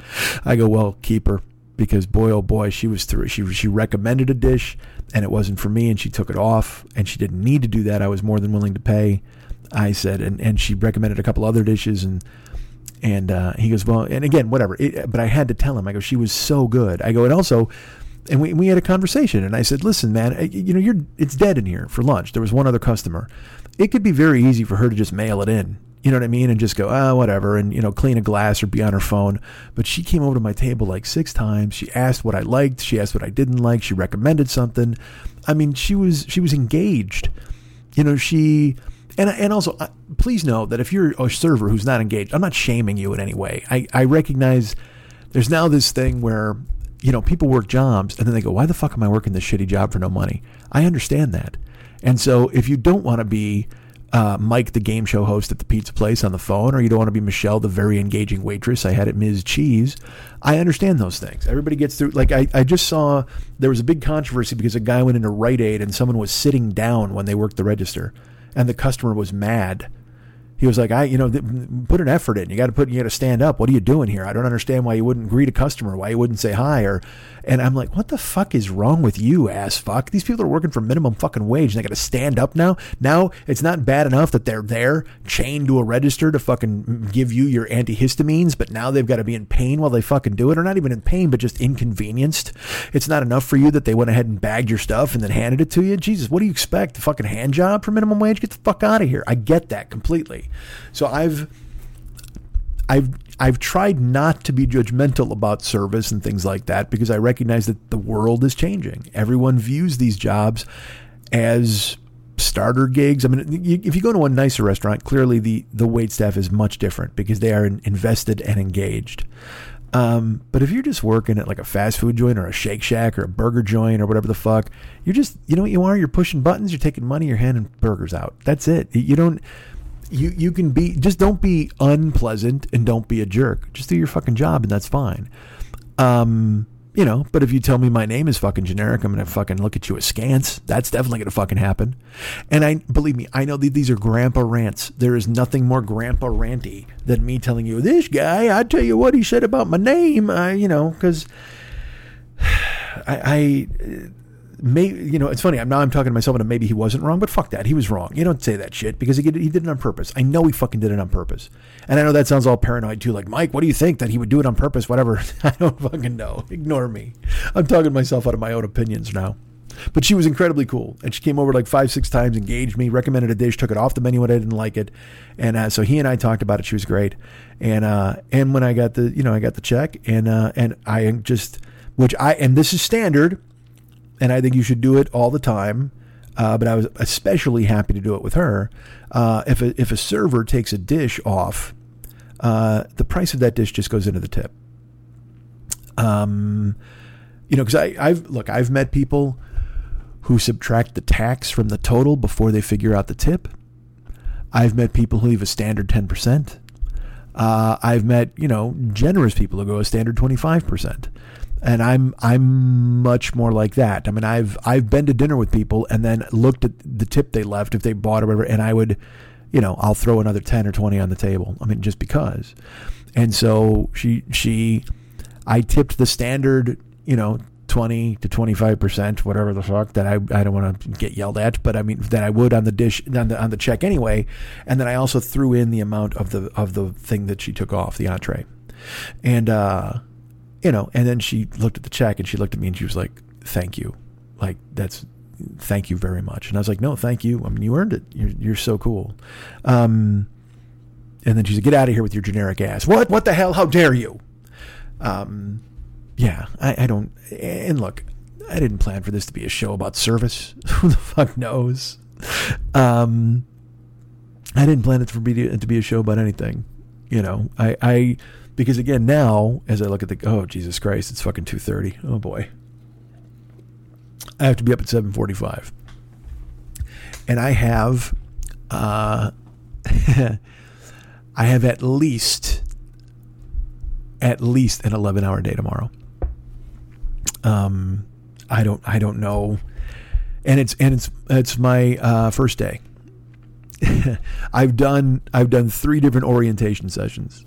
I go, well, keep her because boy, oh boy, she was through. She she recommended a dish, and it wasn't for me, and she took it off, and she didn't need to do that. I was more than willing to pay. I said, and and she recommended a couple other dishes, and and uh, he goes, well, and again, whatever. It, but I had to tell him. I go, she was so good. I go, and also, and we we had a conversation, and I said, listen, man, you know, you're it's dead in here for lunch. There was one other customer. It could be very easy for her to just mail it in. You know what I mean? And just go, oh, whatever, and you know, clean a glass or be on her phone. But she came over to my table like six times. She asked what I liked. She asked what I didn't like. She recommended something. I mean, she was she was engaged. You know, she and and also, please know that if you're a server who's not engaged, I'm not shaming you in any way. I, I recognize there's now this thing where you know people work jobs and then they go, why the fuck am I working this shitty job for no money? I understand that, and so if you don't want to be uh, Mike, the game show host at the pizza place on the phone, or you don't want to be Michelle, the very engaging waitress I had at Ms. Cheese. I understand those things. Everybody gets through. Like, I, I just saw there was a big controversy because a guy went into Rite Aid and someone was sitting down when they worked the register and the customer was mad. He was like, I, you know, th- put an effort in. You got to put, you got to stand up. What are you doing here? I don't understand why you wouldn't greet a customer, why you wouldn't say hi, or, and I'm like, what the fuck is wrong with you, ass fuck? These people are working for minimum fucking wage, and they got to stand up now. Now it's not bad enough that they're there chained to a register to fucking give you your antihistamines, but now they've got to be in pain while they fucking do it, or not even in pain, but just inconvenienced. It's not enough for you that they went ahead and bagged your stuff and then handed it to you. Jesus, what do you expect? A fucking hand job for minimum wage? Get the fuck out of here. I get that completely. So I've I've I've tried not to be judgmental about service and things like that because I recognize that the world is changing. Everyone views these jobs as starter gigs. I mean, if you go to a nicer restaurant, clearly the the wait staff is much different because they are invested and engaged. Um, but if you're just working at like a fast food joint or a Shake Shack or a burger joint or whatever the fuck, you're just you know what you are. You're pushing buttons. You're taking money. You're handing burgers out. That's it. You don't. You you can be just don't be unpleasant and don't be a jerk. Just do your fucking job and that's fine. Um, you know, but if you tell me my name is fucking generic, I'm gonna fucking look at you askance. That's definitely gonna fucking happen. And I believe me, I know that these are grandpa rants. There is nothing more grandpa ranty than me telling you this guy. I tell you what he said about my name. I, you know, because I, I may you know it's funny. I'm now I'm talking to myself and maybe he wasn't wrong, but fuck that. He was wrong. You don't say that shit because he did, he did it on purpose. I know he fucking did it on purpose. And I know that sounds all paranoid too. Like Mike, what do you think that he would do it on purpose? Whatever. I don't fucking know. Ignore me. I'm talking to myself out of my own opinions now. But she was incredibly cool, and she came over like five, six times, engaged me, recommended a dish, took it off the menu when I didn't like it, and uh, so he and I talked about it. She was great, and uh, and when I got the you know I got the check, and uh, and I just which I and this is standard and I think you should do it all the time. Uh, but I was especially happy to do it with her. Uh, if a, if a server takes a dish off, uh, the price of that dish just goes into the tip. Um, you know, because I I've look I've met people who subtract the tax from the total before they figure out the tip. I've met people who leave a standard ten percent. Uh, I've met you know generous people who go a standard twenty five percent and I'm I'm much more like that. I mean, I've I've been to dinner with people and then looked at the tip they left if they bought or whatever, and I would, you know, I'll throw another ten or twenty on the table. I mean, just because. And so she she, I tipped the standard, you know, twenty to twenty five percent, whatever the fuck that I I don't want to get yelled at, but I mean that I would on the dish on the on the check anyway, and then I also threw in the amount of the of the thing that she took off the entree, and. uh you know, and then she looked at the check and she looked at me and she was like, "Thank you, like that's thank you very much." And I was like, "No, thank you. I mean, you earned it. You're you're so cool." Um, and then she said, "Get out of here with your generic ass. What? What the hell? How dare you?" Um, yeah, I, I don't. And look, I didn't plan for this to be a show about service. Who the fuck knows? Um, I didn't plan it for be to, to be a show about anything. You know, I, I because again now as I look at the oh Jesus Christ, it's fucking two thirty. Oh boy, I have to be up at seven forty five, and I have, uh, I have at least, at least an eleven hour day tomorrow. Um, I don't I don't know, and it's and it's it's my uh, first day. I've done I've done three different orientation sessions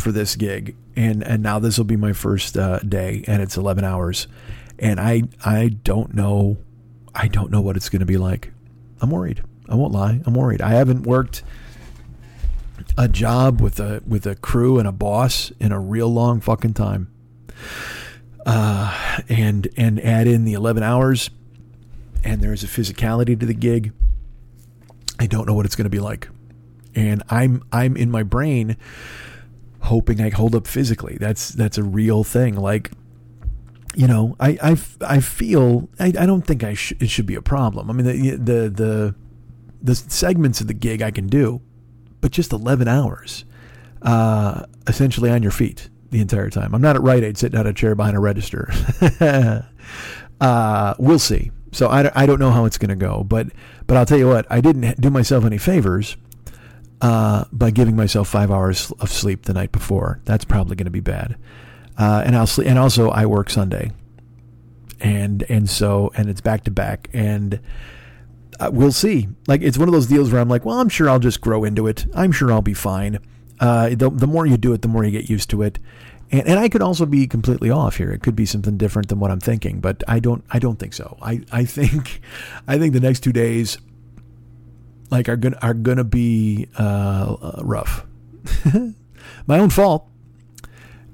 for this gig, and and now this will be my first uh, day, and it's eleven hours, and I I don't know I don't know what it's going to be like. I'm worried. I won't lie. I'm worried. I haven't worked a job with a with a crew and a boss in a real long fucking time. Uh, and and add in the 11 hours and there's a physicality to the gig. I don't know what it's going to be like. And I'm I'm in my brain hoping I hold up physically. That's that's a real thing. Like, you know, I I, I feel I, I don't think I sh- it should be a problem. I mean, the the the the segments of the gig I can do, but just eleven hours, uh, essentially on your feet the entire time. I'm not at Rite Aid sitting on a chair behind a register. uh, we'll see. So I, I don't know how it's going to go, but but I'll tell you what, I didn't do myself any favors uh, by giving myself five hours of sleep the night before. That's probably going to be bad. Uh, and I'll sleep, and also I work Sunday, and and so and it's back to back, and uh, we'll see. Like it's one of those deals where I'm like, well, I'm sure I'll just grow into it. I'm sure I'll be fine. Uh, the, the more you do it, the more you get used to it. And, and I could also be completely off here. It could be something different than what I'm thinking, but I don't. I don't think so. I, I think, I think the next two days, like are gonna are gonna be uh, uh rough. My own fault.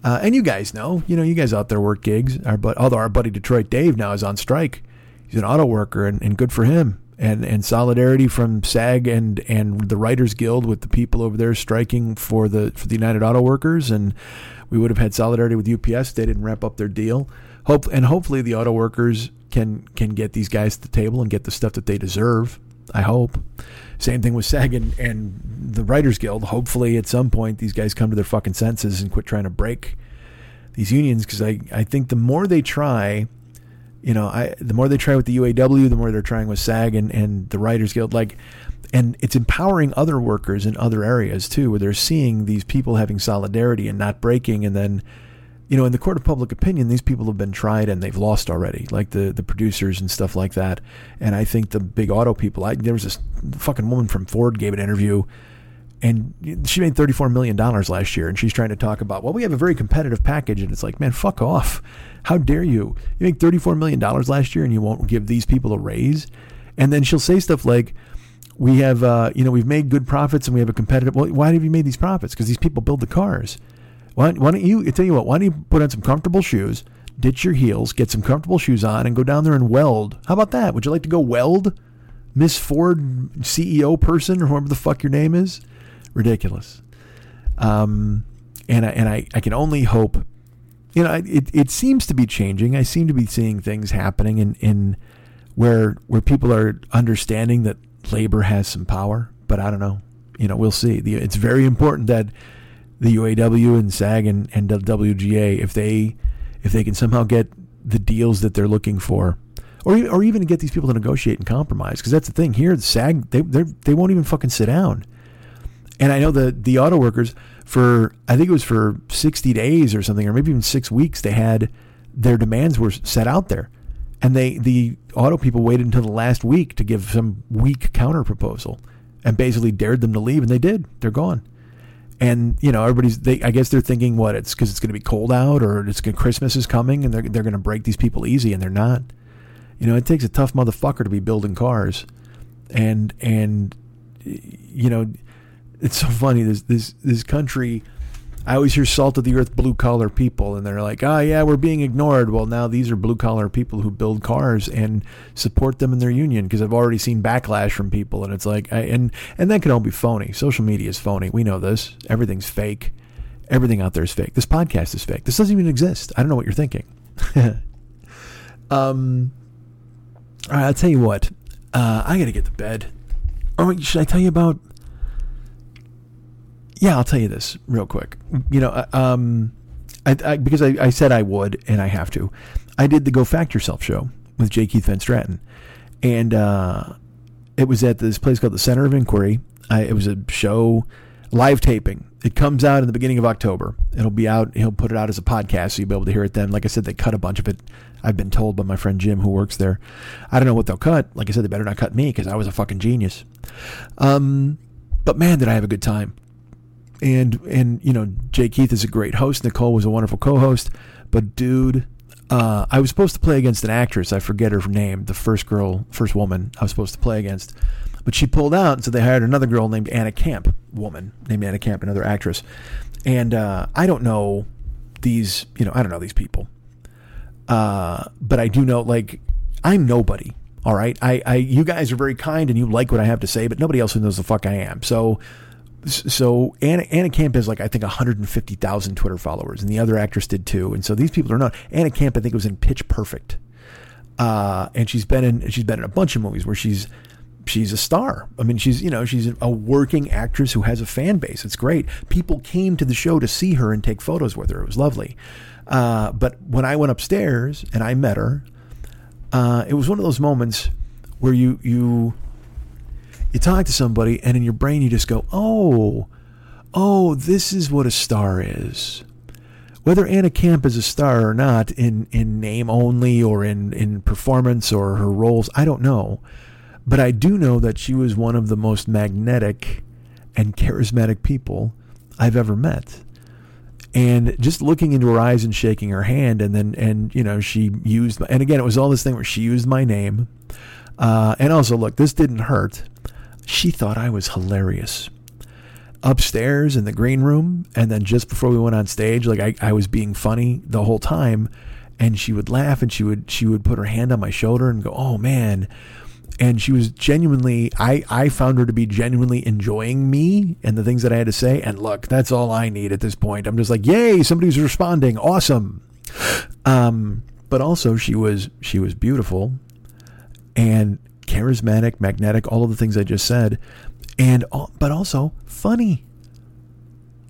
Uh, and you guys know, you know, you guys out there work gigs. Our but although our buddy Detroit Dave now is on strike, he's an auto worker, and, and good for him. And and solidarity from SAG and and the Writers Guild with the people over there striking for the for the United Auto Workers, and we would have had solidarity with UPS. They didn't wrap up their deal. Hope and hopefully the auto workers can can get these guys to the table and get the stuff that they deserve. I hope. Same thing with SAG and, and the Writers Guild. Hopefully, at some point, these guys come to their fucking senses and quit trying to break these unions because I, I think the more they try, you know, I the more they try with the UAW, the more they're trying with SAG and, and the Writers Guild. Like, and it's empowering other workers in other areas too, where they're seeing these people having solidarity and not breaking, and then you know, in the court of public opinion, these people have been tried and they've lost already, like the, the producers and stuff like that. And I think the big auto people, I, there was this fucking woman from Ford gave an interview and she made $34 million last year. And she's trying to talk about, well, we have a very competitive package. And it's like, man, fuck off. How dare you? You make $34 million last year and you won't give these people a raise. And then she'll say stuff like, we have, uh, you know, we've made good profits and we have a competitive. Well, why have you made these profits? Because these people build the cars. Why, why don't you, I tell you what, why don't you put on some comfortable shoes, ditch your heels, get some comfortable shoes on, and go down there and weld? How about that? Would you like to go weld, Miss Ford CEO person, or whoever the fuck your name is? Ridiculous. Um, and I, and I, I can only hope, you know, it, it seems to be changing. I seem to be seeing things happening in, in where, where people are understanding that labor has some power, but I don't know. You know, we'll see. The, it's very important that the UAW and SAG and, and WGA if they if they can somehow get the deals that they're looking for, or or even get these people to negotiate and compromise. Because that's the thing here, the SAG they they won't even fucking sit down. And I know the the auto workers for I think it was for sixty days or something, or maybe even six weeks, they had their demands were set out there, and they the auto people waited until the last week to give some weak counter proposal, and basically dared them to leave, and they did. They're gone and you know everybody's they i guess they're thinking what it's because it's going to be cold out or it's gonna, christmas is coming and they're, they're going to break these people easy and they're not. You know it takes a tough motherfucker to be building cars and and you know it's so funny this this this country I always hear salt of the earth blue collar people, and they're like, oh, yeah, we're being ignored. Well, now these are blue collar people who build cars and support them in their union because I've already seen backlash from people. And it's like, I, and, and that can all be phony. Social media is phony. We know this. Everything's fake. Everything out there is fake. This podcast is fake. This doesn't even exist. I don't know what you're thinking. um, all right, I'll tell you what. Uh, I got to get to bed. Or should I tell you about yeah, I'll tell you this real quick. You know, uh, um, I, I, because I, I, said I would, and I have to. I did the Go Fact Yourself show with J. Keith Van Straaten, and uh, it was at this place called the Center of Inquiry. I, it was a show, live taping. It comes out in the beginning of October. It'll be out. He'll put it out as a podcast, so you'll be able to hear it then. Like I said, they cut a bunch of it. I've been told by my friend Jim, who works there. I don't know what they'll cut. Like I said, they better not cut me because I was a fucking genius. Um, but man, did I have a good time and and you know Jay Keith is a great host. Nicole was a wonderful co-host, but dude, uh, I was supposed to play against an actress. I forget her name. The first girl, first woman I was supposed to play against, but she pulled out, and so they hired another girl named Anna Camp, woman named Anna Camp, another actress. And uh, I don't know these, you know, I don't know these people, uh, but I do know like I'm nobody. All right, I, I, you guys are very kind and you like what I have to say, but nobody else knows the fuck I am. So so Anna, Anna Camp has like I think 150,000 Twitter followers, and the other actress did too. And so these people are not. Anna Camp, I think, was in Pitch Perfect, uh, and she's been in she's been in a bunch of movies where she's she's a star. I mean, she's you know she's a working actress who has a fan base. It's great. People came to the show to see her and take photos with her. It was lovely. Uh, but when I went upstairs and I met her, uh, it was one of those moments where you you you talk to somebody and in your brain you just go, oh, oh, this is what a star is. Whether Anna Camp is a star or not, in, in name only or in, in performance or her roles, I don't know. But I do know that she was one of the most magnetic and charismatic people I've ever met. And just looking into her eyes and shaking her hand, and then, and, you know, she used, and again, it was all this thing where she used my name. Uh, and also, look, this didn't hurt. She thought I was hilarious. Upstairs in the green room and then just before we went on stage like I, I was being funny the whole time and she would laugh and she would she would put her hand on my shoulder and go oh man. And she was genuinely I, I found her to be genuinely enjoying me and the things that I had to say and look that's all I need at this point. I'm just like yay somebody's responding. Awesome. Um but also she was she was beautiful and charismatic magnetic all of the things I just said. And but also funny.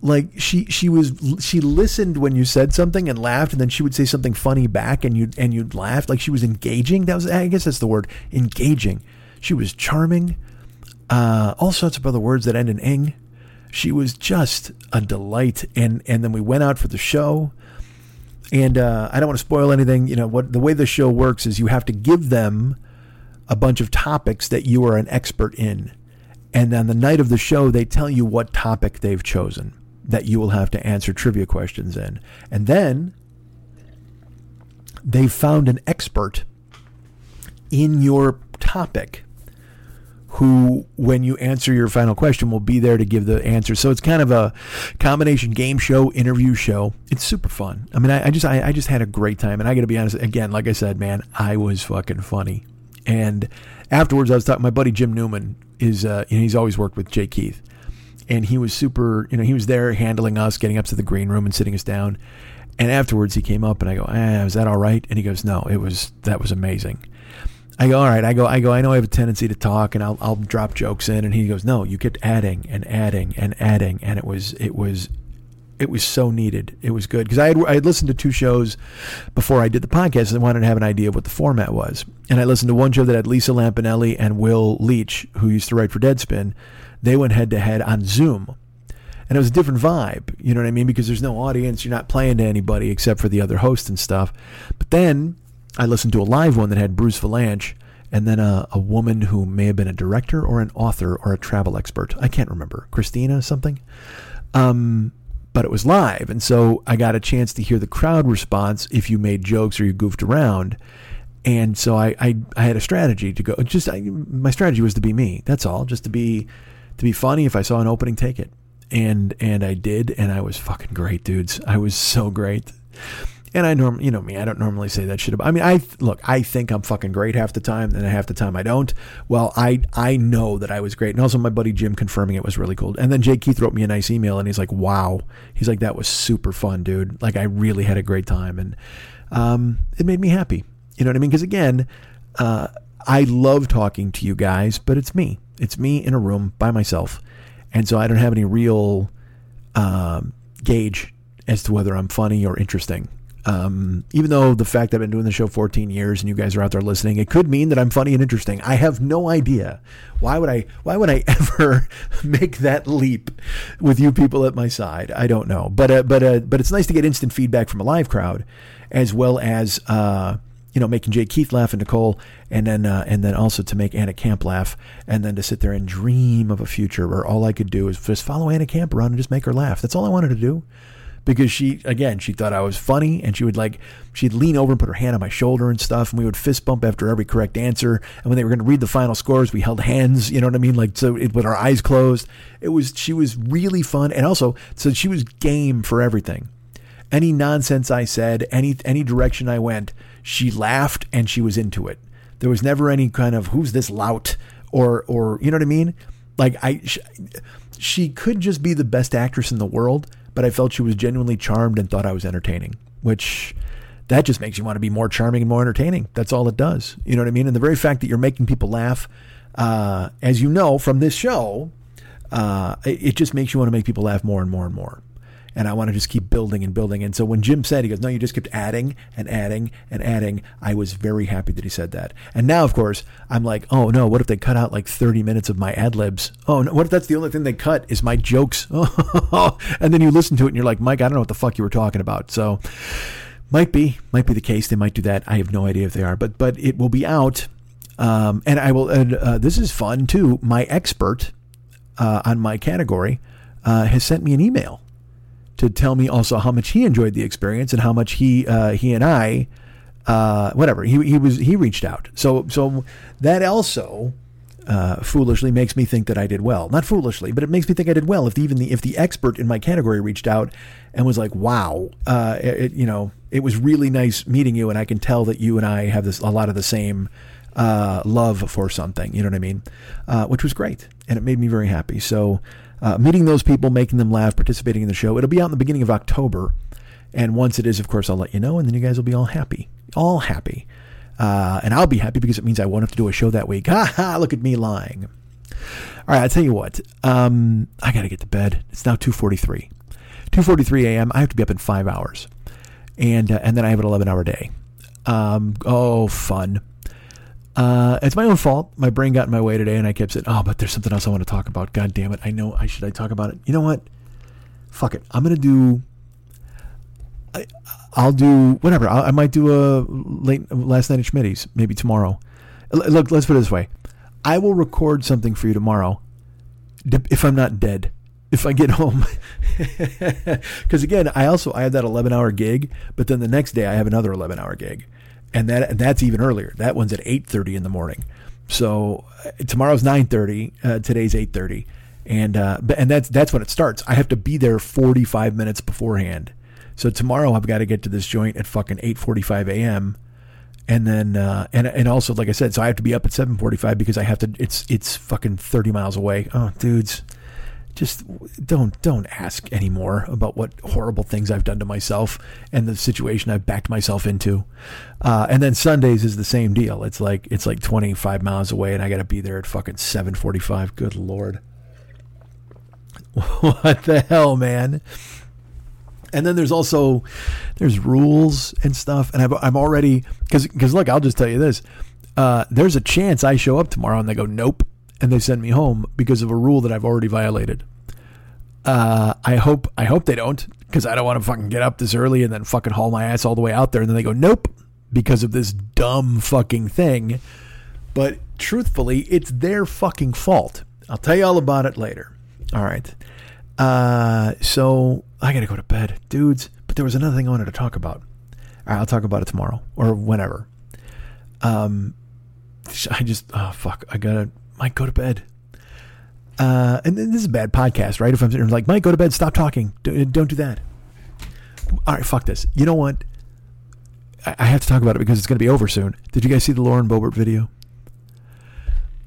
Like she she was she listened when you said something and laughed and then she would say something funny back and you and you'd laugh. Like she was engaging. That was I guess that's the word engaging. She was charming. Uh, all sorts of other words that end in ing. She was just a delight. And and then we went out for the show. And uh, I don't want to spoil anything. You know what the way the show works is you have to give them a bunch of topics that you are an expert in and on the night of the show they tell you what topic they've chosen that you will have to answer trivia questions in. And then they found an expert in your topic who, when you answer your final question, will be there to give the answer. So it's kind of a combination game show, interview show. It's super fun. I mean, I, I just, I, I just had a great time, and I got to be honest. Again, like I said, man, I was fucking funny. And afterwards, I was talking. My buddy Jim Newman is, uh, you know, he's always worked with Jay Keith, and he was super, you know, he was there handling us, getting up to the green room and sitting us down. And afterwards, he came up and I go, eh, "Was that all right?" And he goes, "No, it was. That was amazing." I go, "All right." I go, "I go. I know I have a tendency to talk, and I'll I'll drop jokes in." And he goes, "No, you kept adding and adding and adding, and it was it was." It was so needed. It was good because I had I had listened to two shows before I did the podcast and I wanted to have an idea of what the format was. And I listened to one show that had Lisa Lampanelli and Will Leitch, who used to write for Deadspin, they went head to head on Zoom. And it was a different vibe, you know what I mean? Because there's no audience, you're not playing to anybody except for the other host and stuff. But then I listened to a live one that had Bruce Vilanch and then a, a woman who may have been a director or an author or a travel expert. I can't remember. Christina something. Um, but it was live. And so I got a chance to hear the crowd response if you made jokes or you goofed around. And so I, I, I had a strategy to go. Just I, my strategy was to be me. That's all. Just to be to be funny. If I saw an opening, take it. And and I did, and I was fucking great, dudes. I was so great. And I norm, you know me, I don't normally say that shit about. I mean, I look, I think I'm fucking great half the time, and half the time I don't. Well, I I know that I was great, and also my buddy Jim confirming it was really cool. And then Jay Keith wrote me a nice email, and he's like, "Wow," he's like, "That was super fun, dude. Like, I really had a great time, and um, it made me happy. You know what I mean? Because again, uh, I love talking to you guys, but it's me. It's me in a room by myself, and so I don't have any real um, gauge as to whether I'm funny or interesting. Um, even though the fact that I've been doing the show 14 years and you guys are out there listening, it could mean that I'm funny and interesting. I have no idea. Why would I? Why would I ever make that leap with you people at my side? I don't know. But uh, but uh, but it's nice to get instant feedback from a live crowd, as well as uh, you know, making Jay Keith laugh and Nicole, and then uh, and then also to make Anna Camp laugh, and then to sit there and dream of a future where all I could do is just follow Anna Camp around and just make her laugh. That's all I wanted to do, because she again she thought I was funny, and she would like she'd lean over and put her hand on my shoulder and stuff, and we would fist bump after every correct answer. And when they were going to read the final scores, we held hands. You know what I mean? Like so, it, with our eyes closed. It was she was really fun, and also so she was game for everything. Any nonsense I said, any any direction I went she laughed and she was into it. There was never any kind of who's this lout or or you know what I mean? Like I she, she could just be the best actress in the world, but I felt she was genuinely charmed and thought I was entertaining, which that just makes you want to be more charming and more entertaining. That's all it does. You know what I mean? And the very fact that you're making people laugh, uh, as you know from this show, uh, it, it just makes you want to make people laugh more and more and more and I want to just keep building and building. And so when Jim said, he goes, no, you just kept adding and adding and adding, I was very happy that he said that. And now, of course, I'm like, oh no, what if they cut out like 30 minutes of my ad libs? Oh, no, what if that's the only thing they cut is my jokes? and then you listen to it and you're like, Mike, I don't know what the fuck you were talking about. So might be, might be the case. They might do that. I have no idea if they are, but, but it will be out Um, and I will. And, uh, this is fun too. My expert uh, on my category uh, has sent me an email to tell me also how much he enjoyed the experience and how much he uh, he and I uh, whatever he he was he reached out. So so that also uh, foolishly makes me think that I did well. Not foolishly, but it makes me think I did well. If the, even the if the expert in my category reached out and was like, "Wow, uh, it, you know, it was really nice meeting you, and I can tell that you and I have this a lot of the same." Uh, love for something, you know what I mean? Uh, which was great, and it made me very happy. So, uh, meeting those people, making them laugh, participating in the show. It'll be out in the beginning of October. And once it is, of course, I'll let you know, and then you guys will be all happy. All happy. Uh, and I'll be happy because it means I won't have to do a show that week. Ha ha, look at me lying. All right, I'll tell you what. Um, I got to get to bed. It's now 2.43. 2.43 a.m. I have to be up in five hours. And, uh, and then I have an 11-hour day. Um, oh, fun. Uh, it's my own fault. My brain got in my way today, and I kept saying, "Oh, but there's something else I want to talk about." God damn it! I know. I should. I talk about it. You know what? Fuck it. I'm gonna do. I, I'll do whatever. i i might do a late last night at Schmitty's maybe tomorrow. Look, let's put it this way. I will record something for you tomorrow, if I'm not dead. If I get home, because again, I also I have that 11 hour gig, but then the next day I have another 11 hour gig and that that's even earlier. That one's at eight thirty in the morning. So uh, tomorrow's nine thirty. Uh, today's eight thirty, and uh, and that's that's when it starts. I have to be there forty five minutes beforehand. So tomorrow I've got to get to this joint at fucking eight forty five a.m. And then uh, and and also like I said, so I have to be up at seven forty five because I have to. It's it's fucking thirty miles away. Oh, dudes just don't don't ask anymore about what horrible things I've done to myself and the situation I've backed myself into. Uh, and then Sundays is the same deal. It's like it's like 25 miles away, and I got to be there at fucking 7:45. Good lord, what the hell, man? And then there's also there's rules and stuff, and i am already because because look, I'll just tell you this: uh, there's a chance I show up tomorrow and they go nope and they send me home because of a rule that I've already violated. Uh, I hope I hope they don't because I don't want to fucking get up this early and then fucking haul my ass all the way out there and then they go nope because of this dumb fucking thing. But truthfully, it's their fucking fault. I'll tell you all about it later. All right. Uh, so I gotta go to bed, dudes. But there was another thing I wanted to talk about. All right, I'll talk about it tomorrow or whenever. Um, I just oh fuck, I gotta Mike, go to bed. Uh, and this is a bad podcast, right? If I'm like, Mike, go to bed, stop talking. Don't, don't do that. All right, fuck this. You know what? I, I have to talk about it because it's going to be over soon. Did you guys see the Lauren Boebert video?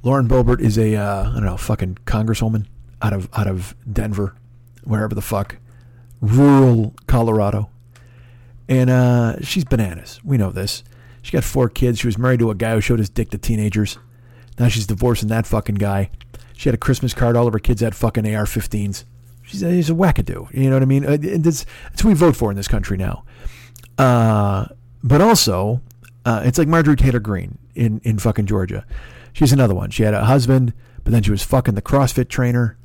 Lauren Boebert is a uh, I don't know, fucking congresswoman out of out of Denver, wherever the fuck, rural Colorado, and uh, she's bananas. We know this. She got four kids. She was married to a guy who showed his dick to teenagers. Now she's divorcing that fucking guy. She had a Christmas card. All of her kids had fucking AR-15s. She's a, she's a wackadoo. You know what I mean? Uh, that's, that's what we vote for in this country now. Uh, but also, uh, it's like Marjorie Taylor Greene in, in fucking Georgia. She's another one. She had a husband, but then she was fucking the CrossFit trainer.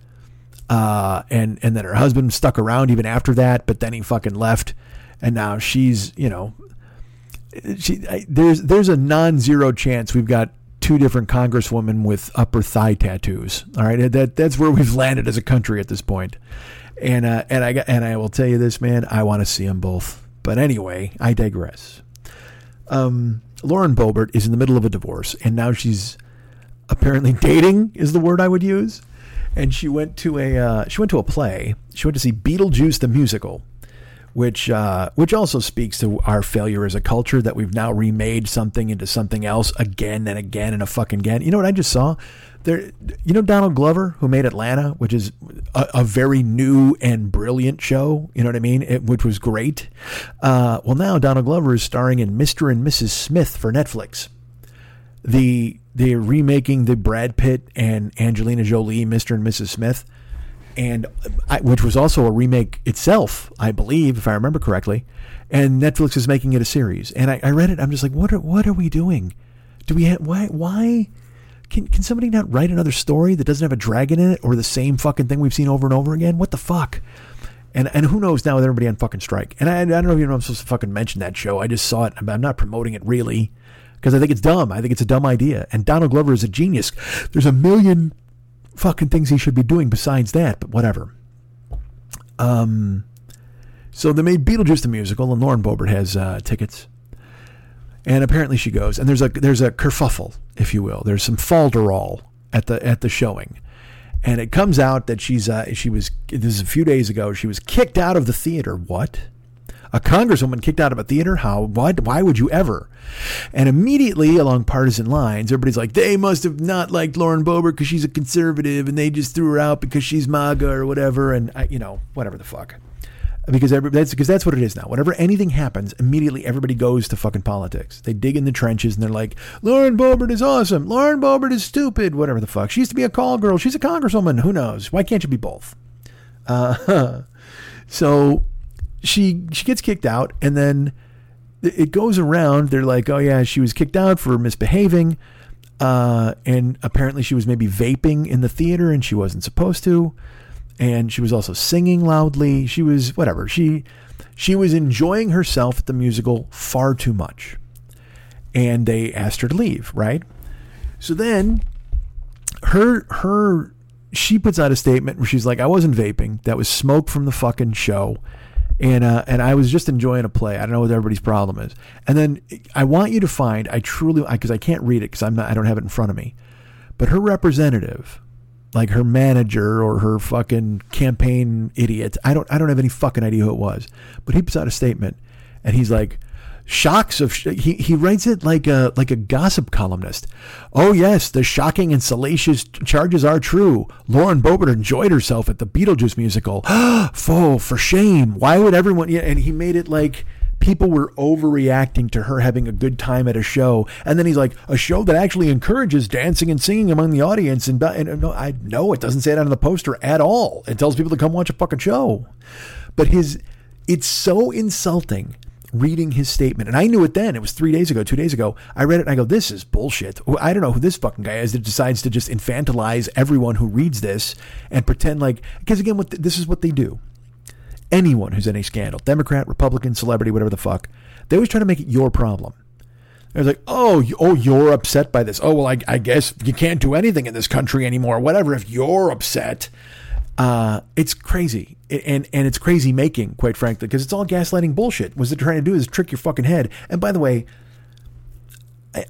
Uh, and, and then her husband stuck around even after that, but then he fucking left. And now she's, you know, she, I, there's, there's a non-zero chance we've got two different congresswomen with upper thigh tattoos. All right, that that's where we've landed as a country at this point. And uh, and I and I will tell you this, man, I want to see them both. But anyway, I digress. Um, Lauren Boebert is in the middle of a divorce, and now she's apparently dating is the word I would use. And she went to a uh, she went to a play. She went to see Beetlejuice the musical which uh, which also speaks to our failure as a culture that we've now remade something into something else again and again and a fucking again. You know what I just saw? There, you know Donald Glover who made Atlanta, which is a, a very new and brilliant show. You know what I mean? It, which was great. Uh, well, now Donald Glover is starring in Mr. and Mrs. Smith for Netflix. The they're remaking the Brad Pitt and Angelina Jolie Mr. and Mrs. Smith and I, which was also a remake itself, I believe, if I remember correctly. And Netflix is making it a series. And I, I read it. I'm just like, what are what are we doing? Do we have, why why can can somebody not write another story that doesn't have a dragon in it or the same fucking thing we've seen over and over again? What the fuck? And and who knows now with everybody on fucking strike? And I, I don't know if you know I'm supposed to fucking mention that show. I just saw it. I'm not promoting it really because I think it's dumb. I think it's a dumb idea. And Donald Glover is a genius. There's a million fucking things he should be doing besides that, but whatever. Um, so they made Beetlejuice the musical, and Lauren Boebert has uh, tickets. And apparently she goes, and there's a there's a kerfuffle, if you will. There's some falderall at the at the showing, and it comes out that she's uh, she was this is a few days ago. She was kicked out of the theater. What? A congresswoman kicked out of a theater? How? What? Why would you ever? And immediately, along partisan lines, everybody's like, they must have not liked Lauren Boebert because she's a conservative, and they just threw her out because she's MAGA or whatever, and I, you know, whatever the fuck. Because every, that's because that's what it is now. Whenever anything happens, immediately everybody goes to fucking politics. They dig in the trenches and they're like, Lauren Boebert is awesome. Lauren Boebert is stupid. Whatever the fuck. She used to be a call girl. She's a congresswoman. Who knows? Why can't you be both? Uh, so she she gets kicked out, and then it goes around. They're like, oh yeah, she was kicked out for misbehaving, uh, and apparently she was maybe vaping in the theater, and she wasn't supposed to, and she was also singing loudly. She was whatever. She she was enjoying herself at the musical far too much, and they asked her to leave. Right. So then, her her she puts out a statement where she's like, I wasn't vaping. That was smoke from the fucking show and uh, and I was just enjoying a play. I don't know what everybody's problem is. And then I want you to find. I truly because I can't read it because I'm not. I don't have it in front of me. But her representative, like her manager or her fucking campaign idiot. I don't. I don't have any fucking idea who it was. But he puts out a statement, and he's like, shocks of he, he writes it like a like a gossip columnist. Oh yes, the shocking and salacious charges are true. Lauren Boebert enjoyed herself at the Beetlejuice musical. Foe for shame. Why would everyone? Yeah, and he made it like people were overreacting to her having a good time at a show. And then he's like, a show that actually encourages dancing and singing among the audience. And, and no, I no, it doesn't say that on the poster at all. It tells people to come watch a fucking show. But his, it's so insulting reading his statement. And I knew it then. It was three days ago, two days ago. I read it and I go, this is bullshit. I don't know who this fucking guy is that decides to just infantilize everyone who reads this and pretend like, because again, what this is what they do. Anyone who's in a scandal, Democrat, Republican, celebrity, whatever the fuck, they always try to make it your problem. They're like, oh, oh, you're upset by this. Oh, well, I, I guess you can't do anything in this country anymore. Whatever. If you're upset, uh, it's crazy, and and it's crazy making, quite frankly, because it's all gaslighting bullshit. What they're trying to do is trick your fucking head. And by the way, I,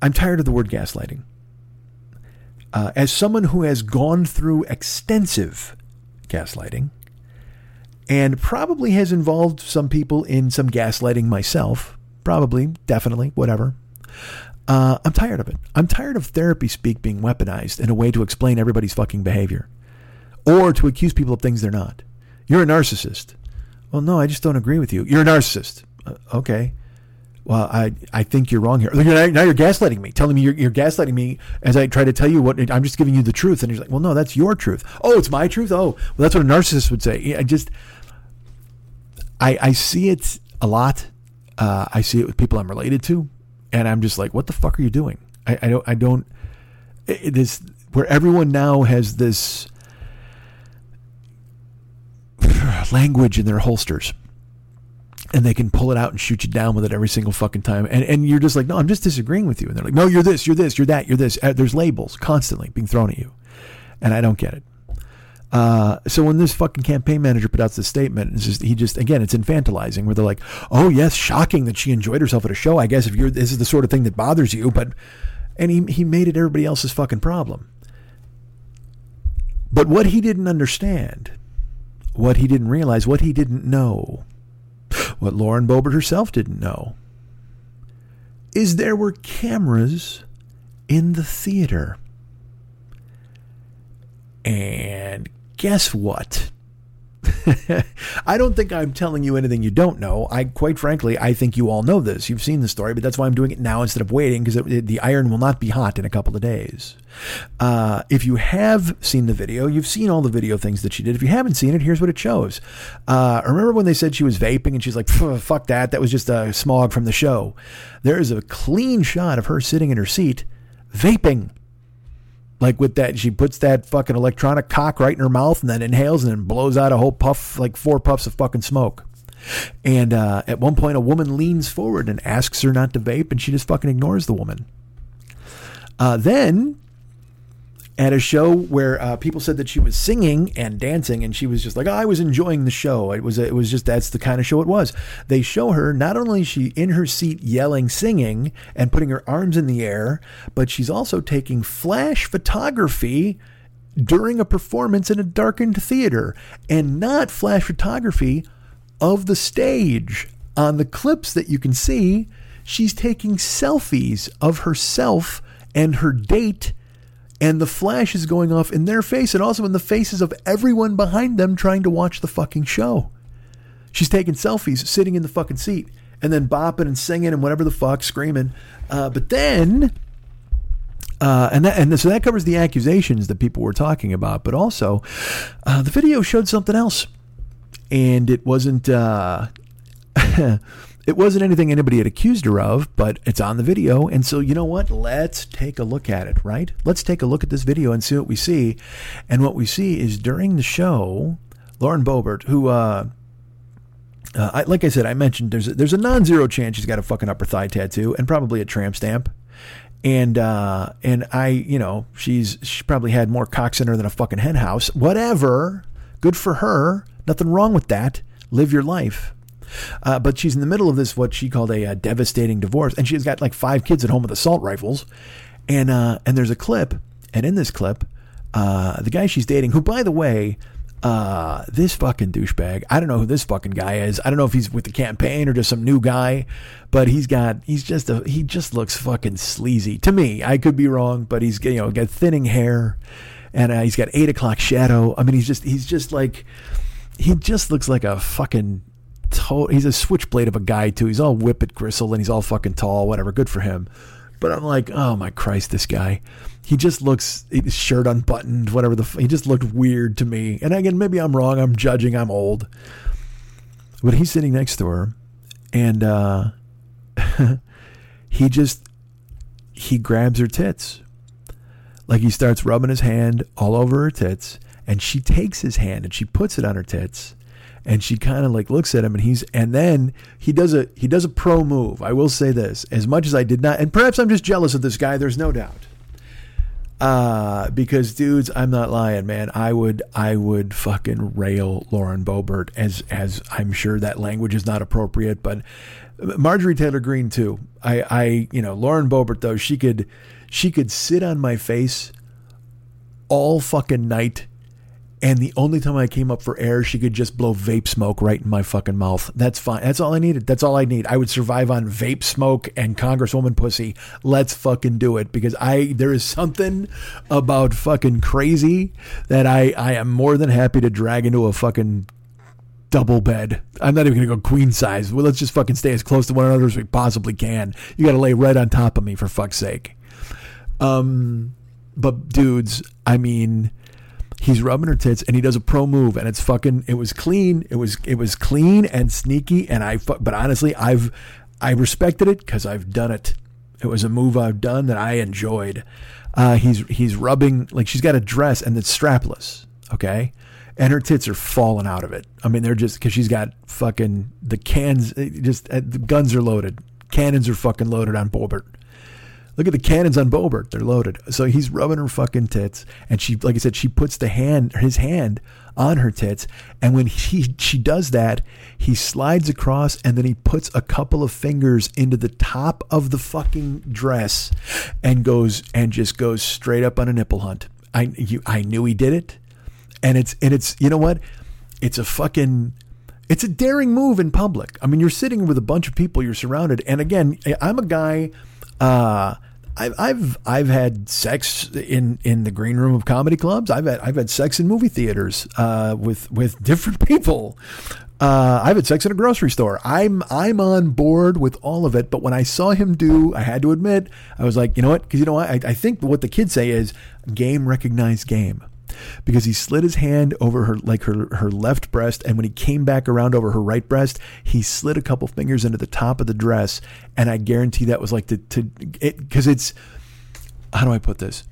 I'm tired of the word gaslighting. Uh, as someone who has gone through extensive gaslighting, and probably has involved some people in some gaslighting myself, probably, definitely, whatever. Uh, I'm tired of it. I'm tired of therapy speak being weaponized in a way to explain everybody's fucking behavior or to accuse people of things they're not. You're a narcissist. Well, no, I just don't agree with you. You're a narcissist. Uh, okay. Well, I, I think you're wrong here. Now you're gaslighting me, telling me you're, you're gaslighting me as I try to tell you what I'm just giving you the truth. And you're like, well, no, that's your truth. Oh, it's my truth. Oh, well, that's what a narcissist would say. I just, I, I see it a lot. Uh, I see it with people I'm related to, and I'm just like, what the fuck are you doing? I, I don't, I don't. It is where everyone now has this language in their holsters and they can pull it out and shoot you down with it every single fucking time. And and you're just like, no, I'm just disagreeing with you. And they're like, no, you're this, you're this, you're that, you're this. Uh, there's labels constantly being thrown at you, and I don't get it. Uh, so when this fucking campaign manager put out this statement, it's just he just again it's infantilizing where they're like, oh yes, shocking that she enjoyed herself at a show. I guess if you're this is the sort of thing that bothers you, but and he he made it everybody else's fucking problem. But what he didn't understand what he didn't realize, what he didn't know, what Lauren Boebert herself didn't know, is there were cameras in the theater. And guess what? I don't think I'm telling you anything you don't know. I quite frankly, I think you all know this. You've seen the story, but that's why I'm doing it now instead of waiting because the iron will not be hot in a couple of days. Uh, if you have seen the video, you've seen all the video things that she did. If you haven't seen it, here's what it shows. Uh, remember when they said she was vaping and she's like, "Fuck that! That was just a smog from the show." There is a clean shot of her sitting in her seat, vaping like with that she puts that fucking electronic cock right in her mouth and then inhales and then blows out a whole puff like four puffs of fucking smoke And uh, at one point, a woman leans forward and asks her not to vape, and she just fucking ignores the woman. Uh, then at a show where uh, people said that she was singing and dancing, and she was just like, oh, "I was enjoying the show." It was it was just that's the kind of show it was. They show her not only is she in her seat yelling, singing, and putting her arms in the air, but she's also taking flash photography during a performance in a darkened theater, and not flash photography of the stage. On the clips that you can see, she's taking selfies of herself and her date and the flash is going off in their face and also in the faces of everyone behind them trying to watch the fucking show. She's taking selfies sitting in the fucking seat and then bopping and singing and whatever the fuck, screaming. Uh, but then, uh, and that and so that covers the accusations that people were talking about. But also, uh, the video showed something else, and it wasn't. It wasn't anything anybody had accused her of, but it's on the video. And so, you know what? Let's take a look at it, right? Let's take a look at this video and see what we see. And what we see is during the show, Lauren Boebert, who, uh, uh, I, like I said, I mentioned there's a, there's a non-zero chance she's got a fucking upper thigh tattoo and probably a tramp stamp, and uh, and I, you know, she's she probably had more cocks in her than a fucking hen house. Whatever, good for her. Nothing wrong with that. Live your life. Uh, but she's in the middle of this, what she called a, a, devastating divorce. And she's got like five kids at home with assault rifles. And, uh, and there's a clip. And in this clip, uh, the guy she's dating, who, by the way, uh, this fucking douchebag. I don't know who this fucking guy is. I don't know if he's with the campaign or just some new guy, but he's got, he's just a, he just looks fucking sleazy to me. I could be wrong, but he's, you know, got thinning hair and uh, he's got eight o'clock shadow. I mean, he's just, he's just like, he just looks like a fucking to- he's a switchblade of a guy too. He's all whippet gristle and he's all fucking tall, whatever. Good for him. But I'm like, oh my Christ, this guy. He just looks his shirt unbuttoned, whatever the. He just looked weird to me. And again, maybe I'm wrong. I'm judging. I'm old. But he's sitting next to her, and uh, he just he grabs her tits, like he starts rubbing his hand all over her tits, and she takes his hand and she puts it on her tits and she kind of like looks at him and he's and then he does a he does a pro move. I will say this as much as i did not and perhaps i'm just jealous of this guy there's no doubt. Uh because dudes i'm not lying man. I would i would fucking rail lauren boebert as as i'm sure that language is not appropriate but marjorie taylor greene too. I i you know lauren boebert though she could she could sit on my face all fucking night and the only time I came up for air, she could just blow vape smoke right in my fucking mouth. That's fine. That's all I needed. That's all I need. I would survive on vape smoke and Congresswoman pussy. Let's fucking do it because I there is something about fucking crazy that I I am more than happy to drag into a fucking double bed. I'm not even gonna go queen size. Well, let's just fucking stay as close to one another as we possibly can. You got to lay right on top of me for fuck's sake. Um, but dudes, I mean he's rubbing her tits and he does a pro move and it's fucking it was clean it was it was clean and sneaky and i but honestly i've i respected it because i've done it. It was a move i've done that i enjoyed. Uh, he's he's rubbing like she's got a dress and it's strapless okay? And her tits are falling out of it. I mean they're just because she's got fucking the cans just uh, the guns are loaded. Cannons are fucking loaded on Boebert Look at the cannons on Boebert. They're loaded. So he's rubbing her fucking tits. And she, like I said, she puts the hand, his hand on her tits. And when he, she does that, he slides across and then he puts a couple of fingers into the top of the fucking dress and goes, and just goes straight up on a nipple hunt. I, you, I knew he did it. And it's, and it's, you know what? It's a fucking, it's a daring move in public. I mean, you're sitting with a bunch of people, you're surrounded. And again, I'm a guy, uh, I've I've I've had sex in, in the green room of comedy clubs. I've had I've had sex in movie theaters uh, with with different people. Uh, I've had sex in a grocery store. I'm I'm on board with all of it. But when I saw him do, I had to admit, I was like, you know what? Because you know what? I, I think what the kids say is game recognized game because he slid his hand over her like her her left breast and when he came back around over her right breast he slid a couple fingers into the top of the dress and i guarantee that was like to to because it's how do i put this?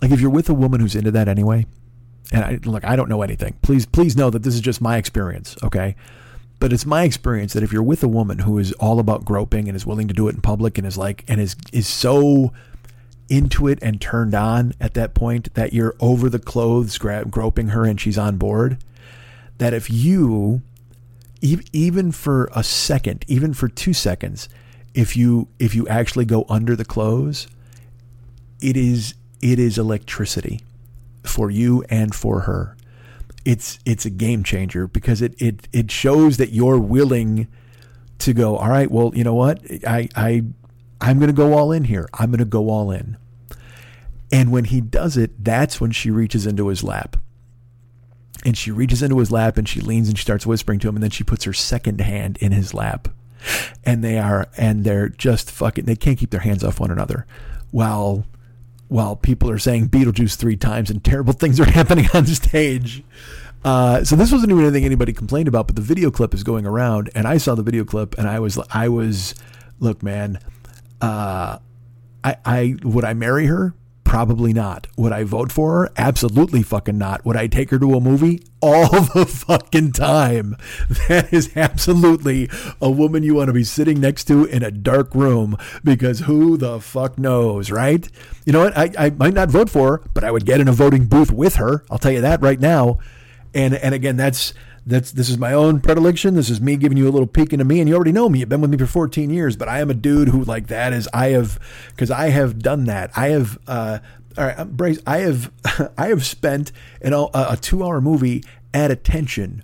Like if you're with a woman who's into that anyway and I, look i don't know anything. Please please know that this is just my experience okay? But it's my experience that if you're with a woman who is all about groping and is willing to do it in public and is like and is is so into it and turned on at that point that you're over the clothes gra- groping her and she's on board that if you even for a second even for 2 seconds if you if you actually go under the clothes it is it is electricity for you and for her. It's it's a game changer because it it it shows that you're willing to go all right well you know what? I i i'm going to go all in here. I'm going to go all in and when he does it that's when she reaches into his lap and she reaches into his lap and she leans and she starts whispering to him and then she puts her second hand in his lap and they are and they're just fucking they can't keep their hands off one another while while people are saying Beetlejuice three times and terrible things are happening on the stage. Uh, so this wasn't even anything anybody complained about, but the video clip is going around, and I saw the video clip, and I was, I was, look, man, uh, I, I would I marry her? Probably not. Would I vote for her? Absolutely fucking not. Would I take her to a movie? All the fucking time. That is absolutely a woman you want to be sitting next to in a dark room because who the fuck knows, right? You know what? I, I might not vote for her, but I would get in a voting booth with her. I'll tell you that right now. And and again, that's that's this is my own predilection. This is me giving you a little peek into me, and you already know me. You've been with me for 14 years, but I am a dude who like that is I have because I have done that. I have uh, all right, Brace. I have I have spent an, a, a two hour movie at attention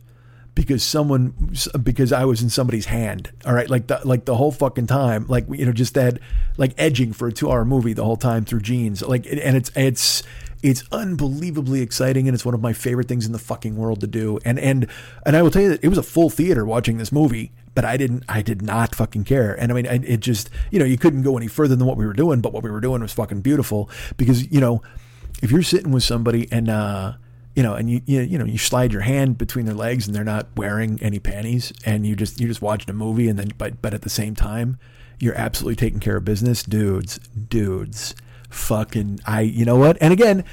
because someone because I was in somebody's hand. All right, like the like the whole fucking time, like you know, just that like edging for a two hour movie the whole time through jeans. Like, and it's it's it's unbelievably exciting, and it's one of my favorite things in the fucking world to do. And and and I will tell you that it was a full theater watching this movie, but I didn't I did not fucking care. And I mean, I, it just you know you couldn't go any further than what we were doing, but what we were doing was fucking beautiful because you know if you're sitting with somebody and uh you know, and you, you you know you slide your hand between their legs and they're not wearing any panties, and you just you're just watching a movie, and then but but at the same time, you're absolutely taking care of business, dudes, dudes fucking I you know what? And again,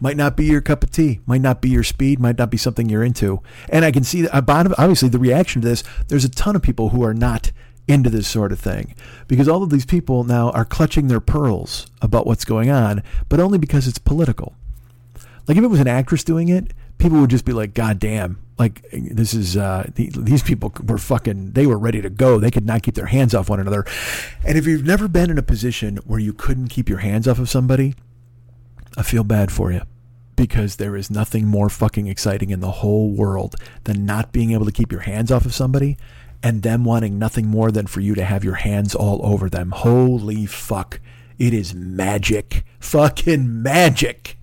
might not be your cup of tea, might not be your speed, might not be something you're into. And I can see that obviously the reaction to this, there's a ton of people who are not into this sort of thing because all of these people now are clutching their pearls about what's going on, but only because it's political. Like if it was an actress doing it, people would just be like, God damn, like this is uh, the, these people were fucking they were ready to go. They could not keep their hands off one another. And if you've never been in a position where you couldn't keep your hands off of somebody i feel bad for you. Because there is nothing more fucking exciting in the whole world than not being able to keep your hands off of somebody and them wanting nothing more than for you to have your hands all over them. Holy fuck. It is magic. Fucking magic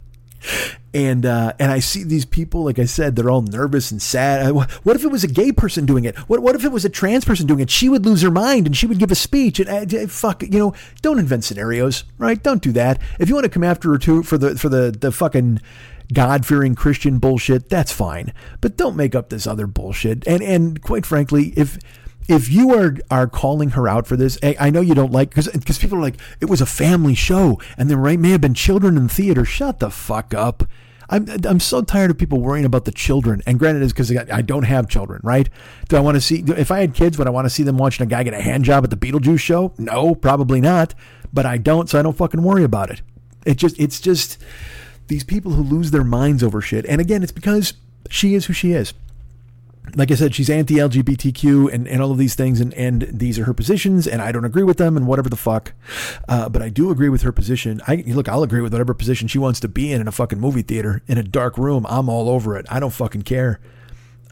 and uh, and I see these people, like I said, they're all nervous and sad. What if it was a gay person doing it? What what if it was a trans person doing it? She would lose her mind and she would give a speech. And fuck, you know, don't invent scenarios, right? Don't do that. If you want to come after her too for the for the the fucking God fearing Christian bullshit, that's fine. But don't make up this other bullshit. And and quite frankly, if if you are are calling her out for this, I, know you don't like because because people are like it was a family show and there may have been children in the theater. Shut the fuck up. I'm I'm so tired of people worrying about the children. And granted, is because I don't have children, right? Do I want to see if I had kids? Would I want to see them watching a guy get a hand job at the Beetlejuice show? No, probably not. But I don't, so I don't fucking worry about it. It just it's just these people who lose their minds over shit. And again, it's because she is who she is like I said, she's anti LGBTQ and, and all of these things, and, and these are her positions, and I don't agree with them, and whatever the fuck. Uh, but I do agree with her position. I look, I'll agree with whatever position she wants to be in in a fucking movie theater in a dark room. I'm all over it. I don't fucking care.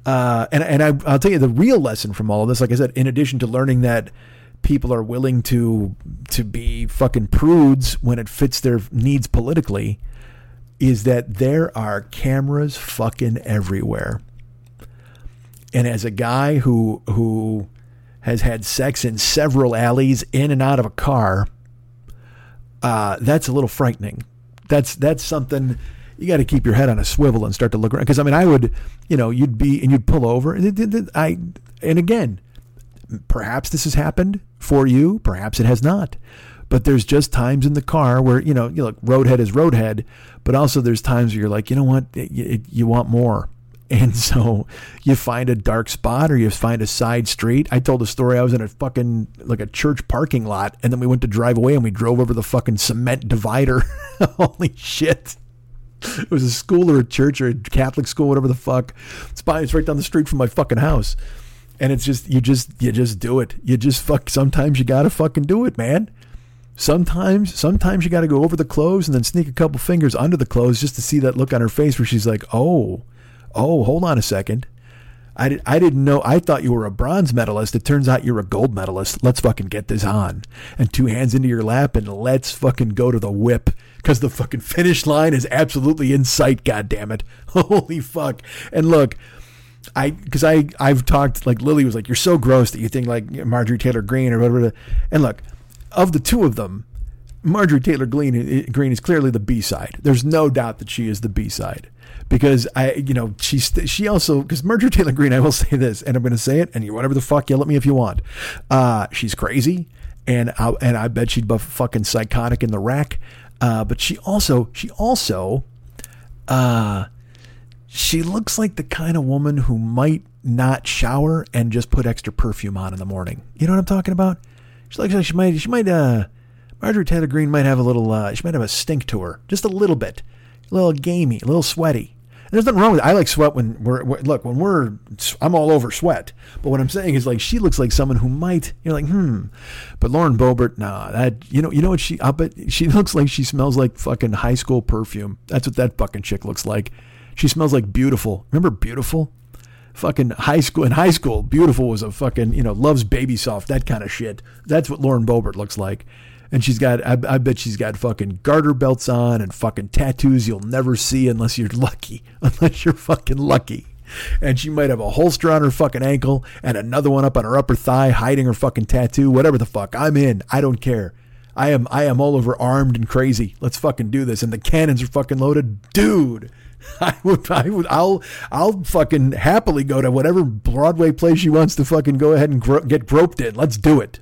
Uh, and and I, I'll tell you the real lesson from all of this. Like I said, in addition to learning that people are willing to to be fucking prudes when it fits their needs politically, is that there are cameras fucking everywhere and as a guy who who has had sex in several alleys in and out of a car, uh, that's a little frightening. That's that's something you got to keep your head on a swivel and start to look around. Because I mean, I would, you know, you'd be and you'd pull over. And I and again, perhaps this has happened for you. Perhaps it has not. But there's just times in the car where you know, you look, roadhead is roadhead. But also there's times where you're like, you know what, you, you want more And so you find a dark spot or you find a side street. I told a story. I was in a fucking like a church parking lot, and then we went to drive away and we drove over the fucking cement divider. Holy shit! It was a school or a church or a Catholic school, whatever the fuck. It's by it's right down the street from my fucking house. And it's just you just you just do it. You just fuck sometimes you gotta fucking do it, man. Sometimes sometimes you gotta go over the clothes and then sneak a couple fingers under the clothes just to see that look on her face where she's like, Oh, oh, hold on a second. I, did, I didn't know. I thought you were a bronze medalist. It turns out you're a gold medalist. Let's fucking get this on. And two hands into your lap and let's fucking go to the whip because the fucking finish line is absolutely in sight. God damn it. Holy fuck. And look, I, because I, I've talked, like Lily was like, you're so gross that you think like Marjorie Taylor Greene or whatever. And look, of the two of them, Marjorie Taylor Greene, eh, Greene is clearly the B side. There's no doubt that she is the B side because I, you know, she's she also because Marjorie Taylor Greene. I will say this, and I'm going to say it, and you whatever the fuck, yell at me if you want. Uh, she's crazy, and I, and I bet she'd be fucking psychotic in the rack. Uh, but she also she also, uh, she looks like the kind of woman who might not shower and just put extra perfume on in the morning. You know what I'm talking about? She looks like she might she might uh Marjorie Taylor Greene might have a little uh, she might have a stink to her, just a little bit, a little gamey, a little sweaty. There's nothing wrong with it. I like sweat when we're, look when we're I'm all over sweat. But what I'm saying is like she looks like someone who might you're like hmm. But Lauren Boebert, nah, that you know you know what she I bet she looks like she smells like fucking high school perfume. That's what that fucking chick looks like. She smells like beautiful. Remember beautiful? Fucking high school in high school, beautiful was a fucking you know loves baby soft that kind of shit. That's what Lauren Boebert looks like and she's got I, I, bet she's got fucking garter belts on and fucking tattoos you'll never see unless you're lucky unless you're fucking lucky. And she might have a holster on her fucking ankle and another one up on her upper thigh hiding her fucking tattoo. Whatever the fuck. I'm in. I don't care. I am i am all over armed and crazy. Let's fucking do this. And the cannons are fucking loaded. Dude I would, I would, I'll, I'll fucking happily go to whatever Broadway play she wants to fucking go ahead and gro- get groped in. Let's do it.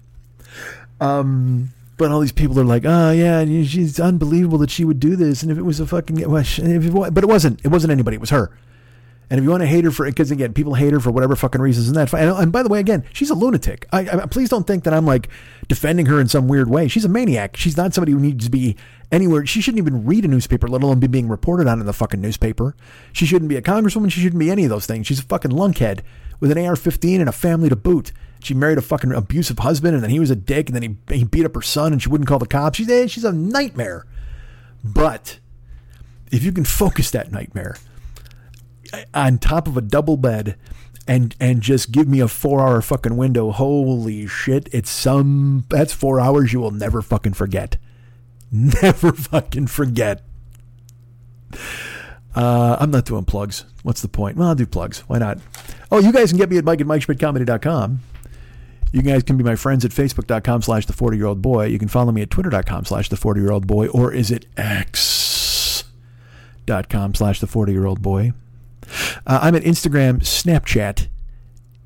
Um, but all these people are like, oh yeah, she's unbelievable that she would do this. And if it was a fucking, well, it, but it wasn't. It wasn't anybody. It was her. And if you want to hate her for, because again, people hate her for whatever fucking reasons, and that. And, and by the way, again, she's a lunatic. I, I, please don't think that I'm like defending her in some weird way. She's a maniac. She's not somebody who needs to be anywhere. She shouldn't even read a newspaper, let alone be being reported on in the fucking newspaper. She shouldn't be a congresswoman. She shouldn't be any of those things. She's a fucking lunkhead with an AR-15 and a family to boot. She married a fucking abusive husband, and then he was a dick, and then he, he beat up her son, and she wouldn't call the cops. She's, eh, she's a nightmare. But if you can focus that nightmare on top of a double bed and and just give me a four hour fucking window, holy shit, it's some that's four hours you will never fucking forget. Never fucking forget. Uh, I'm not doing plugs. What's the point? Well, I'll do plugs. Why not? Oh, you guys can get me at Mike at MikeSchmidtComedy.com. You guys can be my friends at Facebook.com slash The 40 Year Old Boy. You can follow me at Twitter.com slash The 40 Year Old Boy. Or is it X.com slash The 40 Year Old Boy? Uh, I'm at Instagram, Snapchat,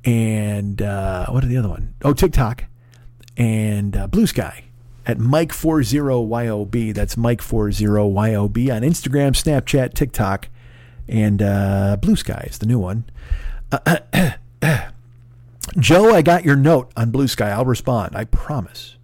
and uh, what are the other one? Oh, TikTok and uh, Blue Sky at Mike40YOB. That's Mike40YOB on Instagram, Snapchat, TikTok, and uh, Blue Sky is the new one. Joe, I got your note on Blue Sky. I'll respond. I promise.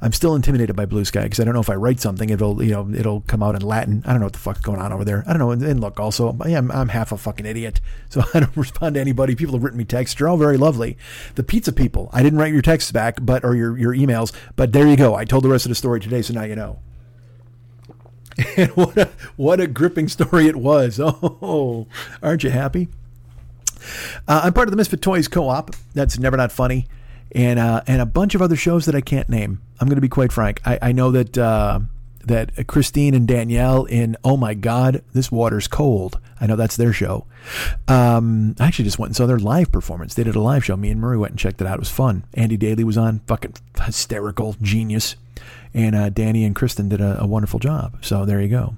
I'm still intimidated by Blue Sky because I don't know if I write something, it'll you know it'll come out in Latin. I don't know what the fuck's going on over there. I don't know. And, and look, also, yeah, I'm, I'm, half a fucking idiot, so I don't respond to anybody. People have written me texts. They're all very lovely. The pizza people, I didn't write your texts back, but or your your emails, but there you go. I told the rest of the story today, so now you know. And what a what a gripping story it was. Oh, aren't you happy? Uh, I'm part of the Misfit Toys Co-op. That's never not funny, and uh, and a bunch of other shows that I can't name. I'm going to be quite frank. I, I know that uh, that Christine and Danielle in Oh My God, This Water's Cold. I know that's their show. Um, I actually just went and saw their live performance. They did a live show. Me and Murray went and checked it out. It was fun. Andy Daly was on, fucking hysterical genius, and uh, Danny and Kristen did a, a wonderful job. So there you go.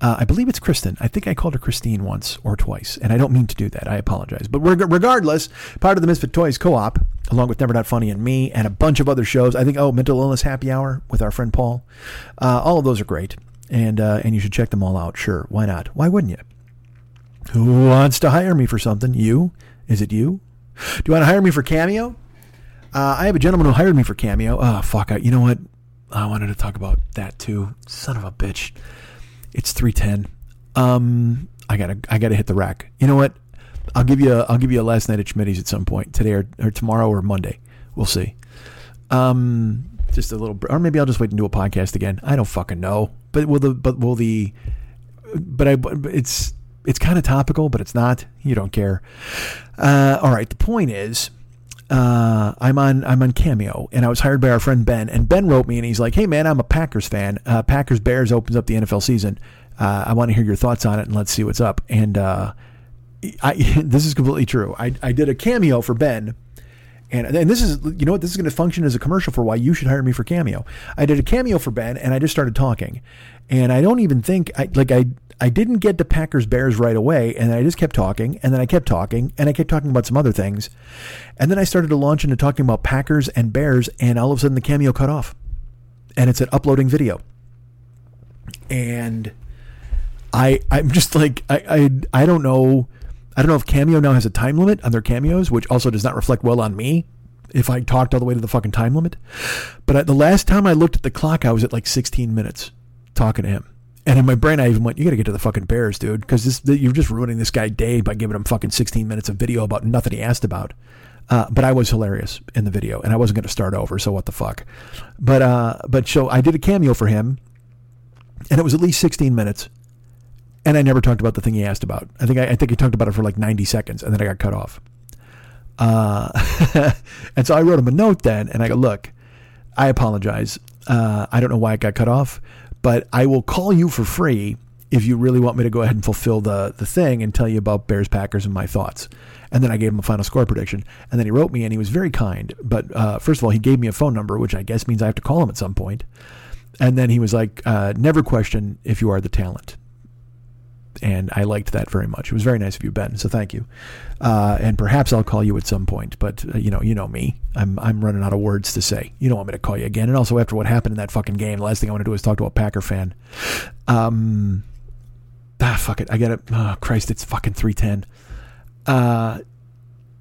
Uh, I believe it's Kristen. I think I called her Christine once or twice, and I don't mean to do that. I apologize. But regardless, part of the Misfit Toys co-op, along with Never Not Funny and me, and a bunch of other shows. I think oh, Mental Illness Happy Hour with our friend Paul. Uh, all of those are great, and uh, and you should check them all out. Sure, why not? Why wouldn't you? Who wants to hire me for something? You? Is it you? Do you want to hire me for Cameo? Uh, I have a gentleman who hired me for Cameo. Oh, fuck. I, you know what? I wanted to talk about that too. Son of a bitch. It's 310. Um, I gotta, I gotta hit the rack. You know what? I'll give you, a, I'll give you a last night at Schmitty's at some point today or, or tomorrow or Monday. We'll see. Um, just a little, or maybe I'll just wait and do a podcast again. I don't fucking know. But will the, but will the, but I, but it's, it's kind of topical, but it's not. You don't care. Uh, all right. The point is, uh, I'm on I'm on Cameo, and I was hired by our friend Ben. And Ben wrote me, and he's like, "Hey man, I'm a Packers fan. Uh, Packers Bears opens up the NFL season. Uh, I want to hear your thoughts on it, and let's see what's up." And uh, I, this is completely true. I I did a cameo for Ben. And, and this is, you know what, this is going to function as a commercial for why you should hire me for Cameo. I did a cameo for Ben and I just started talking. And I don't even think, I, like, I, I didn't get to Packers Bears right away, and I just kept talking, and then I kept talking, and I kept talking about some other things. And then I started to launch into talking about Packers and Bears, and all of a sudden the cameo cut off. And it said uploading video. And I I'm just like I I, I don't know I don't know if Cameo now has a time limit on their cameos, which also does not reflect well on me if I talked all the way to the fucking time limit. But the last time I looked at the clock, I was at like 16 minutes talking to him. And in my brain, I even went, "You got to get to the fucking Bears, dude, because you're just ruining this guy day by giving him fucking 16 minutes of video about nothing he asked about." Uh, but I was hilarious in the video, and I wasn't going to start over, so what the fuck? But uh, but so I did a cameo for him, and it was at least 16 minutes, and I never talked about the thing he asked about. I think I, I think he talked about it for like 90 seconds, and then I got cut off. Uh, and so I wrote him a note then, and I go, "Look, I apologize. Uh, I don't know why it got cut off." But I will call you for free if you really want me to go ahead and fulfill the the thing and tell you about Bears Packers and my thoughts. And then I gave him a final score prediction. And then he wrote me and he was very kind. But uh, first of all, he gave me a phone number, which I guess means I have to call him at some point. And then he was like, uh, never question if you are the talent and I liked that very much. It was very nice of you, Ben. So thank you. Uh, and perhaps I'll call you at some point. But uh, you know, you know me. I'm I'm running out of words to say. You don't want me to call you again. And also after what happened in that fucking game, the last thing I want to do is talk to a Packer fan. Um, ah, fuck it. I got it. Oh, Christ, it's fucking three ten. Uh,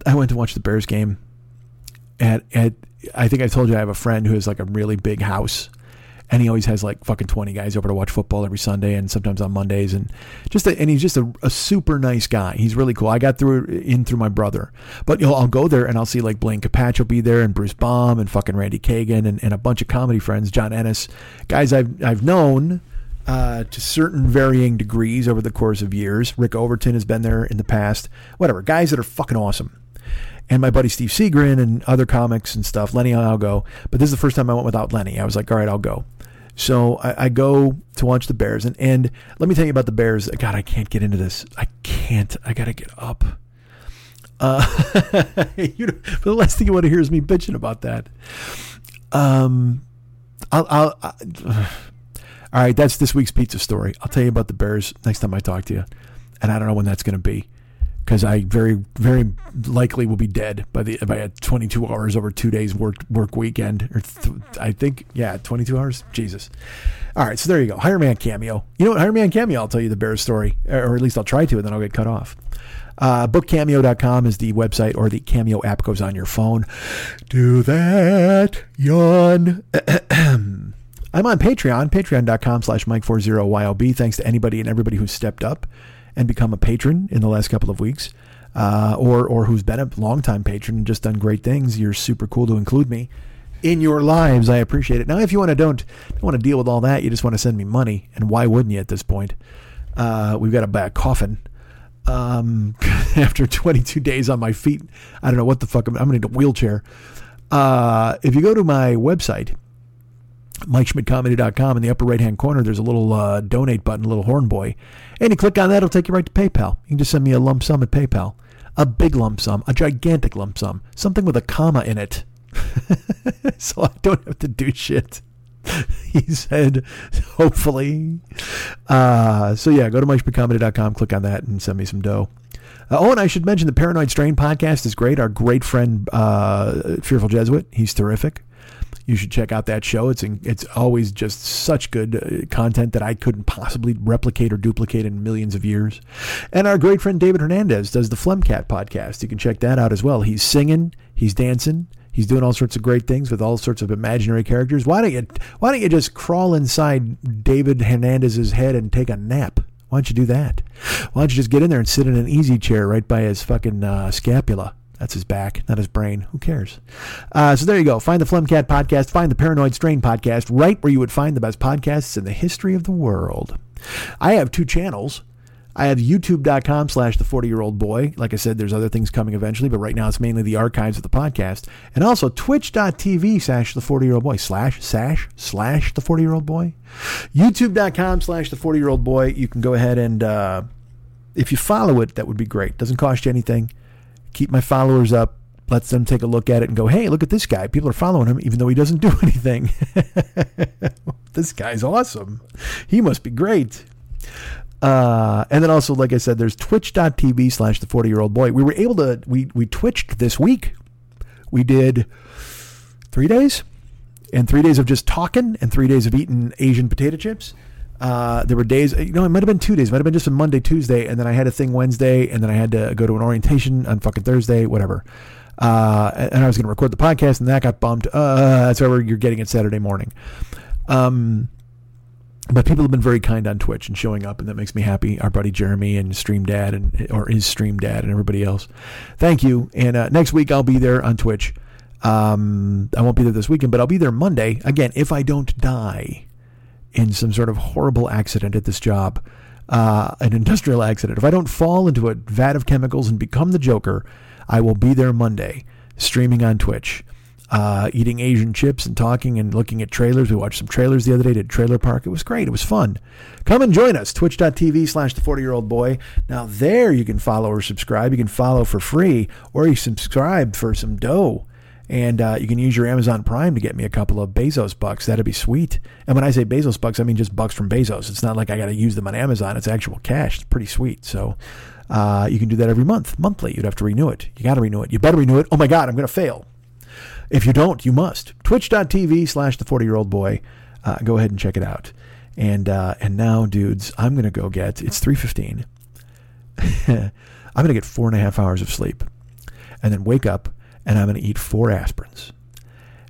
I went to watch the Bears game. At at I think I told you I have a friend who has like a really big house and he always has like fucking 20 guys over to watch football every Sunday and sometimes on Mondays and just a, and he's just a, a, super nice guy. He's really cool. I got through in through my brother, but you know I'll go there and I'll see like Blaine Capatch will be there and Bruce Baum and fucking Randy Kagan and, and a bunch of comedy friends, John Ennis, guys I've I've known. Uh, to certain varying degrees over the course of years. Rick Overton has been there in the past. Whatever. Guys that are fucking awesome and my buddy Steve Seagrin and other comics and stuff. Lenny, I'll go. But this is the first time I went without Lenny. I was like, all right, I'll go. So I, I, go to watch the Bears, and, and let me tell you about the Bears. God, I can't get into this. I can't. I gotta get up. Uh, you know, the last thing you want to hear is me bitching about that. Um, I'll, I'll, I, all right, that's this week's pizza story. I'll tell you about the Bears next time I talk to you, and I don't know when that's going to be because I very very likely will be dead by the by a 22 hours over two days work work weekend or th- I think yeah 22 hours? Jesus. All right so there you go. Hire Me on Cameo. You know what Me on Cameo I'll tell you the Bears story or at least I'll try to and then I'll get cut off. Uh, bookcameo.com is the website or the Cameo app goes on your phone. Do that yawn. I'm on Patreon patreon.com slash Mike40YOB thanks to anybody and everybody who stepped up and become a patron in the last couple of weeks, uh, or or who's been a longtime patron and just done great things, you're super cool to include me in your lives. I appreciate it. Now, if you want to don't don't want to deal with all that, you just want to send me money, and why wouldn't you at this point? Uh, we've got to buy a coffin. Um, after 22 days on my feet, I don't know what the fuck I'm, I'm gonna need a wheelchair. Uh, if you go to my website, MikeSchmidtComedy.com in the upper right hand corner, there's a little uh, donate button, a little horn boy. And you click on that, it'll take you right to PayPal. You can just send me a lump sum at PayPal. A big lump sum, a gigantic lump sum, something with a comma in it. so I don't have to do shit. he said, hopefully. Uh, so yeah, go to MikeSchmidtComedy.com, click on that, and send me some dough. Uh, oh, and I should mention the Paranoid Strain podcast is great. Our great friend, uh, Fearful Jesuit, he's terrific You should check out that show. It's it's always just such good uh, content that I couldn't possibly replicate or duplicate in millions of years. And our great friend David Hernandez does the Flemcat podcast. You can check that out as well. He's singing, he's dancing, he's doing all sorts of great things with all sorts of imaginary characters. Why don't you Why don't you just crawl inside David Hernandez's head and take a nap? Why don't you do that? Why don't you just get in there and sit in an easy chair right by his fucking uh, scapula? That's his back, not his brain. Who cares? Uh, so there you go. Find the Flemcat podcast. Find the Paranoid Strain podcast right where you would find the best podcasts in the history of the world. I have two channels. I have youtube.com slash the 40 year old boy. Like I said, there's other things coming eventually, but right now it's mainly the archives of the podcast. And also twitch.tv slash the 40 year old boy slash sash slash the 40 year old boy. YouTube.com slash the 40 year old boy. You can go ahead and, uh, if you follow it, that would be great. Doesn't cost you anything keep my followers up, lets them take a look at it and go, hey, look at this guy. People are following him even though he doesn't do anything. this guy's awesome. He must be great. Uh, and then also, like I said, there's twitch.tv slash the 40 year old boy. We were able to, we, we twitched this week. We did three days and three days of just talking and three days of eating Asian potato chips. Uh, there were days, you know, it might have been two days, might have been just a Monday, Tuesday, and then I had a thing Wednesday, and then I had to go to an orientation on fucking Thursday, whatever. Uh, and I was going to record the podcast, and that got bumped. Uh, that's why you're getting it Saturday morning. Um, but people have been very kind on Twitch and showing up, and that makes me happy. Our buddy Jeremy and Stream Dad, and or his Stream Dad, and everybody else. Thank you. And uh, next week I'll be there on Twitch. Um, I won't be there this weekend, but I'll be there Monday again if I don't die in some sort of horrible accident at this job, uh, an industrial accident, if I don't fall into a vat of chemicals and become the Joker, I will be there Monday, streaming on Twitch, uh, eating Asian chips and talking and looking at trailers. We watched some trailers the other day, did Trailer Park. It was great. It was fun. Come and join us, twitch.tv slash the 40 year old boy. Now, there you can follow or subscribe. You can follow for free or you subscribe for some dough. And uh, you can use your Amazon Prime to get me a couple of Bezos bucks. That'd be sweet. And when I say Bezos bucks, I mean just bucks from Bezos. It's not like I got to use them on Amazon. It's actual cash. It's pretty sweet. So uh, you can do that every month, monthly. You'd have to renew it. You got to renew it. You better renew it. Oh my God, I'm going to fail. If you don't, you must. Twitch.tv slash the 40 year old boy. Uh, go ahead and check it out. And uh, and now, dudes, I'm to go get, it's 3.15. I'm to get four and a half hours of sleep and then wake up and I'm going to eat four aspirins.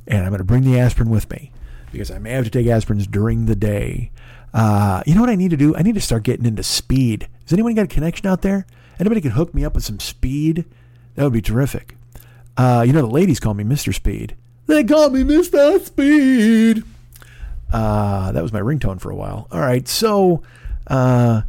And I'm going to bring the aspirin with me because I may have to take aspirins during the day. Uh, you know what I need to do? I need to start getting into speed. Has anyone got a connection out there? Anybody can hook me up with some speed? That would be terrific. Uh, you know, the ladies call me Mr. Speed. They call me Mr. Speed. Uh, that was my ringtone for a while. All right, so uh,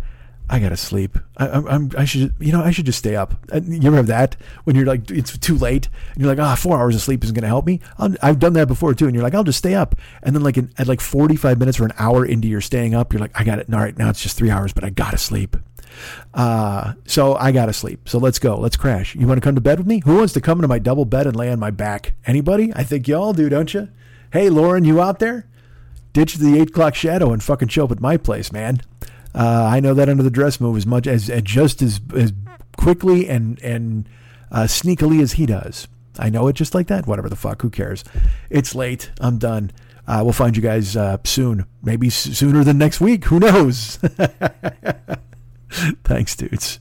I gotta sleep. I, I'm, I should, you know, I should just stay up. Uh, you ever have that when you're like, it's too late, and you're like, ah, oh, four hours of sleep isn't gonna help me. i have done that before too, and you're like, I'll just stay up, and then like in, at like 45 minutes or an hour into your staying up, you're like, I got it. All right, now it's just three hours, but I gotta sleep. Uh, so I gotta sleep. So let's go. Let's crash. You want to come to bed with me? Who wants to come into my double bed and lay on my back? Anybody? I think y'all do, don't you? Hey, Lauren, you out there? Ditch the eight o'clock shadow and fucking show up at my place, man. Uh, I know that under the dress move as much as, as just as as quickly and and uh, sneakily as he does. I know it just like that. Whatever the fuck, who cares? It's late. I'm done. Uh, we'll find you guys uh, soon. Maybe sooner than next week. Who knows? Thanks, dudes.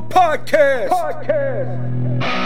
Podcast. Podcast.